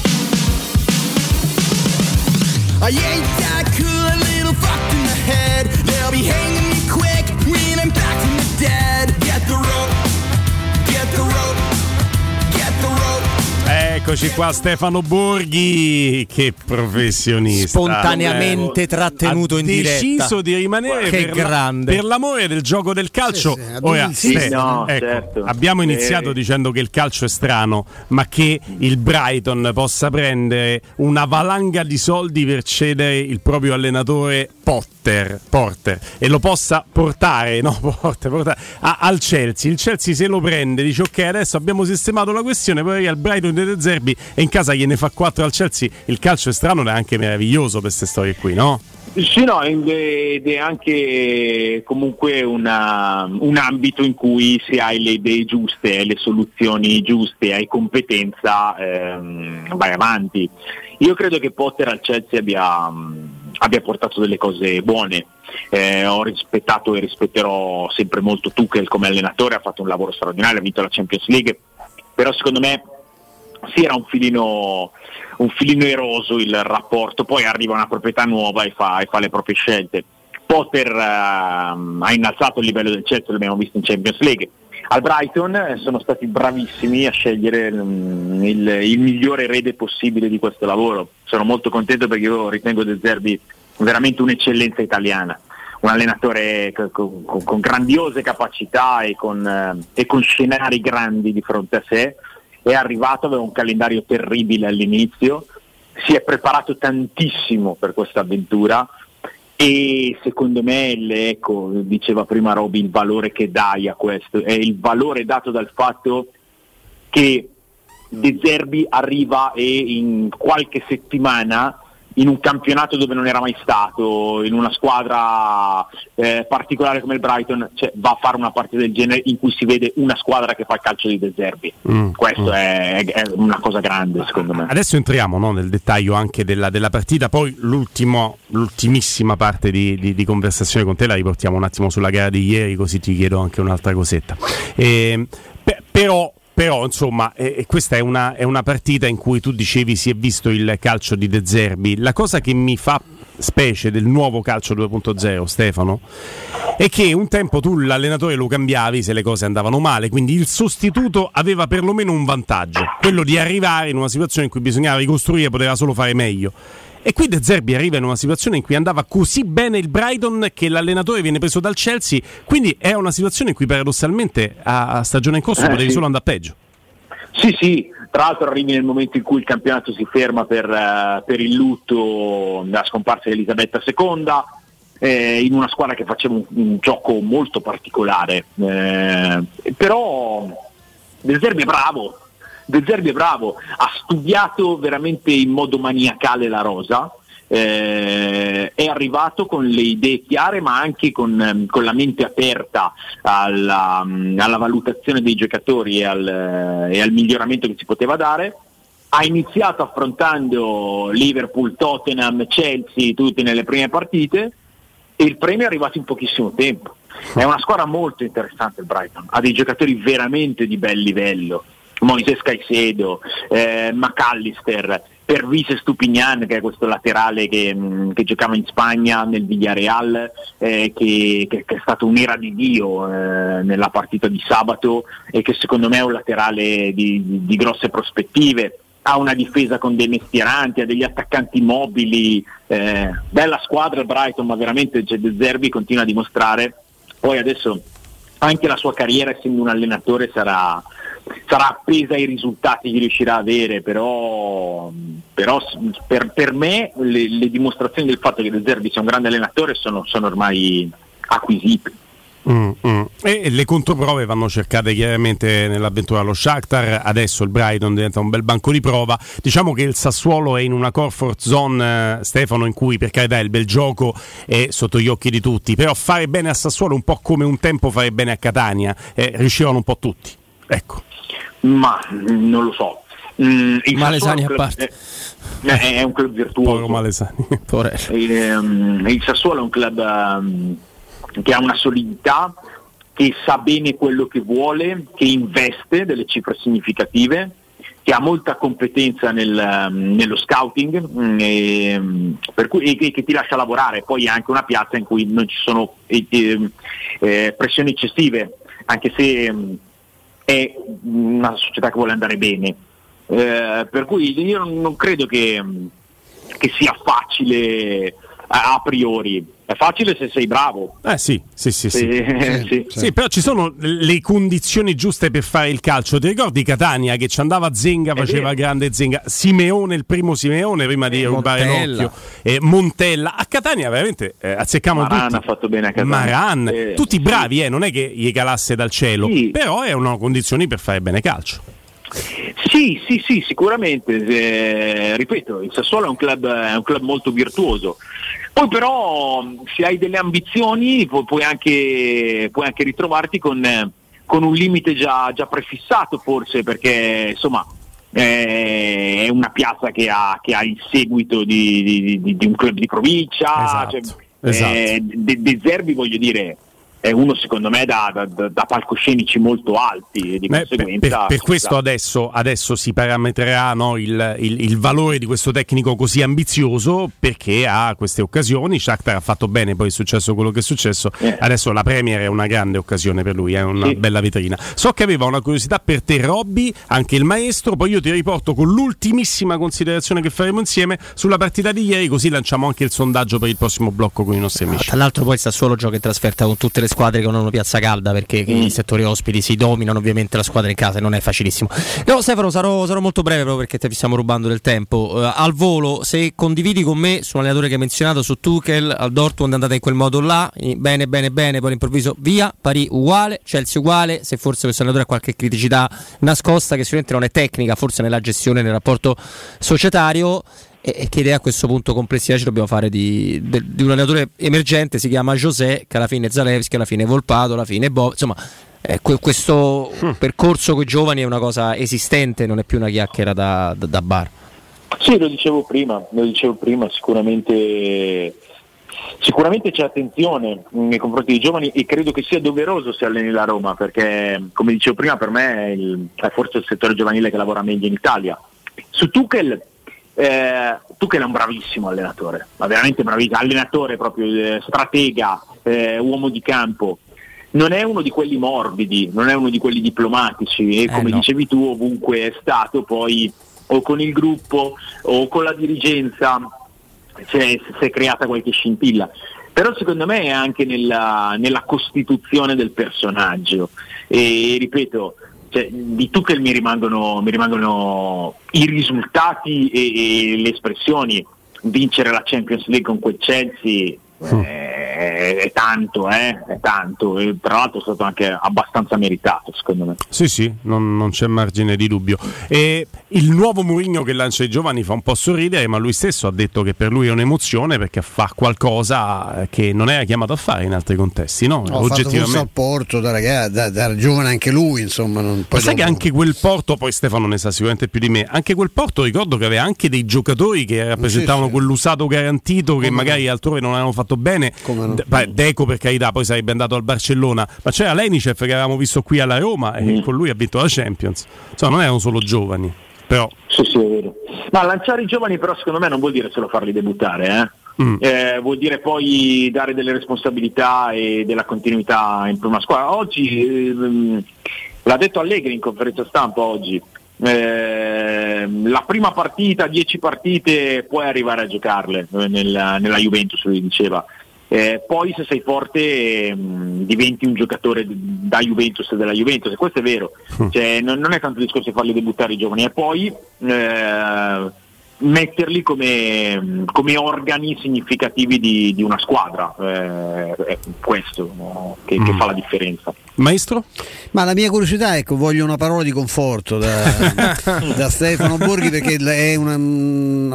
S31: I ain't that cool, a little fucked in the head. They'll be hanging
S1: Eccoci qua Stefano Borghi, che professionista.
S28: Spontaneamente
S1: Eh,
S28: trattenuto
S1: ha
S28: in diretta.
S1: deciso di rimanere
S28: Che
S1: per, la-
S28: grande.
S1: per l'amore del gioco del calcio.
S2: Sì, sì,
S1: Ora,
S2: abilissimo.
S1: Ste-
S26: No,
S1: ecco,
S26: certo.
S1: abbiamo
S26: Eh.
S1: iniziato dicendo che il calcio è strano, ma che il Brighton possa prendere una valanga di soldi per cedere il proprio allenatore Potter, Porter e lo possa portare, no, Porter, portare a- al Chelsea. Il Chelsea se lo prende, dice ok, adesso abbiamo sistemato la questione, poi il Brighton De Zerbi e in casa gliene fa 4 al Chelsea. Il calcio è strano è anche meraviglioso per queste storie qui, no?
S26: Sì, no, ed è anche comunque una- un ambito in cui se hai le idee giuste, le soluzioni giuste, hai competenza, ehm, vai avanti. Io credo che Potter al Chelsea abbia, abbia portato delle cose buone. Eh, ho rispettato e rispetterò sempre molto Tuchel come allenatore, ha fatto un lavoro straordinario, ha vinto la Champions League, però secondo me sì, era un filino, un filino eroso il rapporto, poi arriva una proprietà nuova e fa, e fa le proprie scelte. Potter ehm, ha innalzato il livello del Chelsea, l'abbiamo visto in Champions League. Al Brighton eh, sono stati bravissimi a scegliere mm, il, il migliore erede possibile di questo lavoro. Sono molto contento perché io ritengo De Zerbi veramente un'eccellenza italiana un allenatore co- co- con, con grandiose capacità e con, eh, e con scenari grandi di fronte a sé. È arrivato, aveva un calendario terribile all'inizio, si è preparato tantissimo per questa avventura e secondo me ecco, diceva prima Roby il valore che dai a questo. È il valore dato dal fatto che De Zerbi arriva e in qualche settimana in un campionato dove non era mai stato, in una squadra eh, particolare come il Brighton, cioè, va a fare una partita del genere in cui si vede una squadra che fa il calcio di De Zerbi.
S1: Mm,
S26: Questo
S1: mm.
S26: È, è una cosa grande secondo me.
S1: Adesso entriamo no, nel dettaglio anche della, della partita, poi l'ultimo, l'ultimissima parte di, di- di conversazione con te la riportiamo un attimo sulla gara di ieri, così ti chiedo anche un'altra cosetta. Ehm, pe- però, però, insomma, eh, questa è una, è una partita in cui tu dicevi si è visto il calcio di De Zerbi. La cosa che mi fa specie del nuovo calcio 2.0, Stefano, è che un tempo tu l'allenatore lo cambiavi se le cose andavano male, quindi il sostituto aveva perlomeno un vantaggio, quello di arrivare in una situazione in cui bisognava ricostruire, poteva solo fare meglio. E qui De Zerbi arriva in una situazione in cui andava così bene il Brighton che l'allenatore viene preso dal Chelsea, quindi è una situazione in cui paradossalmente a, stagione in corso
S26: Eh,
S1: potevi
S26: sì.
S1: solo andare peggio.
S26: Sì, sì, tra l'altro arrivi nel momento in cui il campionato si ferma per, eh, per il lutto della scomparsa di Elisabetta II, eh, in una squadra che faceva un, un gioco molto particolare. eh, però De Zerbi è bravo, De Zerbi è bravo, ha studiato veramente in modo maniacale la rosa. eh, è arrivato con le idee chiare ma anche con, ehm, con la mente aperta alla, mm, alla valutazione dei giocatori e al, eh, e al miglioramento che si poteva dare ha iniziato affrontando Liverpool, Tottenham, Chelsea, tutti nelle prime partite e il premio è arrivato in pochissimo tempo. È una squadra molto interessante il Brighton, ha dei giocatori veramente di bel livello. Moises Caicedo, eh, McAllister, Pervis Stupignan che è questo laterale che, mh, che giocava in Spagna nel Villarreal eh, che, che- che è stato un'era di Dio eh, nella partita di sabato e che secondo me è un laterale di, di- di grosse prospettive. Ha una difesa con dei mestieranti, ha degli attaccanti mobili, eh, bella squadra il Brighton ma veramente cioè, De Zerbi continua a dimostrare. Poi adesso anche la sua carriera essendo un allenatore sarà, sarà appesa ai risultati che riuscirà a avere, però, però per, per me le, le dimostrazioni del fatto che De Zerbi sia un grande allenatore sono, sono ormai acquisite.
S1: Mm, mm. E le controprove vanno cercate chiaramente nell'avventura allo Shakhtar, adesso il Brighton diventa un bel banco di prova. Diciamo che il Sassuolo è in una comfort zone, eh, Stefano, in cui per carità il bel gioco è sotto gli occhi di tutti, però fare bene a Sassuolo è un po' come un tempo fare bene a Catania, eh, riuscivano un po' tutti. Ecco.
S26: Ma non lo so. Mm, il
S28: Malesani
S26: Sassuolo è un
S28: a
S26: club-
S28: parte.
S26: è- è un club virtuoso.
S1: Malesani.
S26: Ehm, il Sassuolo è un club ehm, che ha una solidità, che sa bene quello che vuole, che investe delle cifre significative, che ha molta competenza nel, ehm, nello scouting mm, e, per cui, e che, che ti lascia lavorare. Poi è anche una piazza in cui non ci sono eh, eh, eh, pressioni eccessive, anche se mm, è una società che vuole andare bene. Eh, per cui io non, credo che, che sia facile a, a priori. È facile se sei bravo.
S1: Eh sì, sì, sì, sì.
S26: Sì, sì.
S1: Sì, però ci sono le condizioni giuste per fare il calcio. Ti ricordi Catania che ci andava Zenga, faceva grande Zenga, Simeone, il primo Simeone prima di rubare
S26: Montella.
S1: l'occhio, eh, Montella. A Catania veramente eh, azzeccamo
S26: Maran
S1: tutti.
S26: ha fatto bene a Catania.
S1: Maran,
S26: Eh,
S1: tutti bravi, eh, non è che gli calasse dal cielo,
S26: Sì.
S1: però è una condizione per fare bene calcio.
S26: Sì, sì, sì, sicuramente. Eh, ripeto, il Sassuolo è un, club, è un club molto virtuoso. Poi però se hai delle ambizioni pu- puoi anche, puoi anche ritrovarti con, eh, con un limite già, già prefissato forse perché insomma eh, è una piazza che ha, che ha il seguito di, di- di- di un club di provincia.
S1: Esatto,
S26: cioè,
S1: esatto.
S26: eh, De, De Zerbi voglio dire è uno secondo me da, da- da- palcoscenici molto alti e di
S1: Beh, per,
S26: conseguenza
S1: per- per questo adesso, adesso si parametrerà no, il, il- il valore di questo tecnico così ambizioso perché ha queste occasioni. Shakhtar ha fatto bene, poi è successo quello che è successo. Adesso la Premier è una grande occasione per lui, è una
S26: Sì.
S1: bella vetrina. So che aveva una curiosità per te, Robby, anche il maestro. Poi io ti riporto con l'ultimissima considerazione che faremo insieme sulla partita di ieri, così lanciamo anche il sondaggio per il prossimo blocco con i nostri amici.
S28: Tra l'altro poi il Sassuolo gioca in trasferta con tutte le squadre che non hanno piazza calda perché
S1: Mm.
S28: i settori ospiti si dominano ovviamente la squadra in casa e non è facilissimo. No Stefano sarò, sarò molto breve proprio perché ti stiamo rubando del tempo. Eh, al volo se condividi con me su un allenatore che hai menzionato su Tuchel al Dortmund è andata in quel modo là, bene bene bene, poi all'improvviso via, Parì uguale, Chelsea uguale, se forse questo allenatore ha qualche criticità nascosta che sicuramente non è tecnica, forse nella gestione, nel rapporto societario. E che idea a questo punto complessiva ci dobbiamo fare di, de- di un allenatore emergente? Si chiama José, che alla fine è Zalewski, alla fine è Volpato, alla fine è Bob. Insomma, eh, que- questo percorso con i giovani è una cosa esistente, non è più una chiacchiera da, da- da bar.
S26: Sì, lo dicevo prima, lo dicevo prima, sicuramente, sicuramente c'è attenzione nei confronti dei giovani e credo che sia doveroso se alleni la Roma perché come dicevo prima per me è, il- è forse il settore giovanile che lavora meglio in Italia. Su Tuchel, eh, Tuchel è un bravissimo allenatore, ma veramente bravissimo, allenatore proprio, eh, stratega, eh, uomo di campo. Non è uno di quelli morbidi, non è uno di quelli diplomatici e come
S28: no.
S26: dicevi tu ovunque è stato poi o con il gruppo o con la dirigenza c'è- si è creata qualche scintilla. Però secondo me è anche nella, nella costituzione del personaggio. E ripeto, cioè, di Tuchel mi rimangono, mi rimangono i risultati e, e le espressioni. Vincere la Champions League con quel Chelsea eh, è, è tanto, eh, è tanto. E tra l'altro è stato anche abbastanza meritato, secondo me.
S1: Sì, sì, non, non c'è margine di dubbio. E il nuovo Mourinho che lancia i giovani fa un po' sorridere, ma lui stesso ha detto che per lui è un'emozione perché fa qualcosa che non era chiamato a fare in altri contesti, no?
S2: Ho
S1: Oggettivamente.
S2: al Porto da, ragazza, da, da giovane anche lui, insomma. Non,
S1: Ma sai che
S2: dopo-
S1: anche quel porto, poi Stefano ne sa sicuramente più di me, anche quel porto ricordo che aveva anche dei giocatori che rappresentavano quell'usato garantito che magari altrove non avevano fatto bene. De- beh, Deco per carità, poi sarebbe andato al Barcellona, ma c'era Lenicev che avevamo visto qui alla Roma
S26: Mm.
S1: e con lui ha vinto la Champions. Insomma, non erano solo giovani, però
S26: Sì, sì, è vero. Ma lanciare i giovani però secondo me non vuol dire solo farli debuttare, eh.
S1: Mm.
S26: Eh, vuol dire poi dare delle responsabilità e della continuità in prima squadra. Oggi, ehm, l'ha detto Allegri in conferenza stampa oggi, ehm, la prima partita, 10 partite, puoi arrivare a giocarle eh, nella, nella Juventus, lui diceva. Eh, poi se sei forte ehm, diventi un giocatore da Juventus e della Juventus, e questo è vero, cioè, non, non è tanto il discorso di farli debuttare i giovani, è poi eh, metterli come, come organi significativi di, di una squadra, eh, è questo no, che, che fa la differenza.
S1: Maestro?
S2: Ma la mia curiosità, ecco, voglio una parola di conforto da, da Stefano Borghi perché è una.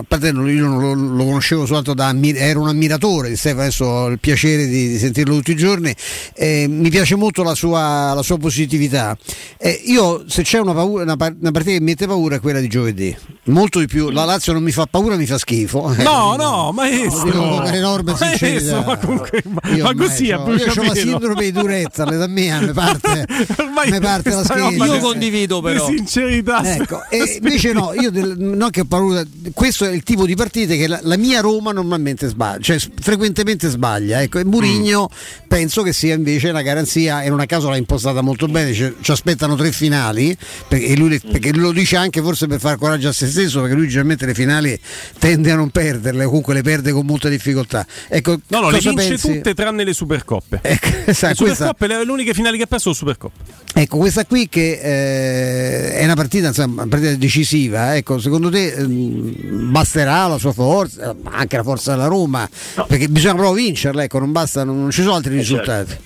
S2: A parte io non lo, lo conoscevo soltanto da ero un ammiratore di Stefano, adesso ho il piacere di, di sentirlo tutti i giorni. Eh, mi piace molto la sua, la sua positività. Eh, io se c'è una, paura- una una partita che mi mette paura è quella di giovedì. Molto di più. La Lazio non mi fa paura, mi fa schifo.
S1: No, no,
S2: Lo
S1: maestro.
S2: dico con enorme
S1: Maestro,
S2: sincerità.
S1: ma comunque- ma-
S2: Io
S1: ma così a
S2: c'ho- Io ho la sindrome di durezza, l'età mia mi parte, mi parte la
S1: questa
S2: schiena.
S1: roba
S28: Io
S1: di-
S28: condivido però.
S1: Di sincerità.
S2: Ecco, e invece no, io del- non che ho paura, questo è il tipo di partite che la, la mia Roma normalmente sbaglia, cioè frequentemente sbaglia. Ecco, e Murigno penso che sia invece la garanzia, e non a caso l'ha impostata molto bene, ci, ci aspettano tre finali, perché lui, le- perché lui lo dice anche forse per far coraggio a se stesso, perché lui generalmente le finali tende a non perderle, comunque le perde con molta difficoltà. Ecco,
S1: No, no, le vince
S2: pensi?
S1: tutte tranne le Supercoppe.
S2: esatto,
S1: le
S2: questa-
S1: Supercoppe, le, le uniche finali che ha perso sono Supercoppe.
S2: Ecco, questa qui che eh, è una partita, insomma, una partita decisiva, ecco, secondo te ehm, basterà la sua forza, ma anche la forza della Roma? Perché bisogna proprio vincerla, ecco, non basta, non, non ci sono altri
S26: Eh,
S2: risultati.
S26: certo.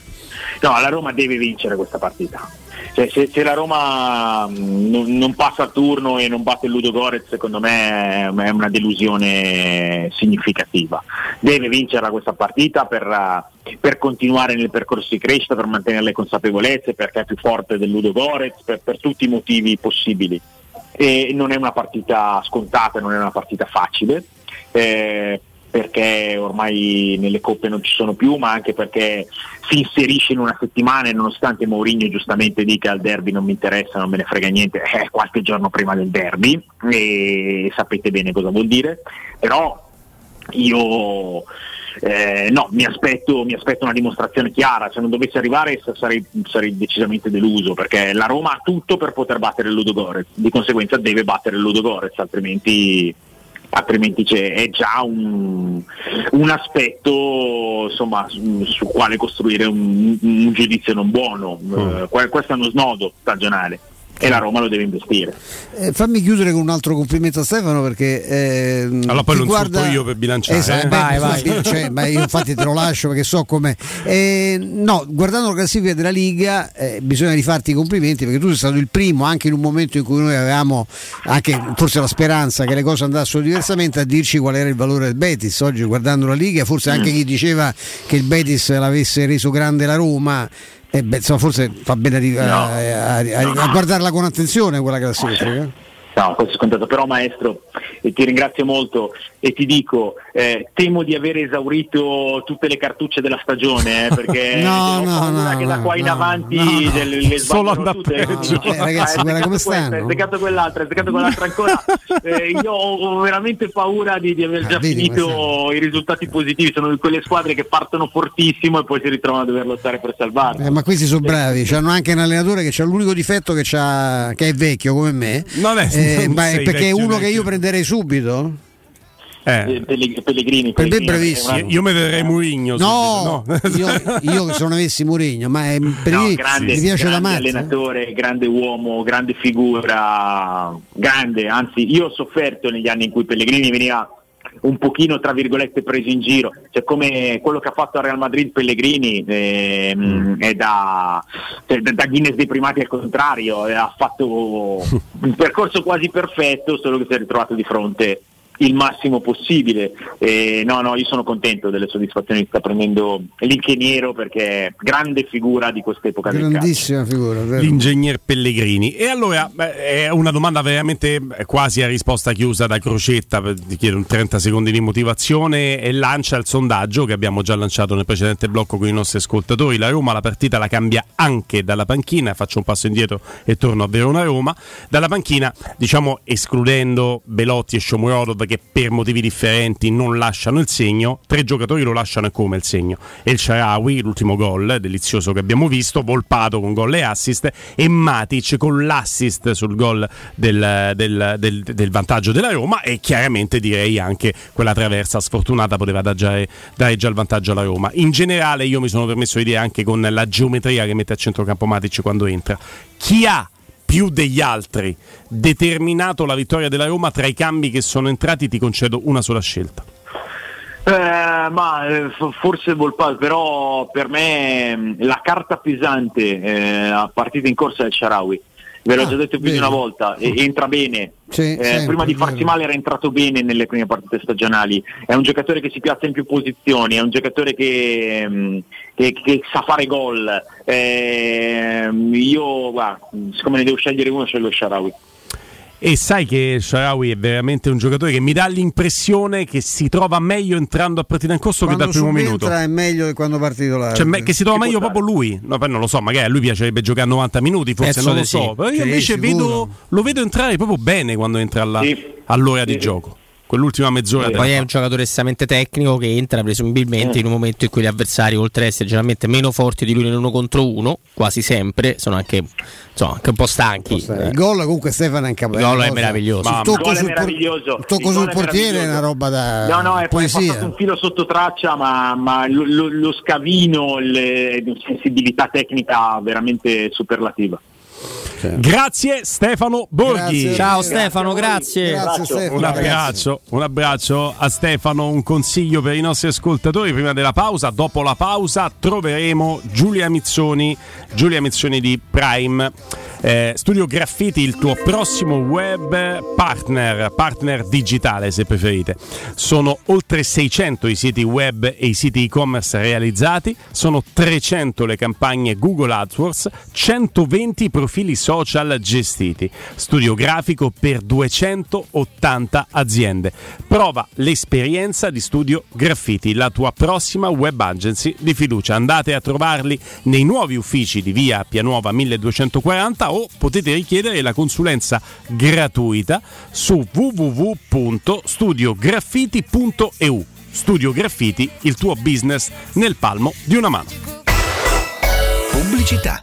S26: No, la Roma deve vincere questa partita. Cioè, se, se la Roma mh, non, non passa a turno e non batte il Ludo Gorez, secondo me è una delusione significativa. Deve vincere questa partita per, eh, per continuare nel percorso di crescita, per mantenere le consapevolezze, perché è più forte del Ludo Gorez, per, per tutti i motivi possibili. E non è una partita scontata, non è una partita facile. eh, perché ormai nelle coppe non ci sono più, ma anche perché si inserisce in una settimana e nonostante Mourinho giustamente dica al derby non mi interessa, non me ne frega niente, è qualche giorno prima del derby e sapete bene cosa vuol dire, però io eh, no, mi aspetto, mi aspetto una dimostrazione chiara, se non dovesse arrivare sa- sarei, sarei decisamente deluso perché la Roma ha tutto per poter battere il Ludo Gorez, di conseguenza deve battere il Ludo Gorez, altrimenti altrimenti c'è, è già un, un aspetto insomma, su, su quale costruire un, un giudizio non buono. Eh, que- questo è uno snodo stagionale e la Roma lo deve investire.
S2: Eh, fammi chiudere con un altro complimento a Stefano perché ehm,
S1: Allora poi lo
S2: guarda...
S1: io per bilanciare.
S2: Esatto,
S1: eh. Vai, vai.
S2: sì, cioè, ma io infatti te lo lascio perché so come no, guardando la classifica della Liga eh, bisogna rifarti i complimenti perché tu sei stato il primo anche in un momento in cui noi avevamo anche forse la speranza che le cose andassero diversamente a dirci qual era il valore del Betis oggi guardando la Liga forse anche chi diceva che il Betis l'avesse reso grande la Roma eh, beh, insomma, forse fa bene a, ri- a- a- a- a guardarla con attenzione quella classifica
S26: No, questo è scontato, però maestro eh, ti ringrazio molto e ti dico, eh, temo di aver esaurito tutte le cartucce della stagione, eh, perché
S2: No,
S26: ho
S2: no,
S26: paura
S2: no,
S26: che da
S2: no,
S26: qua in avanti
S2: no, no.
S26: delle- le
S1: Solo andrà
S26: tutte.
S2: Eh, ragazzi,
S26: hai
S2: guarda come stanno.
S26: Hai steccato quell'altra, hai steccato quell'altra ancora. Eh, io ho, veramente paura di, di aver già
S2: Ah, vedi
S26: finito i risultati positivi, sono di quelle squadre che partono fortissimo e poi si ritrovano a dover lottare per salvarsi.
S2: Eh, ma questi sono bravi, hanno anche un allenatore che ha l'unico difetto che, c'ha- che è vecchio come me,
S1: Non è-
S2: Eh, ma è perché è
S1: vecchio,
S2: uno che
S1: vecchio.
S2: io prenderei subito.
S1: Eh.
S26: Pellegrini, Pellegrini,
S2: Per me bravissimo.
S26: una-
S1: Io mi vedrei Mourinho.
S2: No,
S1: subito,
S2: io, io se non avessi Mourinho, ma è, per
S26: No,
S2: me
S26: grande,
S2: mi piace da
S26: grande
S2: mazza.
S26: allenatore, grande uomo, grande figura, grande, anzi io ho sofferto negli anni in cui Pellegrini veniva un pochino tra virgolette preso in giro, cioè come quello che ha fatto a Real Madrid Pellegrini ehm, è da, cioè, da- Guinness dei primati al contrario, eh, ha fatto un percorso quasi perfetto, solo che si è ritrovato di fronte il massimo possibile. Eh, no, no, io sono contento delle soddisfazioni che sta prendendo l'ingegnero perché è grande figura di quest'epoca.
S2: Grandissima figura. vero.
S1: L'ingegner Pellegrini. E allora beh, è una domanda veramente quasi a risposta chiusa da Crocetta, ti chiedo un 30 secondi di motivazione e lancia il sondaggio che abbiamo già lanciato nel precedente blocco con i nostri ascoltatori. La Roma la partita la cambia anche dalla panchina, faccio un passo indietro e torno a Verona-Roma. Dalla panchina, diciamo escludendo Belotti e Shomurodov che per motivi differenti non lasciano il segno, tre giocatori lo lasciano e come il segno. El Sharawi, l'ultimo gol delizioso che abbiamo visto, Volpato con gol e assist e Matic con l'assist sul gol del, del- del- del vantaggio della Roma e chiaramente direi anche quella traversa sfortunata poteva dare, già il vantaggio alla Roma. In generale io mi sono permesso di dire anche con la geometria che mette a centrocampo Matic quando entra. Chi ha più degli altri determinato la vittoria della Roma tra i cambi che sono entrati ti concedo una sola scelta.
S26: Eh, ma eh, forse Volpato, però per me mh, la carta pesante eh, a partita in corsa è il Sharawi. Ve l'ho
S2: Ah,
S26: già detto più di
S2: vedi.
S26: una volta, e- entra bene.
S2: Sì,
S26: Eh,
S2: sempre,
S26: prima di farsi male era entrato bene nelle prime partite stagionali. È un giocatore che si piazza in più posizioni, è un giocatore che, mh, che- che sa fare gol. Ehm, io, guarda, siccome ne devo scegliere uno, scelgo Sharawi.
S1: E sai che Sharawi è veramente un giocatore che mi dà l'impressione che si trova meglio entrando a partita in corso
S2: Quando
S1: che dal primo minuto.
S2: è meglio che quando parte titolare.
S1: Cioè, che si trova meglio proprio lui. No, poi non lo so, magari a lui piacerebbe giocare 90 minuti, forse
S28: Penso
S1: non lo so.
S28: sì.
S1: Però io
S28: Sì,
S1: invece vedo, lo vedo entrare proprio bene quando entra alla- all'ora di gioco. Quell'ultima mezz'ora. della
S28: Poi è un giocatore estremamente tecnico che entra presumibilmente
S1: Eh.
S28: in un momento in cui gli avversari, oltre ad essere generalmente meno forti di lui nell'uno contro uno, quasi sempre, sono anche, insomma, anche un po' stanchi.
S2: Il gol comunque Stefano è incapabile.
S28: Il gol è meraviglioso.
S2: Il tocco sul, por-
S26: meraviglioso.
S2: il tocco
S26: Il
S2: sul
S26: è
S2: portiere è una roba da
S26: No, no, è, è
S2: poesia.
S26: passato un filo sotto traccia, ma, ma lo, lo- lo scavino, le, sensibilità tecnica veramente superlativa.
S1: Grazie Stefano Borghi.
S28: Grazie. Ciao Stefano, grazie.
S2: Grazie, Stefano,
S1: Un abbraccio, un abbraccio a Stefano, un consiglio per i nostri ascoltatori prima della pausa. Dopo la pausa troveremo Giulia Mizzoni, Giulia Mizzoni di Prime. Eh, Studio Graffiti, il tuo prossimo web partner, partner digitale se preferite. Sono oltre 600 i siti web e i siti e-commerce realizzati, sono 300 le campagne Google AdWords, 120 i profili social gestiti. Studio grafico per 280 aziende. Prova l'esperienza di Studio Graffiti, la tua prossima web agency di fiducia. Andate a trovarli nei nuovi uffici di via Pianuova 1240 o potete richiedere la consulenza gratuita su www.studiograffiti.eu. Studio Graffiti, il tuo business nel palmo di una mano.
S6: Pubblicità.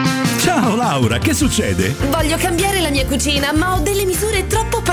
S32: Ciao Laura, che succede?
S33: Voglio cambiare la mia cucina, ma ho delle misure troppo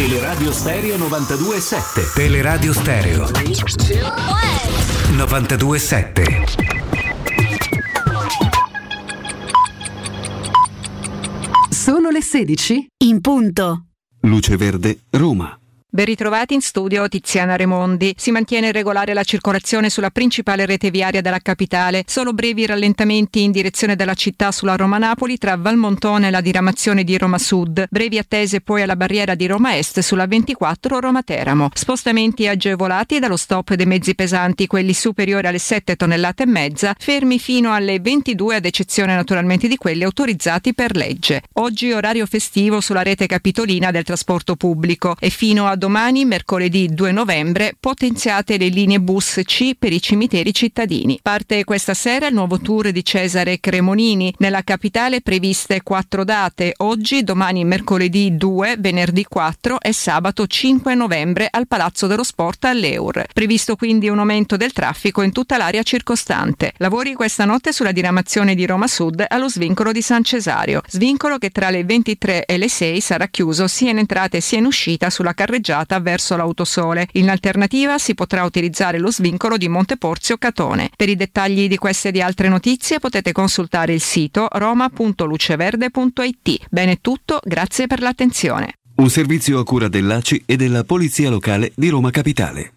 S34: Teleradio Stereo 92.7 Teleradio Stereo 92.7
S21: Sono le 16 in punto.
S22: Luce Verde, Roma.
S23: Ben ritrovati in studio Tiziana Remondi. Si mantiene regolare la circolazione sulla principale rete viaria della capitale. Solo brevi rallentamenti in direzione della città sulla Roma-Napoli tra Valmontone e la diramazione di Roma Sud. Brevi attese poi alla barriera di Roma Est sulla 24 Roma-Teramo. Spostamenti agevolati dallo stop dei mezzi pesanti, quelli superiori alle 7 tonnellate e mezza, fermi fino alle 22 ad eccezione naturalmente di quelli autorizzati per legge. Oggi orario festivo sulla rete capitolina del trasporto pubblico e fino a domani, mercoledì 2 novembre, potenziate le linee bus C per i cimiteri cittadini. Parte questa sera il nuovo tour di Cesare Cremonini. Nella capitale previste quattro date, oggi, domani mercoledì 2, venerdì 4 e sabato 5 novembre al Palazzo dello Sport all'Eur. Previsto quindi un aumento del traffico in tutta l'area circostante. Lavori questa notte sulla diramazione di Roma Sud allo svincolo di San Cesario. Svincolo che tra le 23 e le 6 sarà chiuso sia in entrata sia in uscita sulla carreggiata verso l'Autosole. In alternativa si potrà utilizzare lo svincolo di Monteporzio Catone. Per i dettagli di queste e di altre notizie potete consultare il sito roma.luceverde.it. Bene è tutto, grazie per l'attenzione.
S22: Un servizio a cura dell'ACI e della Polizia Locale di Roma Capitale.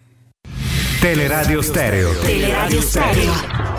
S34: Teleradio Stereo
S9: Teleradio Stereo.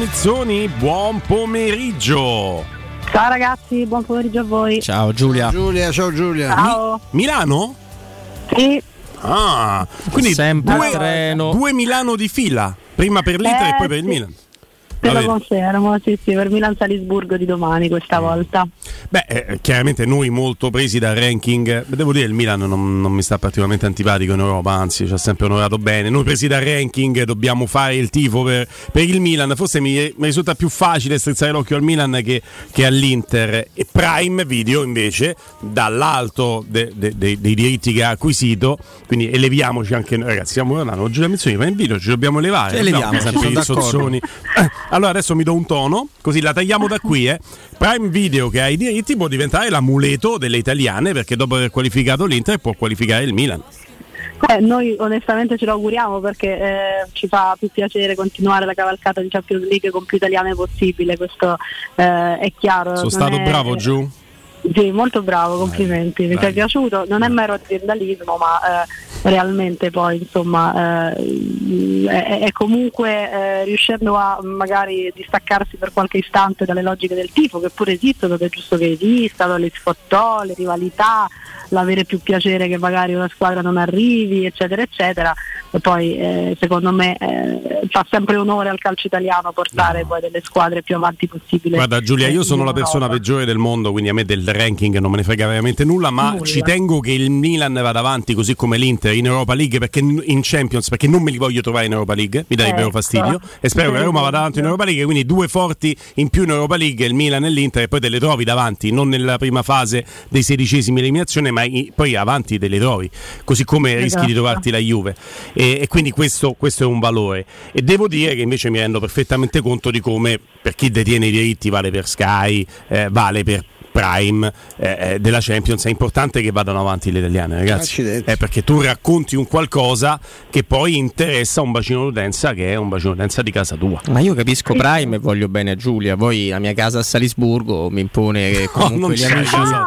S1: Pezzoni, buon pomeriggio.
S35: Ciao ragazzi, buon pomeriggio a voi.
S28: Ciao Giulia.
S2: Giulia, ciao Giulia.
S35: Ciao.
S1: Milano?
S35: Sì.
S1: Ah, quindi
S28: Sempre
S1: due,
S28: treno.
S1: due Milano di fila, prima per l'Inter
S35: Eh,
S1: e poi per il
S35: sì.
S1: Milan.
S35: Lo
S1: bene.
S35: confermo, sì, sì, per Milan Salisburgo di domani questa volta.
S1: Beh, eh, chiaramente noi molto presi dal ranking, devo dire il Milan non, non mi sta particolarmente antipatico in Europa, anzi ci ha sempre onorato bene. Noi presi dal ranking dobbiamo fare il tifo per, per il Milan, forse mi, mi risulta più facile strizzare l'occhio al Milan che, che all'Inter. E Prime Video invece, dall'alto de- de- de- dei diritti che ha acquisito, quindi eleviamoci anche noi, ragazzi, siamo guardando, Giulia Mizzoni, Prime Video ci dobbiamo elevare.
S28: Ci eleviamo,
S1: no?
S28: sempre,
S1: sempre i
S28: sono d'accordo.
S1: sozzoni. Allora adesso mi do un tono, così la tagliamo da qui. Eh. Prime Video che ha i diritti può diventare l'amuleto delle italiane perché dopo aver qualificato l'Inter può qualificare il Milan.
S35: Eh, noi onestamente ce lo auguriamo perché eh, ci fa più piacere continuare la cavalcata di Champions League con più italiane possibile, questo eh, è chiaro.
S1: Sono
S35: non
S1: stato
S35: è-
S1: bravo giù?
S35: Sì, molto bravo, complimenti, mi
S1: dai.
S35: è piaciuto, non è mero aziendalismo ma eh, realmente poi insomma eh, è, è comunque eh, riuscendo a magari distaccarsi per qualche istante dalle logiche del tifo che pure esistono, ed è giusto che esistano, le sfottò, le rivalità, l'avere più piacere che magari una squadra non arrivi, eccetera, eccetera. E poi eh, secondo me eh, fa sempre onore al calcio italiano portare poi delle squadre più avanti possibile.
S1: Guarda Giulia, io sono la persona
S35: Europa.
S1: peggiore del mondo, quindi a me del ranking non me ne frega veramente nulla, ma
S35: Nulla.
S1: ci tengo che il Milan vada avanti così come l'Inter in Europa League, perché in Champions, perché non me li voglio trovare in Europa League, mi darebbero
S35: Ecco.
S1: fastidio e spero che la Roma vada avanti in Europa League, quindi due forti in più in Europa League, il Milan e l'Inter e poi te le trovi davanti, non nella prima fase dei sedicesimi eliminazione, ma i- poi avanti te le trovi, così come rischi di
S35: Esatto.
S1: trovarti la Juve. E, e quindi questo, questo è un valore. E devo dire che invece mi rendo perfettamente conto di come per chi detiene i diritti vale per Sky, eh, vale per Prime eh, eh, della Champions, è importante che vadano avanti le italiane, ragazzi. Eh, perché tu racconti un qualcosa che poi interessa un bacino d'utenza che è un bacino d'utenza di casa tua.
S28: Ma io capisco Prime e voglio bene a Giulia, poi la mia casa a Salisburgo mi impone che comunque
S1: non
S28: gli amici...
S1: casa.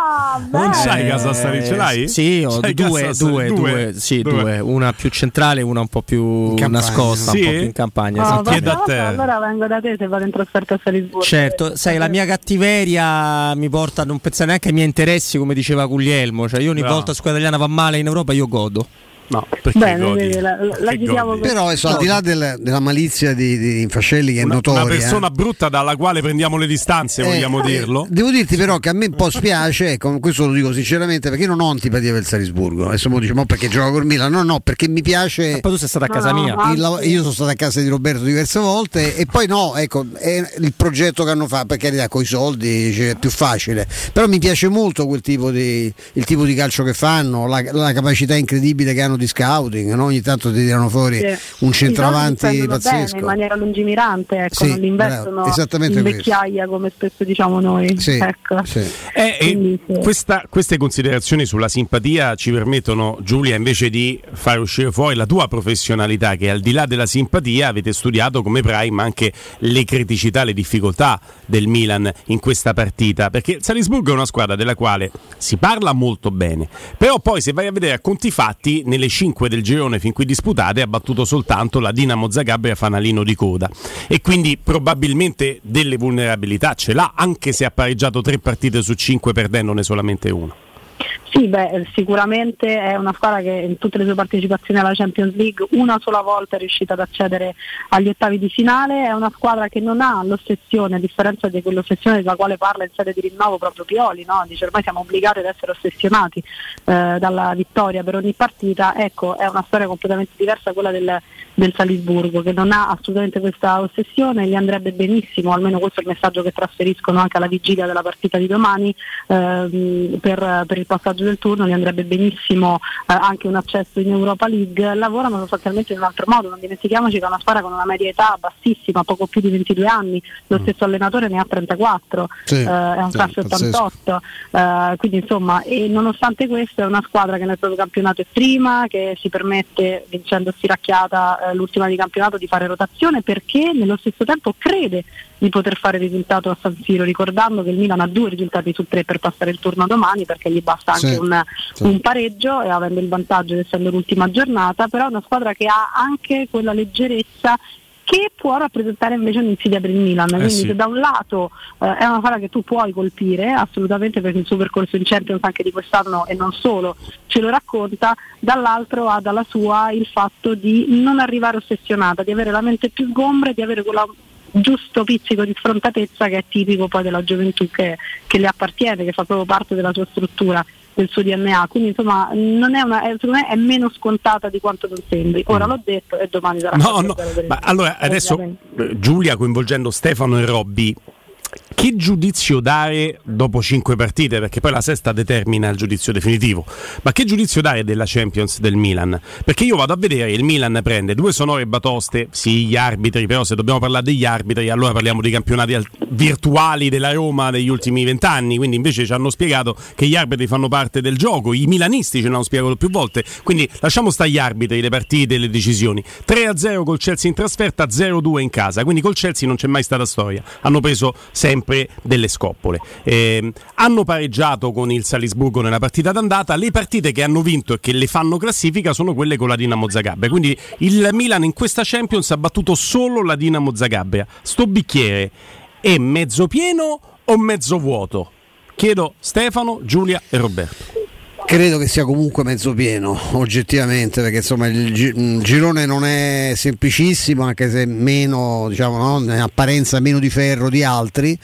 S1: Non c'hai casa a Salisburgo, ce l'hai?
S28: Sì, ho due, due,
S1: Salisburgo?
S28: due, sì,
S1: Due.
S28: due, una più centrale e una un po' più nascosta,
S1: Sì?
S28: un po' più in campagna.
S35: No,
S28: esatto.
S35: prossima volta allora vengo da te se vado in trasferta a Salisburgo.
S28: Certo, sai, la mia cattiveria mi porta a non pensare neanche ai miei interessi, come diceva Guglielmo. Cioè, io ogni
S1: Bravo.
S28: volta la squadra italiana va male in Europa, io godo.
S1: No, perché
S35: Bene, la, la
S1: Perché
S35: chiudiamo.
S2: Però adesso, al di là del- della malizia di, di Infascelli che è
S1: Una,
S2: notoria.
S1: una persona brutta dalla quale prendiamo le distanze,
S2: Eh,
S1: vogliamo
S2: eh,
S1: dirlo.
S2: Devo dirti però che a me un po' spiace, ecco, questo lo dico sinceramente, perché io non ho antipatia per il Salisburgo. Adesso mo dice, ma perché gioca col Milan? No, no, perché mi piace.
S28: Poi tu sei stata a casa
S35: No,
S28: mia.
S35: no,
S2: il io sono stato a casa di Roberto diverse volte e poi no, ecco, è il progetto che hanno fatto, per carità, con i soldi cioè, è più facile, però mi piace molto quel tipo di, il tipo di calcio che fanno, la, la capacità incredibile che hanno di scouting, no? ogni tanto ti tirano fuori
S35: Sì.
S2: un centravanti pazzesco.
S35: bene, in maniera lungimirante, ecco,
S2: Sì,
S35: non investono in
S2: questo.
S35: vecchiaia come spesso diciamo noi.
S2: Sì,
S35: ecco.
S2: sì.
S1: Eh, e
S35: Quindi, sì.
S1: questa- queste considerazioni sulla simpatia ci permettono, Giulia, invece di far uscire fuori la tua professionalità, che al di là della simpatia avete studiato come Prime anche le criticità, le difficoltà del Milan in questa partita. Perché Salisburgo è una squadra della quale si parla molto bene, però poi se vai a vedere a conti fatti, nelle 5 del girone fin qui disputate ha battuto soltanto la Dinamo Zagabria fanalino di coda e quindi probabilmente delle vulnerabilità ce l'ha anche se ha pareggiato tre partite su cinque perdendone solamente una.
S35: Sì, beh, sicuramente è una squadra che in tutte le sue partecipazioni alla Champions League una sola volta è riuscita ad accedere agli ottavi di finale, è una squadra che non ha l'ossessione, a differenza di quell'ossessione della quale parla in sede di rinnovo proprio Pioli, no? dice ormai siamo obbligati ad essere ossessionati eh, dalla vittoria per ogni partita, ecco è una storia completamente diversa quella del, del Salisburgo che non ha assolutamente questa ossessione, gli andrebbe benissimo, almeno questo è il messaggio che trasferiscono anche alla vigilia della partita di domani ehm, per, per il passaggio del turno, gli andrebbe benissimo eh, anche un accesso in Europa League, lavorano sostanzialmente in un altro modo, non dimentichiamoci che è una squadra con una media età bassissima, poco più di 22 anni, lo stesso allenatore ne ha 34,
S2: Sì,
S35: eh, è un
S2: sì,
S35: classe
S2: pazzesco.
S35: 88, eh, quindi insomma e nonostante questo è una squadra che nel proprio campionato è prima, che si permette vincendo stiracchiata eh, l'ultima di campionato di fare rotazione perché nello stesso tempo crede di poter fare risultato a San Siro, ricordando che il Milan ha due risultati su tre per passare il turno domani perché gli basta anche
S2: Sì,
S35: un,
S2: sì.
S35: un pareggio e avendo il vantaggio di essendo l'ultima giornata, però è una squadra che ha anche quella leggerezza che può rappresentare invece un'insidia per il Milan. Quindi
S1: sì.
S35: se da un lato eh, è una squadra che tu puoi colpire, assolutamente perché il suo percorso in Champions anche di quest'anno e non solo ce lo racconta, dall'altro ha dalla sua il fatto di non arrivare ossessionata, di avere la mente più sgombra e di avere quella giusto pizzico di sfrontatezza che è tipico poi della gioventù che, che le appartiene, che fa proprio parte della sua struttura, del suo DNA. Quindi insomma non è una, è- secondo me è meno scontata di quanto non sembri. Ora l'ho detto e domani sarà
S1: No,
S35: 4-0
S1: no, ma allora adesso eh, Giulia coinvolgendo Stefano e Robby. Che giudizio dare dopo cinque partite? Perché poi la sesta determina il giudizio definitivo. Ma che giudizio dare della Champions del Milan? Perché io vado a vedere il Milan prende due sonore batoste, sì, gli arbitri, però se dobbiamo parlare degli arbitri, allora parliamo di campionati al- virtuali della Roma degli ultimi vent'anni. Quindi invece ci hanno spiegato che gli arbitri fanno parte del gioco. I milanisti ce l'hanno spiegato più volte. Quindi lasciamo stare gli arbitri, le partite, le decisioni. 3-0 col Chelsea in trasferta, 0-2 in casa. Quindi col Chelsea non c'è mai stata storia. Hanno preso sempre delle scoppole. Ehm, hanno pareggiato con il Salisburgo nella partita d'andata. Le partite che hanno vinto e che le fanno classifica sono quelle con la Dinamo Zagabria. Quindi il Milan in questa Champions ha battuto solo la Dinamo Zagabria. Sto bicchiere è mezzo pieno o mezzo vuoto? Chiedo Stefano, Giulia e Roberto.
S2: Credo che sia comunque mezzo pieno, oggettivamente, perché insomma il gi- il girone non è semplicissimo, anche se meno, diciamo, no, in apparenza meno di ferro di altri.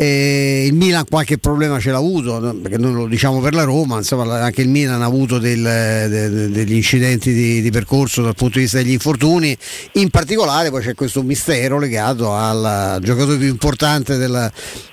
S2: E il Milan qualche problema ce l'ha avuto, perché noi lo diciamo per la Roma, insomma anche il Milan ha avuto del- de- de- degli incidenti di, di percorso dal punto di vista degli infortuni, in particolare poi c'è questo mistero legato al giocatore più importante del,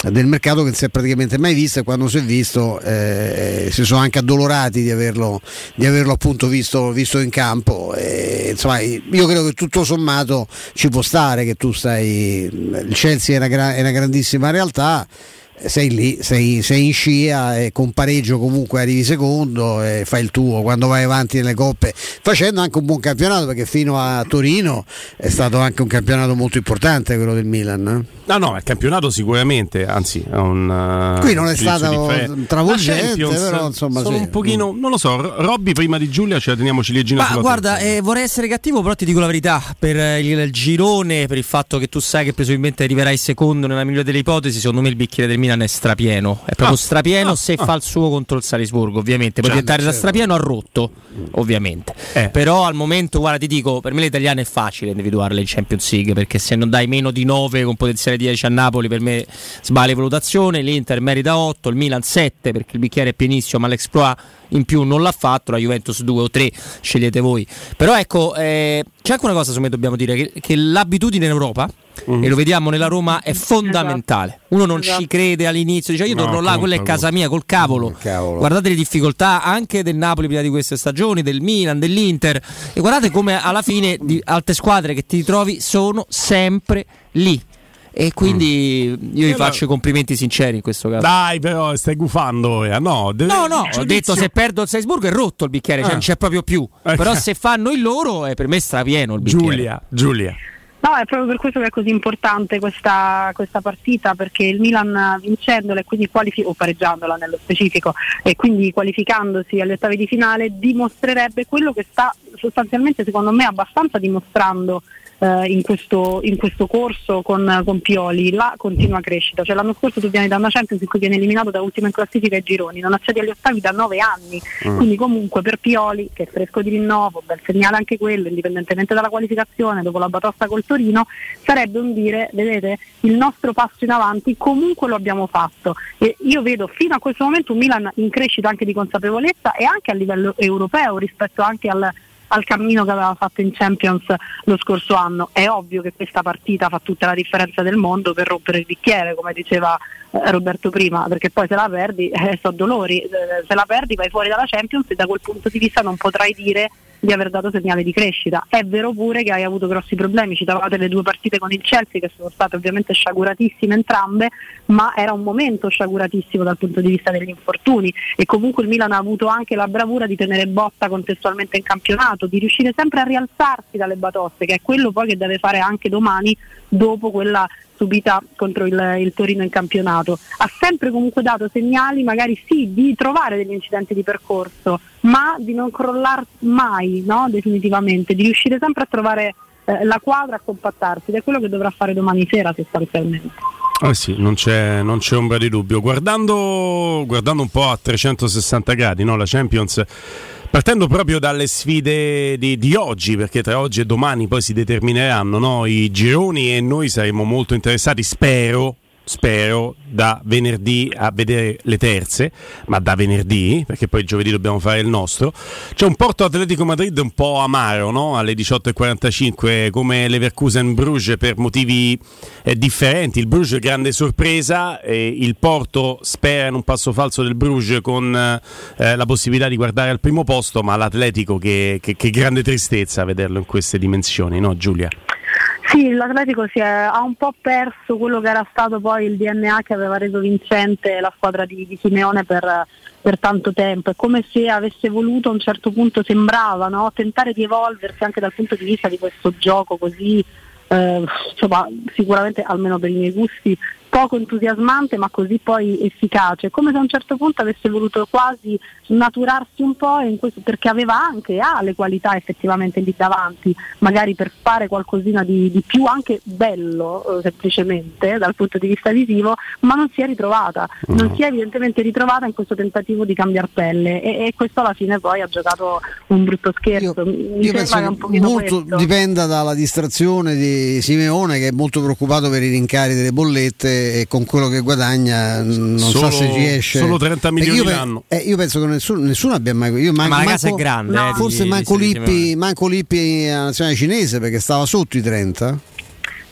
S2: del mercato che non si è praticamente mai visto e quando si è visto eh, si sono anche addolorati di averlo, di averlo appunto visto, visto in campo. E, insomma, io credo che tutto sommato ci può stare che tu stai. Il Chelsea è una, gra- è una grandissima realtà. 있다. Sei lì, sei, sei in scia e con pareggio comunque arrivi secondo e fai il tuo quando vai avanti nelle coppe, facendo anche un buon campionato perché fino a Torino è stato anche un campionato molto importante quello del Milan. eh.
S1: No, no, il campionato sicuramente, anzi, è un. eh,
S2: Qui non è stato travolgente, però, insomma,
S1: sono
S2: sì.
S1: un pochino, non lo so, Ro- Robby prima di Giulia ce la teniamo ciliegina
S3: Ma
S1: sulla
S3: guarda, eh, vorrei essere cattivo, però ti dico la verità. Per il, il girone, per il fatto che tu sai che presumibilmente arriverai secondo nella migliore delle ipotesi, secondo me il bicchiere del Milan è strapieno. È proprio
S1: Ah,
S3: strapieno
S1: ah,
S3: se
S1: ah.
S3: fa il suo contro il Salisburgo, ovviamente. Può diventare da
S1: certo.
S3: strapieno a rotto, ovviamente.
S1: Eh.
S3: Però al momento, guarda, ti dico, per me l'italiano è facile individuarle in Champions League, perché se non dai meno di 9 con potenziale 10 a Napoli, per me sbagli valutazione. L'Inter merita 8, il Milan 7, perché il bicchiere è pienissimo, ma l'exploit in più non l'ha fatto, la Juventus 2 o 3, scegliete voi. Però ecco, eh, c'è anche una cosa secondo me dobbiamo dire, che, che l'abitudine in Europa,
S1: Mm.
S3: e lo vediamo nella Roma, è fondamentale. Uno non ci crede all'inizio, dice io
S1: No,
S3: torno là, quella è casa mia, col cavolo. Guardate le difficoltà anche del Napoli prima di queste stagioni, del Milan, dell'Inter, e guardate come alla fine di altre squadre che ti trovi sono sempre lì. E quindi io vi
S1: allora-
S3: faccio i complimenti sinceri in questo caso.
S1: Dai, però stai gufando ora. No, deve-
S3: No, no, ho detto se perdo il Salzburgo è rotto il bicchiere, cioè
S1: Ah.
S3: non c'è proprio più.
S1: Eh.
S3: Però se fanno il loro, è per me strapieno il bicchiere.
S1: Giulia, Giulia.
S35: No, è proprio per questo che è così importante questa, questa partita, perché il Milan vincendola qualifi- o pareggiandola nello specifico e quindi qualificandosi agli ottavi di finale dimostrerebbe quello che sta sostanzialmente secondo me abbastanza dimostrando eh, in, questo, in questo corso con, con Pioli, la continua crescita. Cioè, l'anno scorso tu vieni da una Champions in cui viene eliminato da ultimo in classifica ai gironi, non accedi agli ottavi da nove anni,
S36: Mm.
S35: quindi comunque per Pioli, che è fresco di rinnovo, bel segnale anche quello, indipendentemente dalla qualificazione, dopo la batosta col Torino, sarebbe un dire, vedete, il nostro passo in avanti comunque lo abbiamo fatto. E io vedo fino a questo momento un Milan in crescita anche di consapevolezza e anche a livello europeo rispetto anche al al cammino che aveva fatto in Champions lo scorso anno. È ovvio che questa partita fa tutta la differenza del mondo per rompere il bicchiere, come diceva eh, Roberto prima, perché poi se la perdi eh, sono dolori, Eh, se la perdi vai fuori dalla Champions e da quel punto di vista non potrai dire di aver dato segnale di crescita. È vero pure che hai avuto grossi problemi, citavate le due partite con il Chelsea che sono state ovviamente sciaguratissime entrambe, ma era un momento sciaguratissimo dal punto di vista degli infortuni e comunque il Milan ha avuto anche la bravura di tenere botta contestualmente in campionato, di riuscire sempre a rialzarsi dalle batoste, che è quello poi che deve fare anche domani dopo quella subita contro il, il Torino in campionato. Ha sempre comunque dato segnali magari sì di trovare degli incidenti di percorso, ma di non crollare mai no? definitivamente, di riuscire sempre a trovare eh, la quadra a compattarsi ed è quello che dovrà fare domani sera sostanzialmente.
S1: Eh sì, non c'è, non c'è ombra di dubbio. Guardando, guardando un po' a 360 gradi, no? la Champions, partendo proprio dalle sfide di, di oggi, perché tra oggi e domani poi si determineranno no? i gironi e noi saremo molto interessati, spero, spero, da venerdì a vedere le terze, ma da venerdì, perché poi giovedì dobbiamo fare il nostro. C'è un Porto Atletico Madrid un po' amaro, no? alle 18.45 come Leverkusen Bruges per motivi eh, differenti. Il Bruges grande sorpresa, e il Porto spera in un passo falso del Bruges con eh, la possibilità di guardare al primo posto, ma l'Atletico che, che, che grande tristezza vederlo in queste dimensioni, no Giulia?
S35: Sì, l'Atletico è, ha un po' perso quello che era stato poi il DNA che aveva reso vincente la squadra di, di Simeone per, per tanto tempo. È come se avesse voluto a un certo punto, sembrava, no? tentare di evolversi anche dal punto di vista di questo gioco così, eh, insomma, sicuramente almeno per i miei gusti, poco entusiasmante ma così poi efficace, come se a un certo punto avesse voluto quasi snaturarsi un po' in questo, perché aveva anche ha le qualità effettivamente lì davanti, magari per fare qualcosina di, di più anche bello eh, semplicemente dal punto di vista visivo, ma non si è ritrovata, non si è evidentemente ritrovata in questo tentativo di cambiare pelle e, e questo alla fine poi ha giocato un brutto scherzo. Mi
S2: Io
S35: sembra
S2: penso
S35: che un pochino
S2: molto
S35: questo.
S2: dipenda dalla distrazione di Simeone che è molto preoccupato per i rincari delle bollette e con quello che guadagna non
S1: Solo-
S2: so se ci esce.
S1: solo 30
S2: Perché
S1: milioni
S2: io,
S1: l'anno.
S2: eh, io penso che nessuno, nessuno abbia mai. Io man-
S3: Ma la
S2: manco-
S3: casa è grande, eh,
S2: forse
S3: di-
S2: manco,
S3: di
S2: Lippi, manco Lippi alla nazionale cinese perché stava sotto i 30.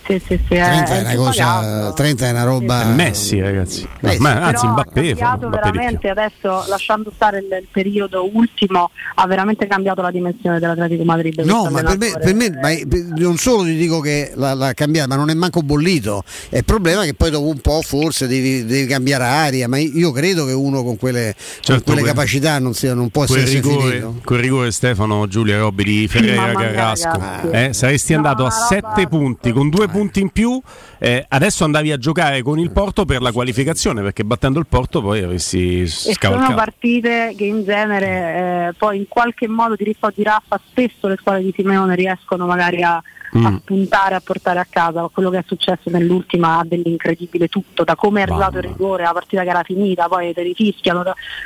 S35: Sì, sì, sì,
S2: 30 è,
S35: è
S2: una cosa, 30 è una roba.
S1: È Messi, ragazzi.
S2: Messi.
S1: Ma- anzi, Mbappé,
S35: ha cambiato
S1: Mbappé di più.
S35: veramente adesso lasciando stare il, il periodo ultimo ha veramente cambiato la dimensione dell'Atletico Madrid
S2: No, ma per me, per me- ma è- non solo ti dico che l'ha, l'ha cambiato, ma non è manco bollito. È il problema che poi dopo un po' forse devi, devi cambiare aria, ma io credo che uno con quelle, con
S1: Certo,
S2: quelle
S1: quel-
S2: capacità non, sia, non può
S1: Quel
S2: essere
S1: rigore,
S2: finito.
S1: quel rigore Stefano, Giulia Robbi di Ferreira Carrasco.
S2: ragazzi.
S1: Eh, saresti andato a 7 punti con due punti in più. Eh, adesso andavi a giocare con il Porto per la qualificazione perché battendo il Porto poi avessi
S35: e sono
S1: scavalcato.
S35: partite che in genere eh, poi in qualche modo di riffa di raffa spesso le squadre di Simeone riescono magari a,
S1: Mm.
S35: a puntare a portare a casa quello che è successo nell'ultima dell'incredibile tutto da come è arrivato il rigore la partita che era finita poi te rifischiano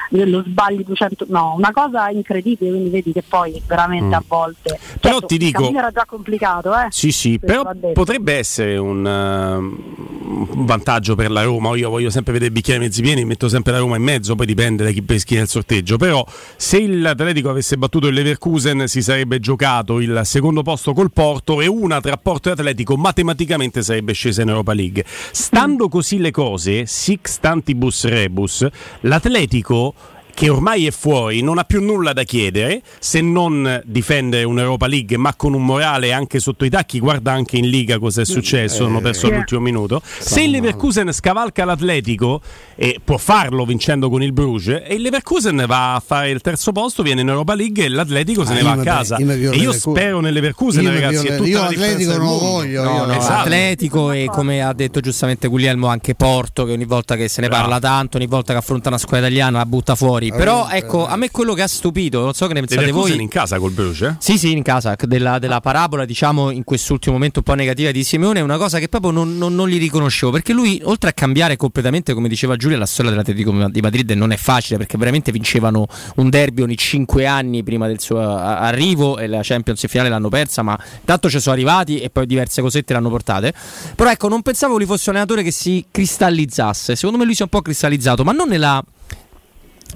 S35: lo sbagli 200 no una cosa incredibile quindi vedi che poi veramente
S1: Mm.
S35: a volte
S1: Però
S35: certo,
S1: ti dico-
S35: era già complicato eh
S1: Sì, sì, però potrebbe essere un, ehm, un vantaggio per la Roma. Io voglio sempre vedere bicchiere mezzi pieni, metto sempre la Roma in mezzo, poi dipende da chi peschi nel sorteggio. Però se l'Atletico avesse battuto il Leverkusen si sarebbe giocato il secondo posto col Porto e una tra Porto e Atletico matematicamente sarebbe scesa in Europa League. Stando così le cose, sic stantibus rebus, l'Atletico che ormai è fuori, non ha più nulla da chiedere se non difendere un'Europa League, ma con un morale anche sotto i tacchi. Guarda anche in Liga cosa è successo, hanno perso
S2: sì.
S1: all'ultimo minuto. Se il Leverkusen scavalca l'Atletico, e può farlo vincendo con il Bruges, e il Leverkusen va a fare il terzo posto, viene in Europa League e l'Atletico se
S2: Ah,
S1: ne
S2: io
S1: va a casa.
S2: io
S1: e io
S2: Leverkusen.
S1: spero nel Leverkusen,
S2: Io
S1: ragazzi. È tutta
S2: io
S1: la
S2: Atletico
S1: differenza del
S2: non lo voglio,
S1: No,
S2: io no.
S1: esatto.
S3: Atletico e come ha detto giustamente Guglielmo anche Porto che ogni volta che se ne parla tanto, ogni volta che affronta una squadra italiana la butta fuori. Però ecco, a me quello che ha stupito, non so che ne pensate voi.
S1: in casa col Bruges? eh?
S3: Sì, sì, in casa, della, della parabola, diciamo, in quest'ultimo momento un po' negativa di Simeone, è una cosa che proprio non, non- non gli riconoscevo, perché lui, oltre a cambiare completamente, come diceva Giulia, la storia dell'Atletico di Madrid non è facile, perché veramente vincevano un derby ogni 5 anni prima del suo arrivo e la Champions in finale l'hanno persa, ma tanto ci sono arrivati e poi diverse cosette l'hanno portate. Però ecco, non pensavo lui fosse un allenatore che si cristallizzasse, secondo me lui si è un po' cristallizzato, ma non nella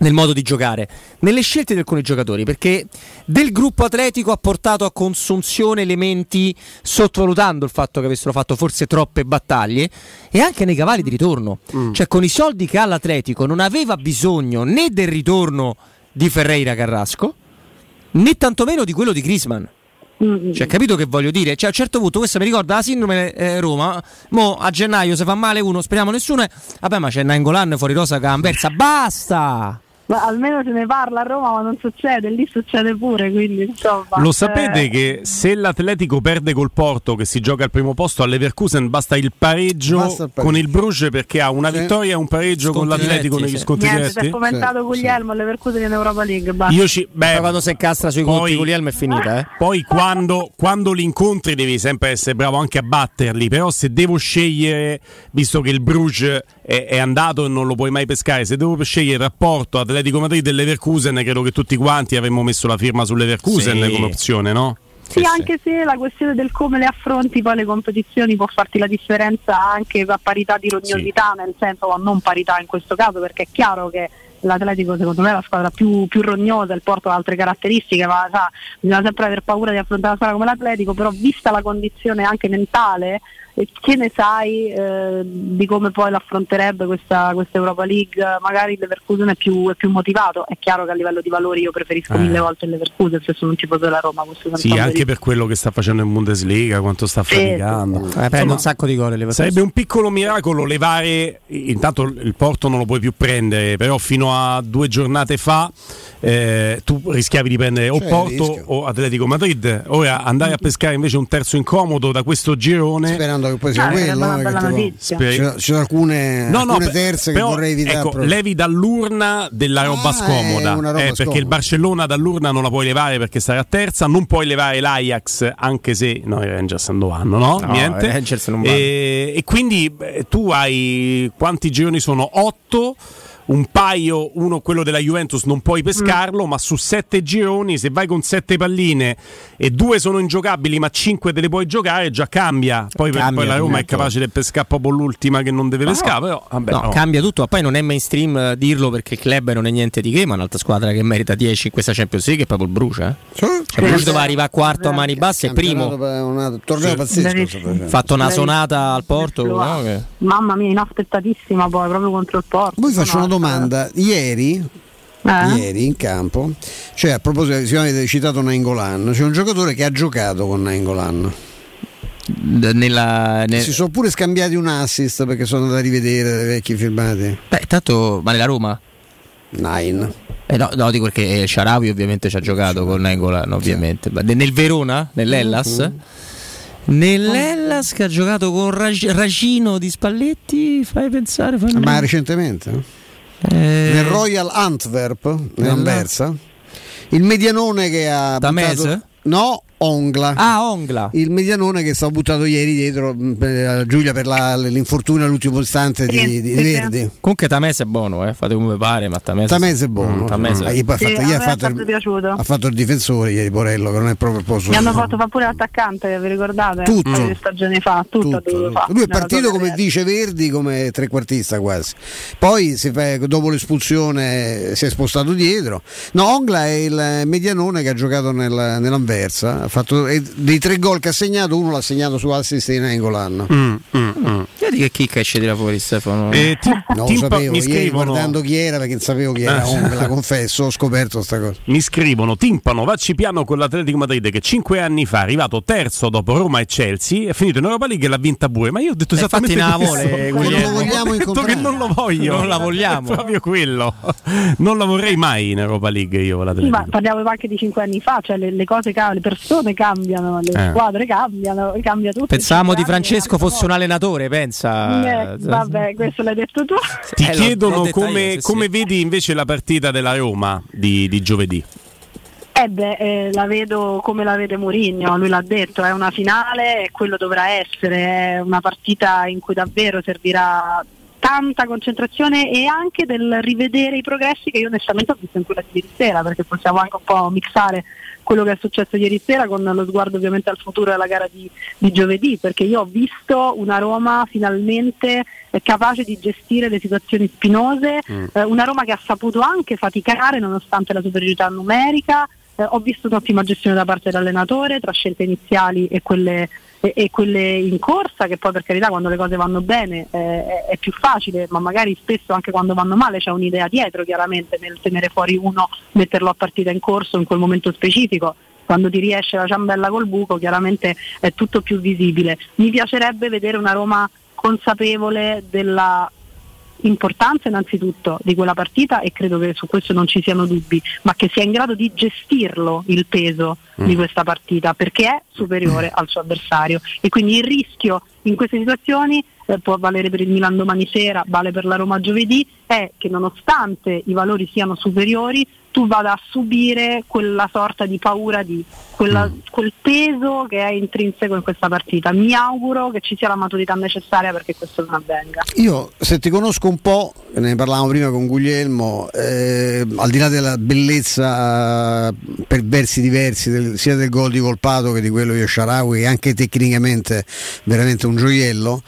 S3: nel modo di giocare, nelle scelte di alcuni giocatori, perché del gruppo atletico ha portato a consunzione elementi sottovalutando il fatto che avessero fatto forse troppe battaglie e anche nei cavalli di ritorno. Cioè con i soldi che ha l'Atletico non aveva bisogno né del ritorno di Ferreira Carrasco né tantomeno di quello di Grisman. Cioè, capito che voglio dire? Cioè, a un certo punto, questa mi ricorda la sindrome eh, Roma. Mo a gennaio se fa male uno, speriamo nessuno. Vabbè, ma c'è Nangolan fuori rosa che ha Anversa. Basta!
S35: Ma almeno se ne parla a Roma, ma non succede, lì succede pure, quindi insomma.
S1: Lo sapete
S35: eh,
S1: che se l'Atletico perde col Porto, che si gioca al primo posto, all'Leverkusen basta il pareggio,
S2: Basta il pareggio.
S1: con il Bruges perché ha una
S2: Sì.
S1: vittoria e un pareggio con l'Atletico negli
S28: sì.
S1: sconti
S35: Niente, si
S1: diretti.
S35: è fomentato Guglielmo, Leverkusen in Europa League, basta.
S1: Io ci, beh,
S28: Poi quando si incastra sui
S1: poi-
S28: conti Guglielmo è finita, eh.
S1: Poi quando, quando li incontri devi sempre essere bravo anche a batterli, però se devo scegliere, visto che il Bruges è, è andato e non lo puoi mai pescare, se devo scegliere il rapporto Atletico Madrid e Leverkusen, credo che tutti quanti avremmo messo la firma su Leverkusen
S28: Sì.
S1: come opzione, no?
S35: Sì, anche se la questione del come le affronti poi le competizioni può farti la differenza anche a parità di rognosità, nel senso o non parità in questo caso, perché è chiaro che l'Atletico secondo me è la squadra più, più rognosa, il Porto ha altre caratteristiche, ma sa, bisogna sempre aver paura di affrontare una squadra come l'Atletico, però vista la condizione anche mentale, che ne sai eh, di come poi l'affronterebbe questa, questa Europa League? Magari il Leverkusen è più, è più motivato, è chiaro che a livello di valori io preferisco
S1: Eh.
S35: mille volte il Leverkusen se sono un tifoso della Roma.
S1: Sì, anche per quello che sta facendo in Bundesliga, quanto sta
S35: Sì,
S1: faticando.
S28: Eh, prende un sacco di gol Leverkusen.
S1: Sarebbe un piccolo miracolo levare, intanto il Porto non lo puoi più prendere, però fino a due giornate fa eh, tu rischiavi di prendere o Porto o Atletico Madrid. Ora andare a pescare invece un terzo incomodo da questo girone.
S2: Sperando che poi sia
S35: Ah, una
S2: eh,
S35: bella
S2: ci sono- ci sono alcune,
S1: No, no,
S2: alcune terze
S1: però,
S2: che vorrei evitare.
S1: ecco,
S2: proprio.
S1: levi dall'urna della roba
S2: Ah,
S1: scomoda
S2: è una roba
S1: eh, perché
S2: scomoda.
S1: il Barcellona dall'urna non la puoi levare perché sarà terza, non puoi levare l'Ajax anche se no, i Rangers non vanno, no?
S28: No,
S1: Niente.
S28: non vanno.
S1: E, e quindi beh, tu hai quanti gironi sono? Otto. Un paio, uno quello della Juventus, non puoi pescarlo, ma su sette gironi, se vai con sette palline e due sono ingiocabili, ma cinque te le puoi giocare, già cambia. Poi, per-
S28: Cambia
S1: poi la Roma è
S28: tutto.
S1: capace di pescare proprio l'ultima che non deve pescare. Però, vabbè,
S28: No,
S1: oh.
S28: cambia tutto, ma poi non è mainstream eh, dirlo perché il club non è niente di che, ma un'altra squadra che merita 10 in questa Champions League è proprio il Bruce. Eh?
S2: Cioè,
S28: Cioè, il Bruce doveva arrivare quarto a mani basse e primo.
S2: Campionato per Un torneo pazzesco. facendo.
S28: Ha fatto una sonata al Porto. no? Che-
S35: Mamma mia, inaspettatissima poi, proprio contro il Porto.
S2: Poi faccio
S35: No,
S2: una domanda. Ieri,
S35: Eh?
S2: ieri in campo, cioè a proposito, siccome avete citato Nainggolan, c'è un giocatore che ha giocato con Nainggolan.
S28: d- Nella, nel-
S2: Si sono pure scambiati un assist perché sono andato a rivedere dei vecchi filmati.
S28: Beh, tanto, ma nella Roma?
S2: Nine.
S28: Eh no, no, dico perché eh, Sharawi ovviamente ci ha giocato con Nengolan, ovviamente. Ma ne- nel Verona, nell'Ellas? Nell'Ellas che ha giocato con Rag- Ragino di Spalletti, fai pensare. Fai
S2: Ma recentemente?
S28: Eh,
S2: Nel Royal Antwerp, nell'Anversa. Il medianone che ha
S28: Tamese?
S2: buttato... No, Ongla.
S28: Ah, Ongla.
S2: Il medianone che è stato buttato ieri dietro per- a Giulia per la- l'infortunio all'ultimo istante di, di- di Verdi.
S28: Comunque Tamese è buono, eh. fate come pare, ma Tamese,
S2: Tamese è buono.
S28: Mm, Tamese.
S2: Ah,
S35: Sì,
S2: fatto, ieri ha fatto
S35: sempre
S2: il,
S35: piaciuto.
S2: ha fatto il difensore ieri Porello che non è proprio il posto
S35: Mi hanno fatto fare pure l'attaccante, vi ricordate?
S2: Tutto.
S35: Stagioni fa, tutto, ha dovuto fare.
S2: Lui è partito come vice Verdi, come trequartista quasi. Poi si fa- dopo l'espulsione si è spostato dietro. No, Ongla è il medianone che ha giocato nel- nell'Anversa. Fatto, e dei tre gol che ha segnato, uno l'ha segnato su assist di Nainggolan.
S1: Mm, mm, mm.
S28: Vedi che chicca esce tira fuori Stefano.
S1: Eh, ti-
S2: Non lo
S1: Timpa-
S2: sapevo,
S1: mi
S2: ieri
S1: scrivono
S2: guardando chi era perché non sapevo chi era
S1: Eh.
S2: Ongla, confesso, ho scoperto sta cosa.
S1: Mi scrivono Timpano, vacci piano con l'Atletico Madrid che cinque anni fa è arrivato terzo dopo Roma e Chelsea, è finito in Europa League e l'ha vinta pure. Ma io ho detto
S28: Eh,
S1: esattamente
S28: non la
S1: questo.
S28: vuole,
S1: Ho
S28: Guglielmo.
S1: detto
S2: vogliamo
S1: che
S2: incontrare.
S1: non lo voglio.
S28: Non la vogliamo.
S1: È proprio quello. Non la vorrei mai in Europa League io
S35: Sì,
S1: l'Atletico.
S35: ma parliamo anche di cinque anni fa, cioè le, le cose le persone cambiano, le
S1: Eh.
S35: squadre cambiano, cambia tutto.
S28: Pensavamo di Francesco fosse un allenatore, pensa.
S35: Eh, vabbè, questo l'hai detto tu.
S1: Ti
S28: Eh,
S1: chiedono come,
S28: io, sì,
S1: come
S28: sì.
S1: vedi invece la partita della Roma di, di giovedì.
S35: Eh beh, eh, la vedo come la vede Mourinho, lui l'ha detto, è una finale e quello dovrà essere, è una partita in cui davvero servirà tanta concentrazione e anche del rivedere i progressi che io onestamente ho visto in quella di ieri sera, perché possiamo anche un po' mixare quello che è successo ieri sera con lo sguardo ovviamente al futuro della gara di, di giovedì, perché io ho visto una Roma finalmente capace di gestire le situazioni spinose, eh, una Roma che ha saputo anche faticare nonostante la superiorità numerica, eh, ho visto un'ottima gestione da parte dell'allenatore tra scelte iniziali e quelle, e, e quelle in corsa, che poi per carità quando le cose vanno bene eh, è, è più facile, ma magari spesso anche quando vanno male c'è un'idea dietro chiaramente nel tenere fuori uno, metterlo a partita in corso in quel momento specifico. Quando ti riesce la ciambella col buco chiaramente è tutto più visibile. Mi piacerebbe vedere una Roma consapevole della importanza innanzitutto di quella partita e credo che su questo non ci siano dubbi, ma che sia in grado di gestirlo il peso
S1: Mm.
S35: di questa partita perché è superiore al suo avversario e quindi il rischio in queste situazioni eh, può valere per il Milan domani sera, vale per la Roma giovedì, è che nonostante i valori siano superiori tu vada a subire quella sorta di paura di quella-
S1: Mm.
S35: quel peso che è intrinseco in questa partita. Mi auguro che ci sia la maturità necessaria perché questo non avvenga.
S2: Io se ti conosco un po', ne parlavamo prima con Guglielmo, eh, al di là della bellezza eh, per versi diversi, del- sia del gol di Volpato che di quello di Sharawi, anche tecnicamente veramente un gioiello.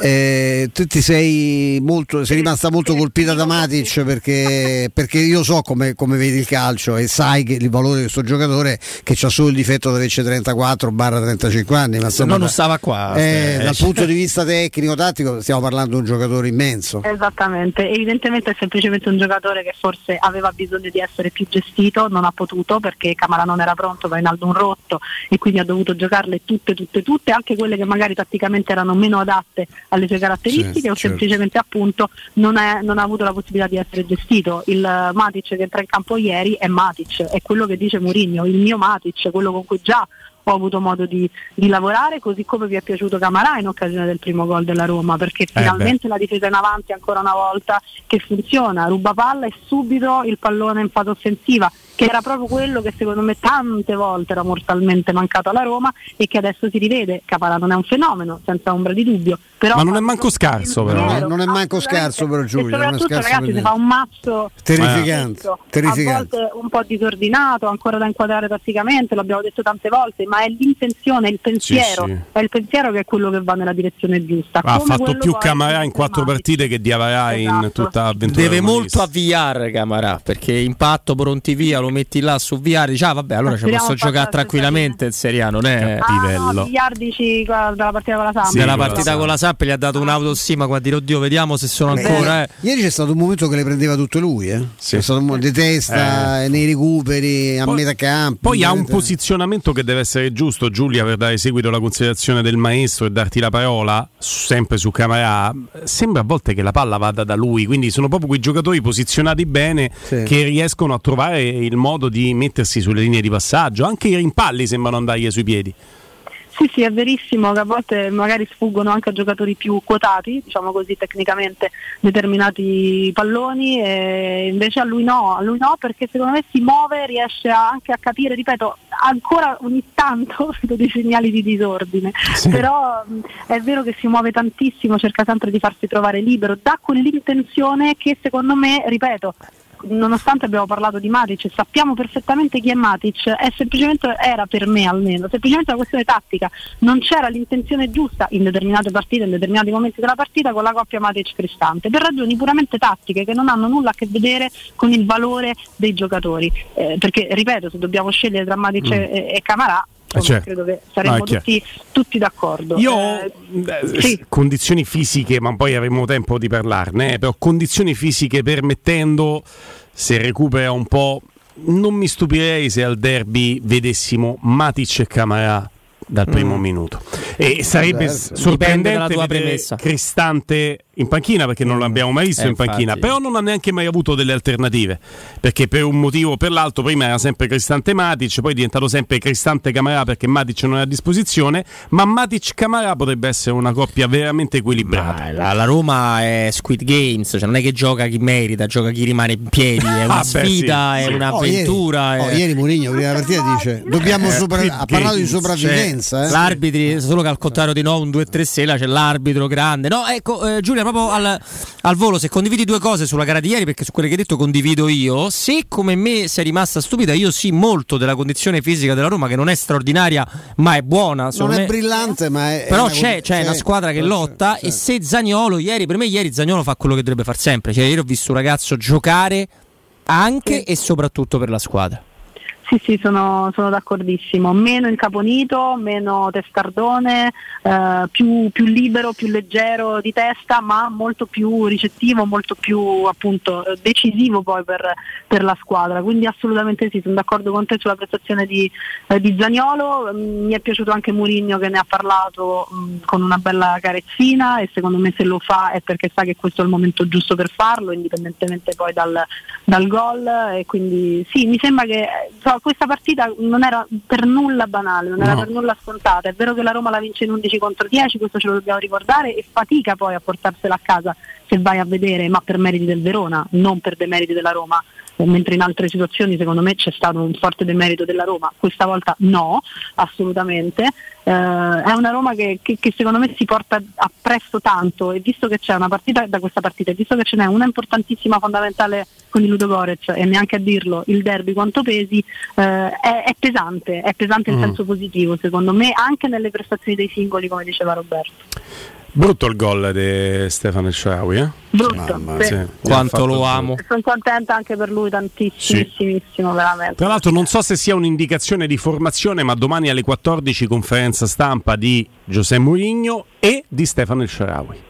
S2: Eh, tu ti sei, molto, sei rimasta molto colpita da Matic perché, perché io so come, come vedi il calcio e sai che il valore di questo giocatore che ha solo il difetto di averci 34-35 anni ma insomma,
S28: non
S2: da-
S28: stava qua.
S2: eh,
S28: eh,
S2: dal punto di vista tecnico-tattico stiamo parlando di un giocatore immenso.
S35: Esattamente, evidentemente è semplicemente un giocatore che forse aveva bisogno di essere più gestito, non ha potuto perché Camara non era pronto, Vainaldo un rotto e quindi ha dovuto giocarle tutte, tutte, tutte, anche quelle che magari tatticamente erano meno adatte alle sue caratteristiche
S37: Sì,
S35: o
S37: certo.
S35: semplicemente appunto non, è- non ha avuto la possibilità di essere gestito. Il eh, Matic che entra in campo ieri è Matic, è quello che dice Mourinho, il mio Matic, quello con cui già ho avuto modo di, di lavorare, così come vi è piaciuto Camarà in occasione del primo gol della Roma, perché finalmente la difesa in avanti ancora una volta che funziona, ruba palla e subito il pallone in fase offensiva, che era proprio quello che secondo me tante volte era mortalmente mancato alla Roma e che adesso si rivede. Caparà non è un fenomeno, senza ombra di dubbio. Però
S1: Ma non è manco scarso, però. eh.
S2: Non è manco scarso però
S35: e
S2: Giulio, non è
S35: soprattutto ragazzi
S2: per
S35: si fa un mazzo
S2: Terrificante, terrificante.
S35: a volte un po' disordinato, ancora da inquadrare tatticamente, l'abbiamo detto tante volte, ma è l'intenzione, il pensiero,
S1: sì.
S35: è il pensiero che è quello che va nella direzione giusta.
S1: Ha
S35: Come
S1: fatto più Camarà in quattro partite che Diavara in
S35: Esatto.
S1: tutta l'avventura.
S28: Deve molto avviare Camarà perché impatto pronti via lo metti là su VR dici ah vabbè allora ci posso giocare
S35: la
S28: tranquillamente in Serie A non è
S35: Ah, no, miliardici dalla partita con la Samp.
S28: della partita con la Samp gli ha dato un'autostima qua a dire oddio vediamo se sono
S2: Beh,
S28: ancora eh.
S2: Ieri c'è stato un momento che le prendeva tutte lui, eh? C'è stato un momento di testa, nei recuperi, a metà campo.
S1: Poi ha un posizionamento che deve essere giusto, Giulia, per dare seguito alla considerazione del maestro e darti la parola, sempre su Camarà. Sembra a volte che la palla vada da lui, quindi sono proprio quei giocatori posizionati bene
S2: Sì.
S1: che riescono a trovare il modo di mettersi sulle linee di passaggio. Anche i rimpalli sembrano andargli sui piedi.
S35: Sì, sì, è verissimo che a volte magari sfuggono anche a giocatori più quotati, diciamo così tecnicamente determinati palloni e invece a lui no, a lui no perché secondo me si muove, riesce anche a capire, ripeto, ancora ogni tanto dei segnali di disordine, però mh, è vero che si muove tantissimo, cerca sempre di farsi trovare libero, dà quell'intenzione che secondo me, ripeto, nonostante abbiamo parlato di Matic, sappiamo perfettamente chi è Matic, è semplicemente era per me almeno, semplicemente una questione tattica, non c'era l'intenzione giusta in determinate partite, in determinati momenti della partita con la coppia Matic Cristante, per ragioni puramente tattiche che non hanno nulla a che vedere con il valore dei giocatori, Eh, perché ripeto, se dobbiamo scegliere tra Matic
S1: Mm.
S35: e, e Camarà, insomma,
S1: certo.
S35: credo che
S1: No,
S35: saremmo
S1: chiaro.
S35: tutti, tutti d'accordo.
S1: Io
S35: Eh,
S1: eh,
S35: sì.
S1: condizioni fisiche, ma poi avremo tempo di parlarne, eh, però condizioni fisiche permettendo, se recupera un po', non mi stupirei se al derby vedessimo Matic e Camarà dal primo
S28: Mm.
S1: minuto. E sarebbe
S28: Beh,
S1: sorprendente
S28: dalla tua
S1: vedere
S28: premessa.
S1: Cristante in panchina perché non l'abbiamo mai visto
S28: Eh,
S1: in panchina,
S28: infatti.
S1: però non ha neanche mai avuto delle alternative, perché per un motivo o per l'altro prima era sempre Cristante Matic, poi è diventato sempre Cristante Camarà perché Matic non è a disposizione, ma Matic Camarà potrebbe essere una coppia veramente equilibrata.
S28: La, la Roma è Squid Games, cioè non è che gioca chi merita, gioca chi rimane in piedi, è una
S1: Ah, beh,
S28: sfida,
S1: sì,
S28: è
S1: sì.
S28: un'avventura.
S2: Oh, ieri,
S28: è-
S2: oh, ieri Mourinho prima della partita dice dobbiamo
S28: Eh,
S2: sopra- ha parlato di
S28: Games,
S2: sopravvivenza.
S28: cioè,
S2: eh.
S28: L'arbitri, solo che al contrario di no, un 2-3 sela c'è l'arbitro grande. No, ecco, eh, Giulia, proprio al, al volo, se condividi due cose sulla gara di ieri, perché su quelle che hai detto condivido io, se come me sei rimasta stupida, io sì molto della condizione fisica della Roma, che non è straordinaria, ma è buona.
S2: non
S28: secondo
S2: è
S28: me.
S2: brillante, ma è.
S28: Però
S2: è
S28: c'è,
S2: una-
S28: c'è una
S2: sì,
S28: squadra che
S2: sì,
S28: lotta
S2: sì.
S28: e se Zagnolo ieri, per me ieri Zagnolo fa quello che dovrebbe far sempre, cioè ieri ho visto un ragazzo giocare anche e soprattutto per la squadra.
S35: Sì, sì, sono, sono d'accordissimo. Meno incaponito, meno testardone, eh, più, più libero, più leggero di testa, ma molto più ricettivo, molto più appunto decisivo poi per, per la squadra. Quindi assolutamente sì, sono d'accordo con te sulla prestazione di, eh, di Zaniolo. Mm, Mi è piaciuto anche Mourinho che ne ha parlato mm, con una bella carezzina e secondo me se lo fa è perché sa che questo è il momento giusto per farlo, indipendentemente poi dal, dal gol. E quindi sì, mi sembra che so, questa partita non era per nulla banale, non era
S37: No.
S35: per nulla scontata. È vero che la Roma la vince in 11 contro 10, questo ce lo dobbiamo ricordare, e fatica poi a portarsela a casa se vai a vedere, ma per meriti del Verona, non per demeriti della Roma. Mentre in altre situazioni secondo me c'è stato un forte demerito della Roma, questa volta no, assolutamente. Eh, è una Roma che, che- che secondo me si porta appresso tanto e visto che c'è una partita da questa partita, e visto che ce n'è una importantissima, fondamentale con il Ludo Gorez e neanche a dirlo il derby quanto pesi, eh, è, è pesante, è pesante in
S1: Mm.
S35: senso positivo secondo me, anche nelle prestazioni dei singoli come diceva Roberto.
S1: Brutto il gol di Stefano Shaarawy, eh?
S35: Brutto, sì.
S1: Sì,
S28: Quanto lo amo.
S35: Sono contenta anche per lui tantissimissimo, veramente.
S1: Tra l'altro non so se sia un'indicazione di formazione, ma domani alle 14 conferenza stampa di José Mourinho e di Stefano Shaarawy.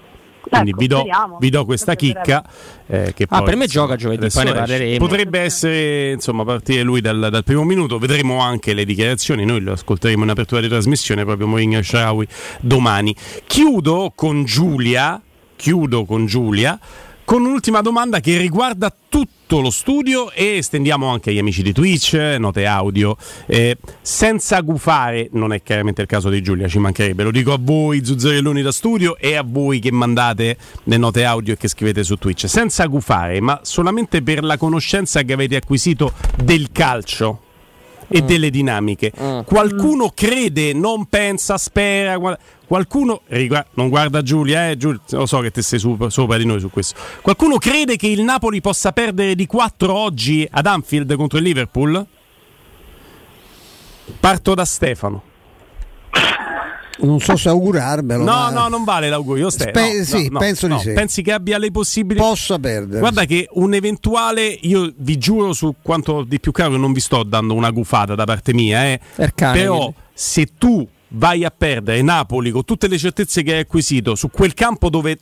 S1: Quindi
S35: Ecco,
S1: vi, do, vi do questa chicca. eh, che
S28: Ah,
S1: poi,
S28: per me
S1: insomma,
S28: gioca giovedì, poi ne parleremo.
S1: Potrebbe essere, insomma, partire lui dal, dal primo minuto. Vedremo anche le dichiarazioni. Noi lo ascolteremo in apertura di trasmissione, proprio Mourinho Shaarawy domani. Chiudo con Giulia. Chiudo con Giulia. Con un'ultima domanda che riguarda tutto lo studio e estendiamo anche agli amici di Twitch, note audio, eh, senza gufare, non è chiaramente il caso di Giulia, ci mancherebbe, lo dico a voi zuzzerelloni da studio e a voi che mandate le note audio e che scrivete su Twitch, senza gufare, ma solamente per la conoscenza che avete acquisito del calcio e delle dinamiche. Qualcuno crede, non pensa, spera. guarda- Qualcuno rigu- non guarda Giulia, eh, Giulia, lo so che te sei su- sopra di noi su questo. Qualcuno crede che il Napoli possa perdere di 4 oggi ad Anfield contro il Liverpool? Parto da Stefano.
S2: Non so se augurarmelo.
S1: No,
S2: ma-
S1: no, non vale l'augurio. Ste-
S2: Spe-
S1: no,
S2: sì,
S1: no, no,
S2: penso di
S1: no.
S2: sì.
S1: Pensi che abbia le possibilità?
S2: Possa perdere.
S1: Guarda che un eventuale, io vi giuro su quanto di più caro, non vi sto dando una gufata da parte mia, eh. Però se tu vai a perdere Napoli con tutte le certezze che hai acquisito su quel campo dove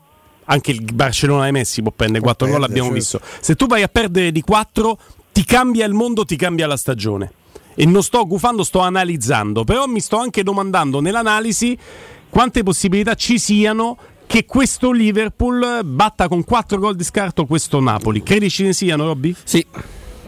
S1: anche il Barcellona e Messi può prendere 4 gol, l'abbiamo
S2: certo.
S1: visto. Se tu vai a perdere di 4, ti cambia il mondo, ti cambia la stagione. E non sto gufando, sto analizzando, però mi sto anche domandando nell'analisi quante possibilità ci siano che questo Liverpool batta con 4 gol di scarto questo Napoli. Credi ce ne siano, Robby?
S28: Sì.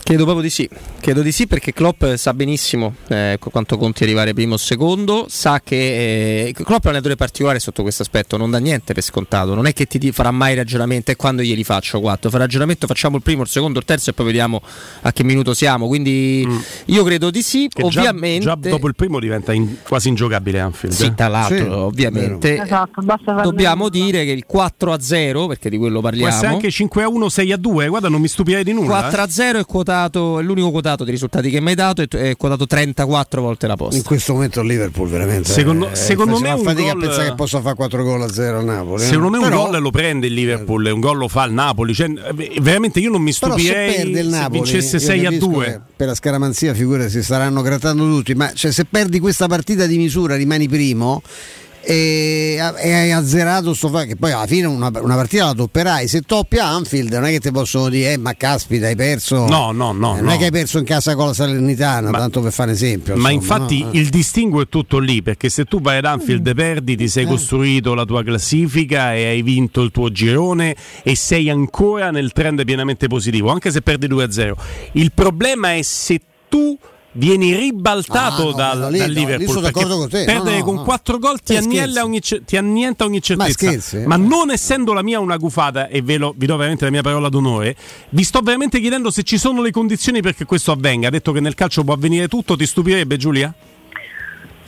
S28: Credo proprio di sì, credo di sì perché Klopp sa benissimo eh, qu- quanto conti arrivare primo o secondo, sa che eh, Klopp è un allenatore particolare sotto questo aspetto, non dà niente per scontato, non è che ti farà mai ragionamento e quando glieli faccio quattro, fa ragionamento facciamo il primo, il secondo, il terzo e poi vediamo a che minuto siamo, quindi io credo di sì,
S1: Mm. Che già-
S28: ovviamente...
S1: Già, dopo il primo diventa in- quasi ingiocabile Anfield.
S28: Sì,
S1: eh.
S28: tra l'altro, ovviamente.
S35: Esatto,
S28: Dobbiamo dire che il 4 a 0, perché di quello
S1: Può essere
S28: parliamo.
S1: anche 5 a 1, 6 a 2. Guarda, non mi stupirei di nulla.
S28: 4 a 0 è quotato, è l'unico quotato dei risultati che mi hai dato, è, è quotato 34 volte la posta.
S2: In questo momento il Liverpool veramente
S1: Secondo-
S2: eh,
S1: secondo me un
S2: fatica
S1: gol-
S2: a pensare che possa fare 4 gol a 0 a Napoli. eh.
S1: Secondo me un
S2: Però-
S1: gol lo prende il Liverpool, un gol lo fa il Napoli. Cioè, eh, veramente io non mi
S2: Però se
S1: stupirei
S2: perde il
S1: se
S2: Napoli,
S1: vincesse
S2: io
S1: 6 a
S2: capisco
S1: 2.
S2: che Per la scaramanzia, figure si staranno grattando tutti. Ma cioè, se perdi questa partita di misura, rimani primo. E e hai azzerato sto fa- che poi alla fine una, una partita la topperai se toppi a Anfield non è che ti possono dire eh, ma caspita hai perso
S1: No, no, no,
S2: Eh, non
S1: no.
S2: è che hai perso in casa con la Salernitana tanto per fare esempio
S1: Ma
S2: insomma,
S1: infatti
S2: no? Eh.
S1: il distinguo è tutto lì, perché se tu vai ad Anfield e perdi, ti sei costruito la tua classifica e hai vinto il tuo girone e sei ancora nel trend pienamente positivo, anche se perdi 2-0. Il problema è se tu vieni ribaltato
S2: Ah, no,
S1: dal,
S2: no, lì-
S1: dal
S2: no,
S1: Liverpool
S2: d'accordo con te. No,
S1: perdere
S2: no,
S1: con
S2: no.
S1: 4 gol ti,
S2: Eh,
S1: ogni, ti annienta ogni certezza
S2: scherzi?
S1: ma non essendo la mia una gufata e ve lo- vi do veramente la mia parola d'onore vi sto veramente chiedendo se ci sono le condizioni perché questo avvenga ha detto che nel calcio può avvenire tutto ti stupirebbe Giulia?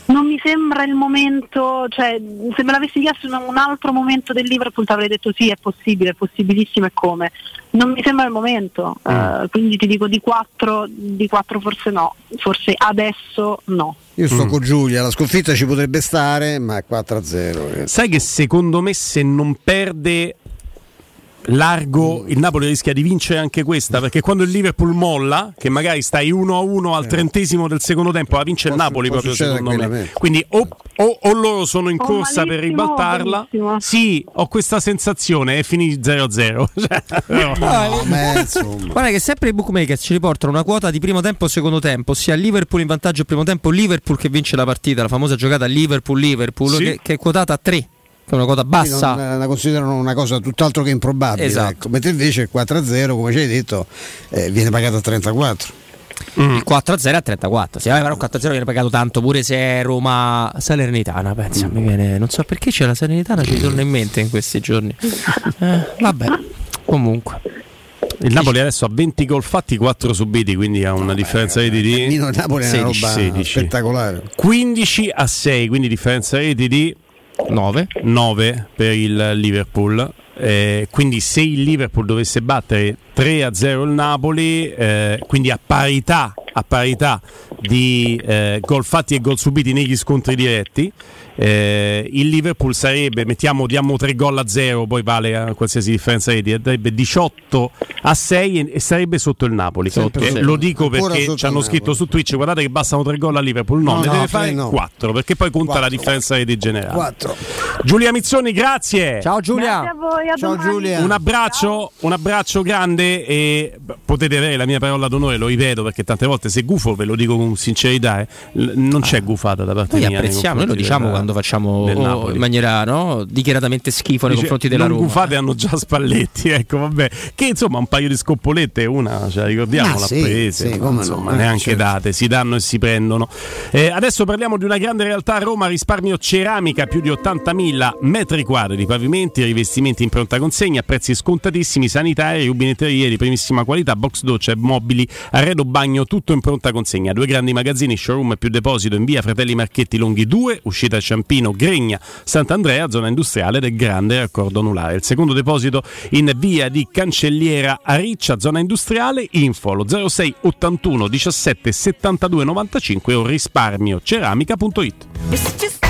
S35: Non mi sembra il momento, cioè se me l'avessi chiesto in un altro momento del Liverpool ti avrei detto sì, è possibile, è possibilissimo e come. Non mi sembra il momento, eh, quindi ti dico di 4, di 4 forse no, forse adesso no.
S2: io sto
S1: Mm.
S2: con Giulia la sconfitta ci potrebbe stare ma è 4 a 0
S1: sai che secondo me se non perde largo il Napoli rischia di vincere anche questa perché quando il Liverpool molla che magari stai 1-1 al trentesimo del secondo tempo la vince il Napoli proprio secondo me. quindi o, o- o loro sono in
S35: O
S1: corsa per
S35: malissimo o
S1: ribaltarla.
S35: benissimo.
S1: sì ho questa sensazione e finì 0-0 Cioè, però-
S28: Guarda che sempre i bookmakers ci riportano una quota di primo tempo e secondo tempo, ossia Liverpool in vantaggio al primo tempo, Liverpool che vince la partita, la famosa giocata Liverpool-Liverpool
S2: Sì.
S28: che, che è quotata a 3, che è una quota bassa.
S2: Non- la considerano una cosa tutt'altro che improbabile.
S28: Esatto.
S2: ecco. Mentre invece il 4-0, come ci hai detto, eh, viene pagato a 34.
S28: Il 4-0 a 34. Sì, vabbè, però il 4-0 viene pagato tanto pure se è Roma Salernitana. Pensa, mi viene, non so perché c'è la Salernitana, ci torna in mente in questi giorni. Eh, vabbè, comunque.
S1: il Napoli adesso ha 20 gol fatti 4 subiti quindi ha una differenza reti di
S2: Mino e Napoli è una roba
S1: 16.
S2: spettacolare.
S1: 15 a 6 quindi differenza reti di
S28: 9,
S1: 9 per il Liverpool. Eh, quindi se il Liverpool dovesse battere 3 a 0 il Napoli eh, quindi a parità, a parità di eh, gol fatti e gol subiti negli scontri diretti eh, il Liverpool sarebbe mettiamo diamo 3 gol a 0 poi vale a qualsiasi differenza reti sarebbe 18 a 6 e, e sarebbe sotto il Napoli
S2: Sempre
S1: Eh,
S2: sotto.
S1: lo dico
S2: Ancora
S1: perché ci hanno scritto su Twitch guardate che bastano 3 gol a Liverpool no,
S2: No,
S1: ne
S2: no,
S1: deve fare
S2: no.
S1: 4 perché poi conta la
S2: Quattro.
S1: differenza reti generale
S2: 4.
S1: Giulia Mizzoni grazie
S28: Ciao
S35: Grazie a voi, a
S2: Ciao
S35: domani.
S2: Giulia.
S1: un abbraccio, un abbraccio grande e potete avere la mia parola d'onore, lo ripeto perché tante volte se gufo ve lo dico con sincerità, eh, non c'è gufata da parte
S28: Noi
S1: mia.
S28: apprezziamo, noi lo diciamo
S1: del-
S28: quando facciamo oh, in maniera no, dichiaratamente schifo nei
S1: Dice,
S28: confronti della
S1: non
S28: Roma.
S1: gufate hanno già Spalletti, ecco vabbè, che insomma un paio di scoppolette una ce la ricordiamo,
S2: Ah,
S1: l'ha
S2: sì,
S1: prese,
S2: sì,
S1: ma
S2: come no,
S1: insomma
S2: eh,
S1: neanche
S2: certo.
S1: date, si danno e si prendono. Eh, adesso parliamo di una grande realtà a Roma, risparmio ceramica, più di 80.000 metri quadri di pavimenti, rivestimenti in pronta consegna, a prezzi scontatissimi, sanitari, rubinetterie di primissima qualità, box doccia e mobili, arredo bagno, tutto in pronta consegna. Due grandi magazzini, showroom e più deposito in via Fratelli Marchetti Longhi 2, uscita Ciampino, Gregna, Sant'Andrea, zona industriale del grande raccordo anulare. Il secondo deposito in via di Cancelliera a Riccia, zona industriale, info allo 06 81 17 72 95 o risparmioceramica.it.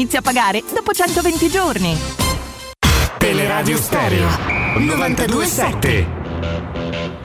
S20: inizia a pagare dopo 120 giorni.
S25: Teleradio Stereo 927.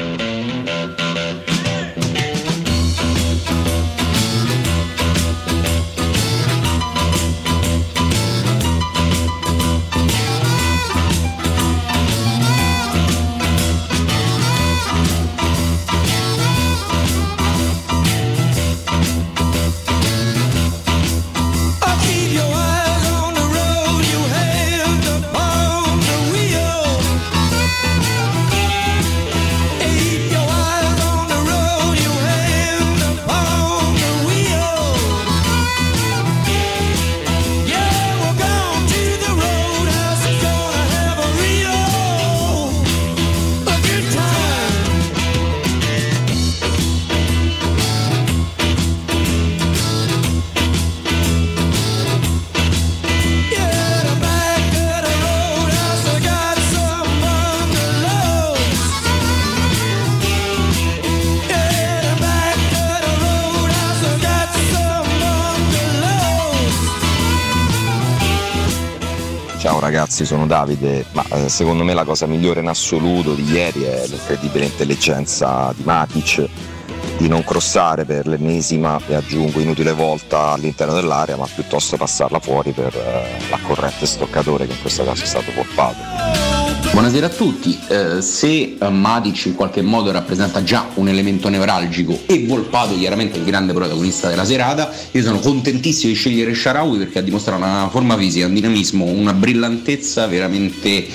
S38: Ragazzi, sono Davide, ma eh, secondo me la cosa migliore in assoluto di ieri è l'incredibile intelligenza di Matic di non crossare per l'ennesima e aggiungo inutile volta all'interno dell'area, ma piuttosto passarla fuori per eh, la corrente stoccatore che in questo caso è stato poppato.
S39: Buonasera a tutti, Eh, se eh, Matic in qualche modo rappresenta già un elemento nevralgico e Volpato chiaramente il grande protagonista della serata, io sono contentissimo di scegliere Sharawi perché ha dimostrato una forma fisica, un dinamismo, una brillantezza veramente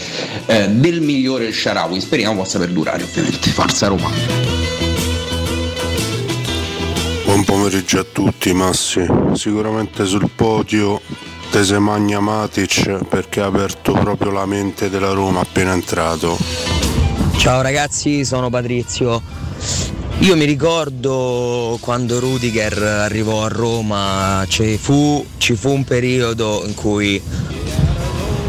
S39: eh, del migliore Sharawi, speriamo possa perdurare ovviamente, forza Roma.
S40: Buon pomeriggio a tutti Massi, sicuramente sul podio Tese Magna Matic perché ha aperto proprio la mente della Roma appena entrato.
S41: Ciao ragazzi, sono Patrizio. Io mi ricordo quando Rudiger arrivò a Roma, ci fu, ci fu un periodo in cui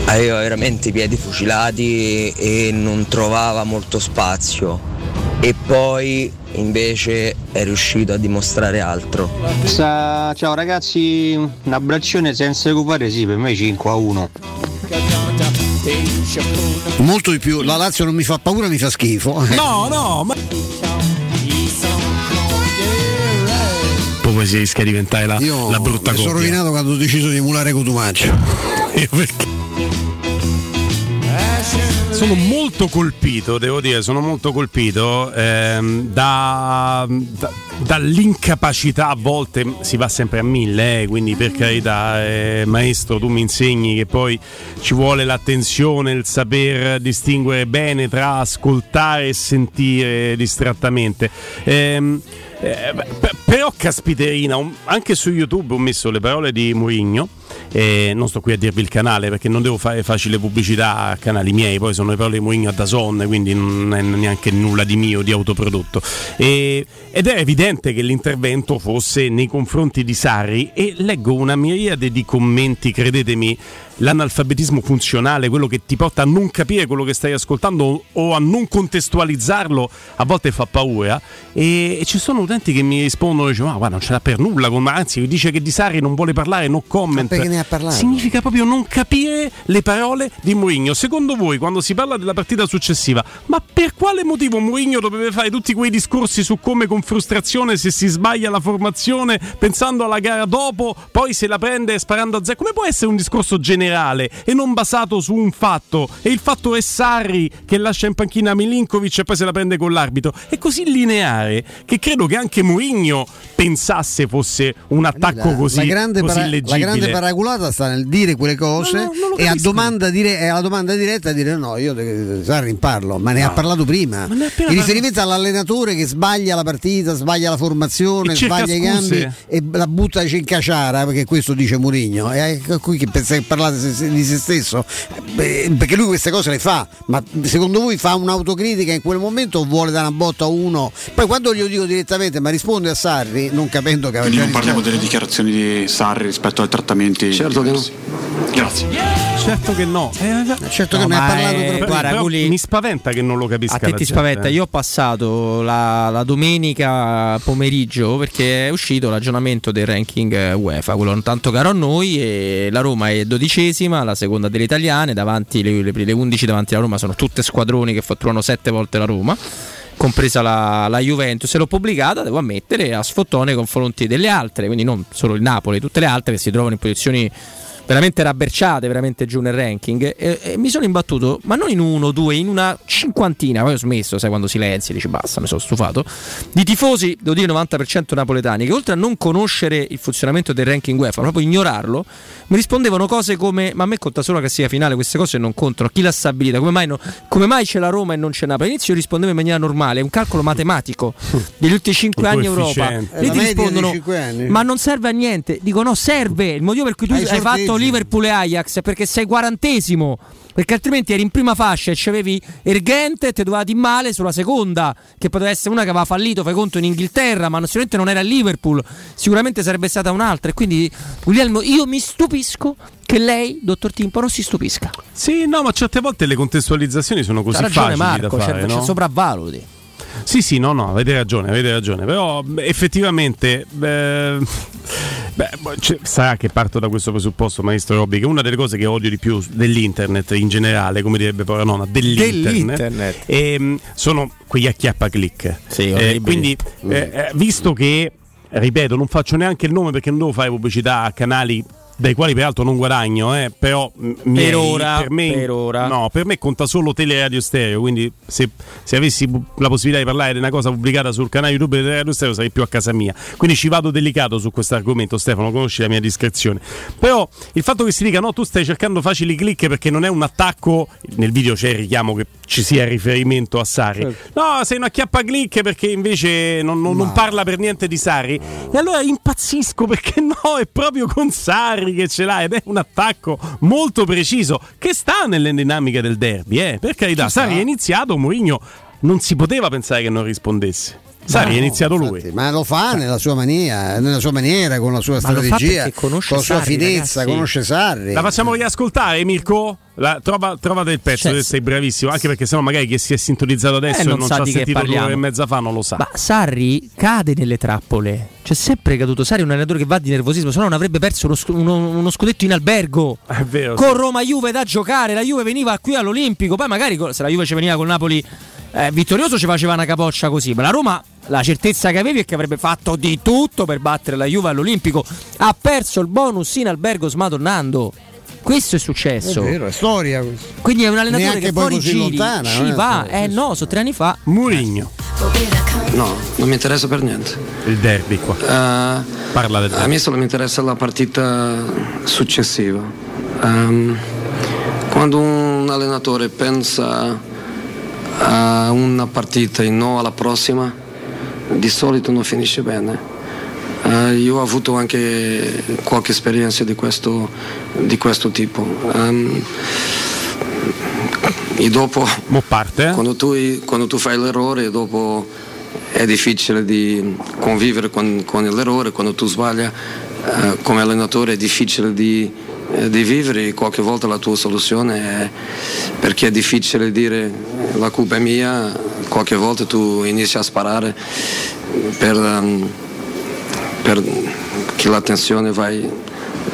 S41: aveva veramente i piedi fucilati e non trovava molto spazio e poi invece è riuscito a dimostrare altro.
S42: Sa- ciao ragazzi, un abbraccione senza occupare sì, per me 5 a 1.
S2: Molto di più, la Lazio non mi fa paura, mi fa schifo.
S1: No, no, ma. Poi si rischia di diventare la,
S2: Io
S1: la brutta
S2: mi sono rovinato quando ho deciso di emulare Cotumaccio.
S1: Io perché? Sono molto colpito, devo dire, sono molto colpito ehm, da- da- dall'incapacità, a volte si va sempre a mille, eh, quindi per carità, eh, maestro, tu mi insegni che poi ci vuole l'attenzione, il saper distinguere bene tra ascoltare e sentire distrattamente. Ehm, eh, però caspiterina, anche su YouTube ho messo le parole di Mourinho. E non sto qui a dirvi il canale perché non devo fare facile pubblicità a canali miei, poi sono le parole di Mourinho a Dazon, quindi non è neanche nulla di mio, di autoprodotto. E- ed è evidente che l'intervento fosse nei confronti di Sarri e leggo una miriade di commenti, credetemi, l'analfabetismo funzionale, quello che ti porta a non capire quello che stai ascoltando o a non contestualizzarlo, a volte fa paura. E, e ci sono utenti che mi rispondono: dice, Ma guarda, non ce l'ha per nulla. con- Anzi, dice che di Sarri non vuole parlare, no comment.
S2: perché ne ha parlato?
S1: Significa proprio non capire le parole di Mourinho. Secondo voi, quando si parla della partita successiva, ma per quale motivo Mourinho dovrebbe fare tutti quei discorsi su come con frustrazione se si sbaglia la formazione, pensando alla gara dopo, poi se la prende sparando a zero? Come può essere un discorso generale e non basato su un fatto? E il fatto è Sarri che lascia in panchina Milinkovic e poi se la prende con l'arbitro. È così lineare che credo che anche Mourinho pensasse fosse un attacco
S2: La,
S1: così,
S2: la grande,
S1: così
S2: para- la
S1: leggibile.
S2: grande paraculata sta nel dire quelle cose
S1: No, no,
S2: e, domanda dire- alla domanda diretta dire no, io de- Sarri parlo, ma ne ha parlato prima. In riferimento all'allenatore che sbaglia la partita, sbaglia la formazione, sbaglia i
S1: scuse.
S2: cambi e la butta in caciara, perché questo dice Murigno. E qui che pensa che parlate di se stesso, Beh, perché lui queste cose le fa, ma secondo voi fa un'autocritica in quel momento o vuole dare una botta a uno? Poi quando glielo dico direttamente, ma risponde a Sarri, non capendo che aveva
S43: Quindi
S2: già
S43: non parliamo delle dichiarazioni di Sarri rispetto ai trattamenti. Certo che no. Grazie.
S1: Certo che no.
S2: certo
S3: No,
S2: che ne ha parlato
S3: è-
S2: troppo.
S3: guarda,
S1: Però
S3: Gulli-
S1: mi spaventa che non lo capisca.
S3: A te ti
S1: gente.
S3: spaventa, io ho passato la, la domenica pomeriggio perché è uscito l'aggiornamento del ranking eh, UEFA, quello non tanto caro a noi e la Roma è dodicesima, la seconda delle italiane, davanti le, le, le 11 davanti alla Roma sono tutte squadroni che fatturano sette volte la Roma compresa la, la Juventus. E l'ho pubblicata, devo ammettere, a sfottò nei confronti delle altre, quindi non solo il Napoli, tutte le altre che si trovano in posizioni veramente rabberciate, veramente giù nel ranking. E, e mi sono imbattuto, ma non in uno, due, in una cinquantina. Poi ho smesso, sai, quando silenzi, dici basta, mi sono stufato. Di tifosi, devo dire 90% napoletani, che oltre a non conoscere il funzionamento del ranking UEFA, proprio ignorarlo, mi rispondevano cose come: Ma a me conta solo la classifica finale, queste cose non contano. Chi l'ha stabilita? Come mai, no- come mai c'è la Roma e non c'è Napoli? All'inizio io rispondevo in maniera normale, è un calcolo matematico degli ultimi 5
S1: Un
S3: anni Europa. Lì ti
S2: dei
S3: rispondono. Ma non serve a niente. Dico no, serve. Il motivo per cui tu
S2: Ai
S3: hai fatto
S2: sorteggi.
S3: Liverpool e Ajax perché sei quarantesimo. Perché altrimenti eri in prima fascia e c'avevi Ergente e ti dovevati male sulla seconda, che poteva essere una che aveva fallito, fai conto, in Inghilterra, ma sicuramente non era il Liverpool, sicuramente sarebbe stata un'altra. E quindi, Guglielmo, io mi stupisco che lei, dottor Timpo, non si stupisca.
S1: Sì, no, ma certe volte le contestualizzazioni sono così
S3: Ha ragione
S1: facili
S3: Marco,
S1: da
S3: c'è,
S1: fare,
S3: c'è
S1: no?
S3: sopravvaluti.
S1: Sì, sì, no, no, avete ragione, avete ragione. Però effettivamente beh, beh, c'è- sarà che parto da questo presupposto, maestro Robby, che una delle cose che odio di più dell'internet in generale, come direbbe poi la nonna, dell'internet,
S3: Dell'internet.
S1: ehm, sono quegli acchiappa click.
S3: Sì,
S1: Eh, quindi, eh, eh, visto che, ripeto, non faccio neanche il nome perché non devo fare pubblicità a canali dai quali peraltro non guadagno, eh, però m- miei,
S3: ora,
S1: per me,
S3: per ora.
S1: no, per me conta solo Teleradio Stereo, quindi se, se avessi la possibilità di parlare di una cosa pubblicata sul canale YouTube di Teleradio Stereo sarei più a casa mia. Quindi ci vado delicato su questo argomento, Stefano, conosci la mia discrezione. Però il fatto che si dica no, tu stai cercando facili click perché non è un attacco, nel video c'è il richiamo che ci sia riferimento a Sarri. No, sei una chiappa click perché invece non, non- non parla per niente di Sarri. E allora impazzisco perché no, è proprio con Sarri che ce l'ha ed è un attacco molto preciso che sta nelle dinamiche del derby, eh. Per carità, Sarri è iniziato, Mourinho non si poteva pensare che non rispondesse. Sarri
S2: No,
S1: è iniziato
S2: infatti,
S1: lui.
S2: Ma lo fa nella sua maniera, nella sua maniera, con la sua
S3: Ma
S2: strategia, con la sua
S3: Sarri,
S2: finezza,
S3: ragazzi.
S2: conosce Sarri.
S1: La facciamo riascoltare, Mirko? la- trova, trovate il pezzo,
S3: Cioè,
S1: te sei bravissimo, anche perché sennò magari chi si è sintonizzato adesso
S3: Eh,
S1: e
S3: non
S1: non
S3: sa
S1: ci ha sentito due
S3: parliamo.
S1: ore e mezza fa non lo sa.
S3: Ma Sarri cade nelle trappole. C'è sempre caduto. Sarri è un allenatore che va di nervosismo, se no non avrebbe perso uno, uno- uno scudetto in albergo.
S1: È vero.
S3: Con Roma Juve da giocare. La Juve veniva qui all'Olimpico. Poi magari se la Juve ci veniva con Napoli eh, vittorioso ci faceva una capoccia così. Ma la Roma la certezza che avevi è che avrebbe fatto di tutto per battere la Juve all'Olimpico. Ha perso il bonus in albergo smadonnando. Questo è successo.
S2: È vero, è storia.
S3: Quindi è un allenatore
S2: Neanche
S3: che
S2: poi
S3: fuori
S2: così
S3: giri
S2: lontana,
S3: ci
S2: è?
S3: va. Eh no, sono tre anni fa.
S1: Murigno.
S14: No, non mi interessa per niente.
S1: Il derby qua. Parla del
S14: A
S1: derby.
S14: me solo mi interessa la partita successiva. Ehm, quando un allenatore pensa a una partita e non alla prossima, di solito non finisce bene. Eh, io ho avuto anche qualche esperienza di questo, di questo tipo. Ehm, e dopo,
S1: parte,
S14: quando, tu, quando tu fai l'errore, dopo è difficile di convivere con, con l'errore, quando tu sbagli eh, come allenatore è difficile di, eh, di vivere qualche volta la tua soluzione è perché è difficile dire la colpa è mia, qualche volta tu inizi a sparare per, ehm, per che l'attenzione vai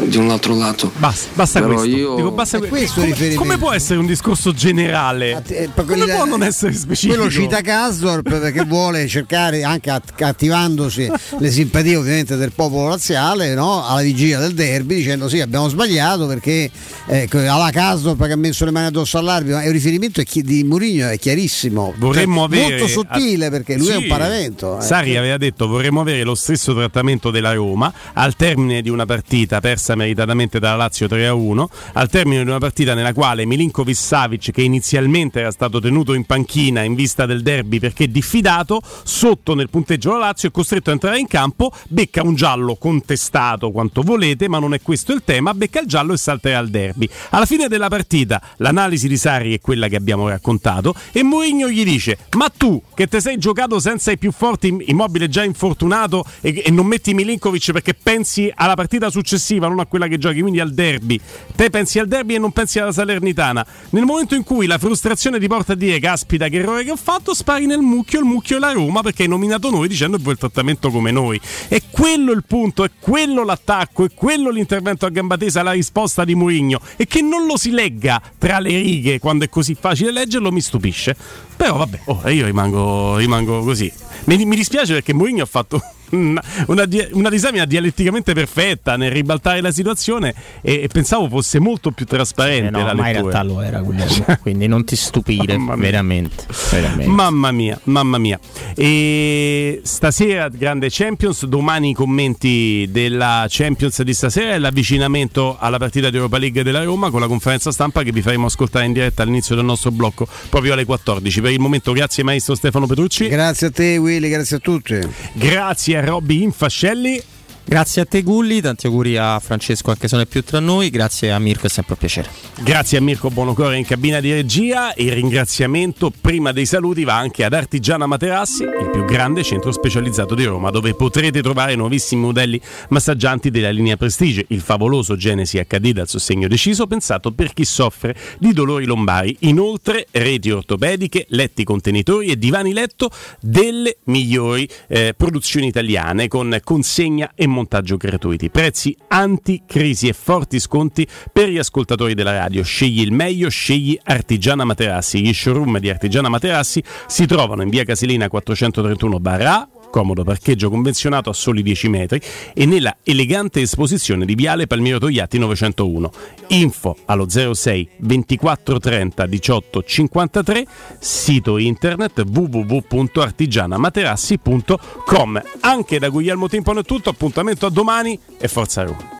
S14: di un altro lato.
S1: Basta, basta
S14: Però
S1: questo.
S14: io-
S1: Dico, basta
S2: È
S1: que-
S2: questo
S1: come,
S2: riferimento.
S1: come può essere un discorso generale? Come
S2: il-
S1: può non essere specifico?
S2: Quello cita Kasdorp perché vuole cercare, anche att- attivandosi le simpatie ovviamente del popolo razziale, no? alla vigilia del derby, dicendo sì abbiamo sbagliato perché ecco, alla Kasdorp che ha messo le mani addosso all'arbitro, è un riferimento è chi- di Mourinho è chiarissimo,
S1: Vorremmo
S2: Cioè,
S1: avere
S2: molto sottile perché lui è
S1: Sì.
S2: un paravento. eh.
S1: Sarri aveva detto vorremmo avere lo stesso trattamento della Roma al termine di una partita persa meritatamente dalla Lazio 3-1, al termine di una partita nella quale Milinkovic Savic che inizialmente era stato tenuto in panchina in vista del derby perché diffidato, sotto nel punteggio la Lazio è costretto a entrare in campo, becca un giallo contestato quanto volete, ma non è questo il tema, becca il giallo e salterà al derby. Alla fine della partita l'analisi di Sarri è quella che abbiamo raccontato e Mourinho gli dice "Ma tu che te sei giocato senza i più forti, Immobile già infortunato e, e non metti Milinkovic perché pensi alla partita successiva, non a quella che giochi, quindi al derby. Te pensi al derby e non pensi alla Salernitana. Nel momento in cui la frustrazione ti porta a dire caspita che errore che ho fatto, spari nel mucchio, il mucchio è la Roma perché hai nominato noi dicendo che vuoi il trattamento come noi. È quello il punto, è quello l'attacco, è quello l'intervento a gamba tesa, la risposta di Mourinho e che non lo si legga tra le righe quando è così facile leggerlo mi stupisce. Però vabbè, oh, io rimango, rimango così. Mi, mi dispiace perché Mourinho ha fatto una, una, una disamina dialetticamente perfetta nel ribaltare la situazione e, e pensavo fosse molto più trasparente
S3: Eh no,
S1: la
S3: ma in realtà lo era Guglielmo, quindi non ti stupire,
S1: Mamma
S3: veramente, veramente.
S1: Mamma mia, mamma mia. E stasera grande Champions, domani i commenti della Champions di stasera e l'avvicinamento alla partita di Europa League della Roma con la conferenza stampa che vi faremo ascoltare in diretta all'inizio del nostro blocco proprio alle 14. Per il momento grazie maestro Stefano Petrucci.
S2: Grazie a te Willy, grazie a tutti.
S1: Grazie a Robby Infascelli.
S3: Grazie a te Gulli, tanti auguri a Francesco anche se non è più tra noi, grazie a Mirko, è sempre un piacere.
S1: Grazie a Mirko Bonocore in cabina di regia. Il ringraziamento, prima dei saluti, va anche ad Artigiana Materassi, il più grande centro specializzato di Roma, dove potrete trovare nuovissimi modelli massaggianti della linea Prestige, il favoloso Genesi HD dal sostegno deciso, pensato per chi soffre di dolori lombari. Inoltre, reti ortopediche, letti contenitori e divani letto delle migliori eh, produzioni italiane con consegna e montaggio gratuiti. Prezzi anti-crisi e forti sconti per gli ascoltatori della radio. Scegli il meglio, scegli Artigiana Materassi. Gli showroom di Artigiana Materassi si trovano in via Casilina 431 barra comodo parcheggio convenzionato a soli 10 metri e nella elegante esposizione di Viale Palmiro Togliatti 901. Info allo 06 24 30 18 53, sito internet www.artigianamaterassi.com. Anche da Guglielmo Timpano è tutto, appuntamento a domani e forza Roma.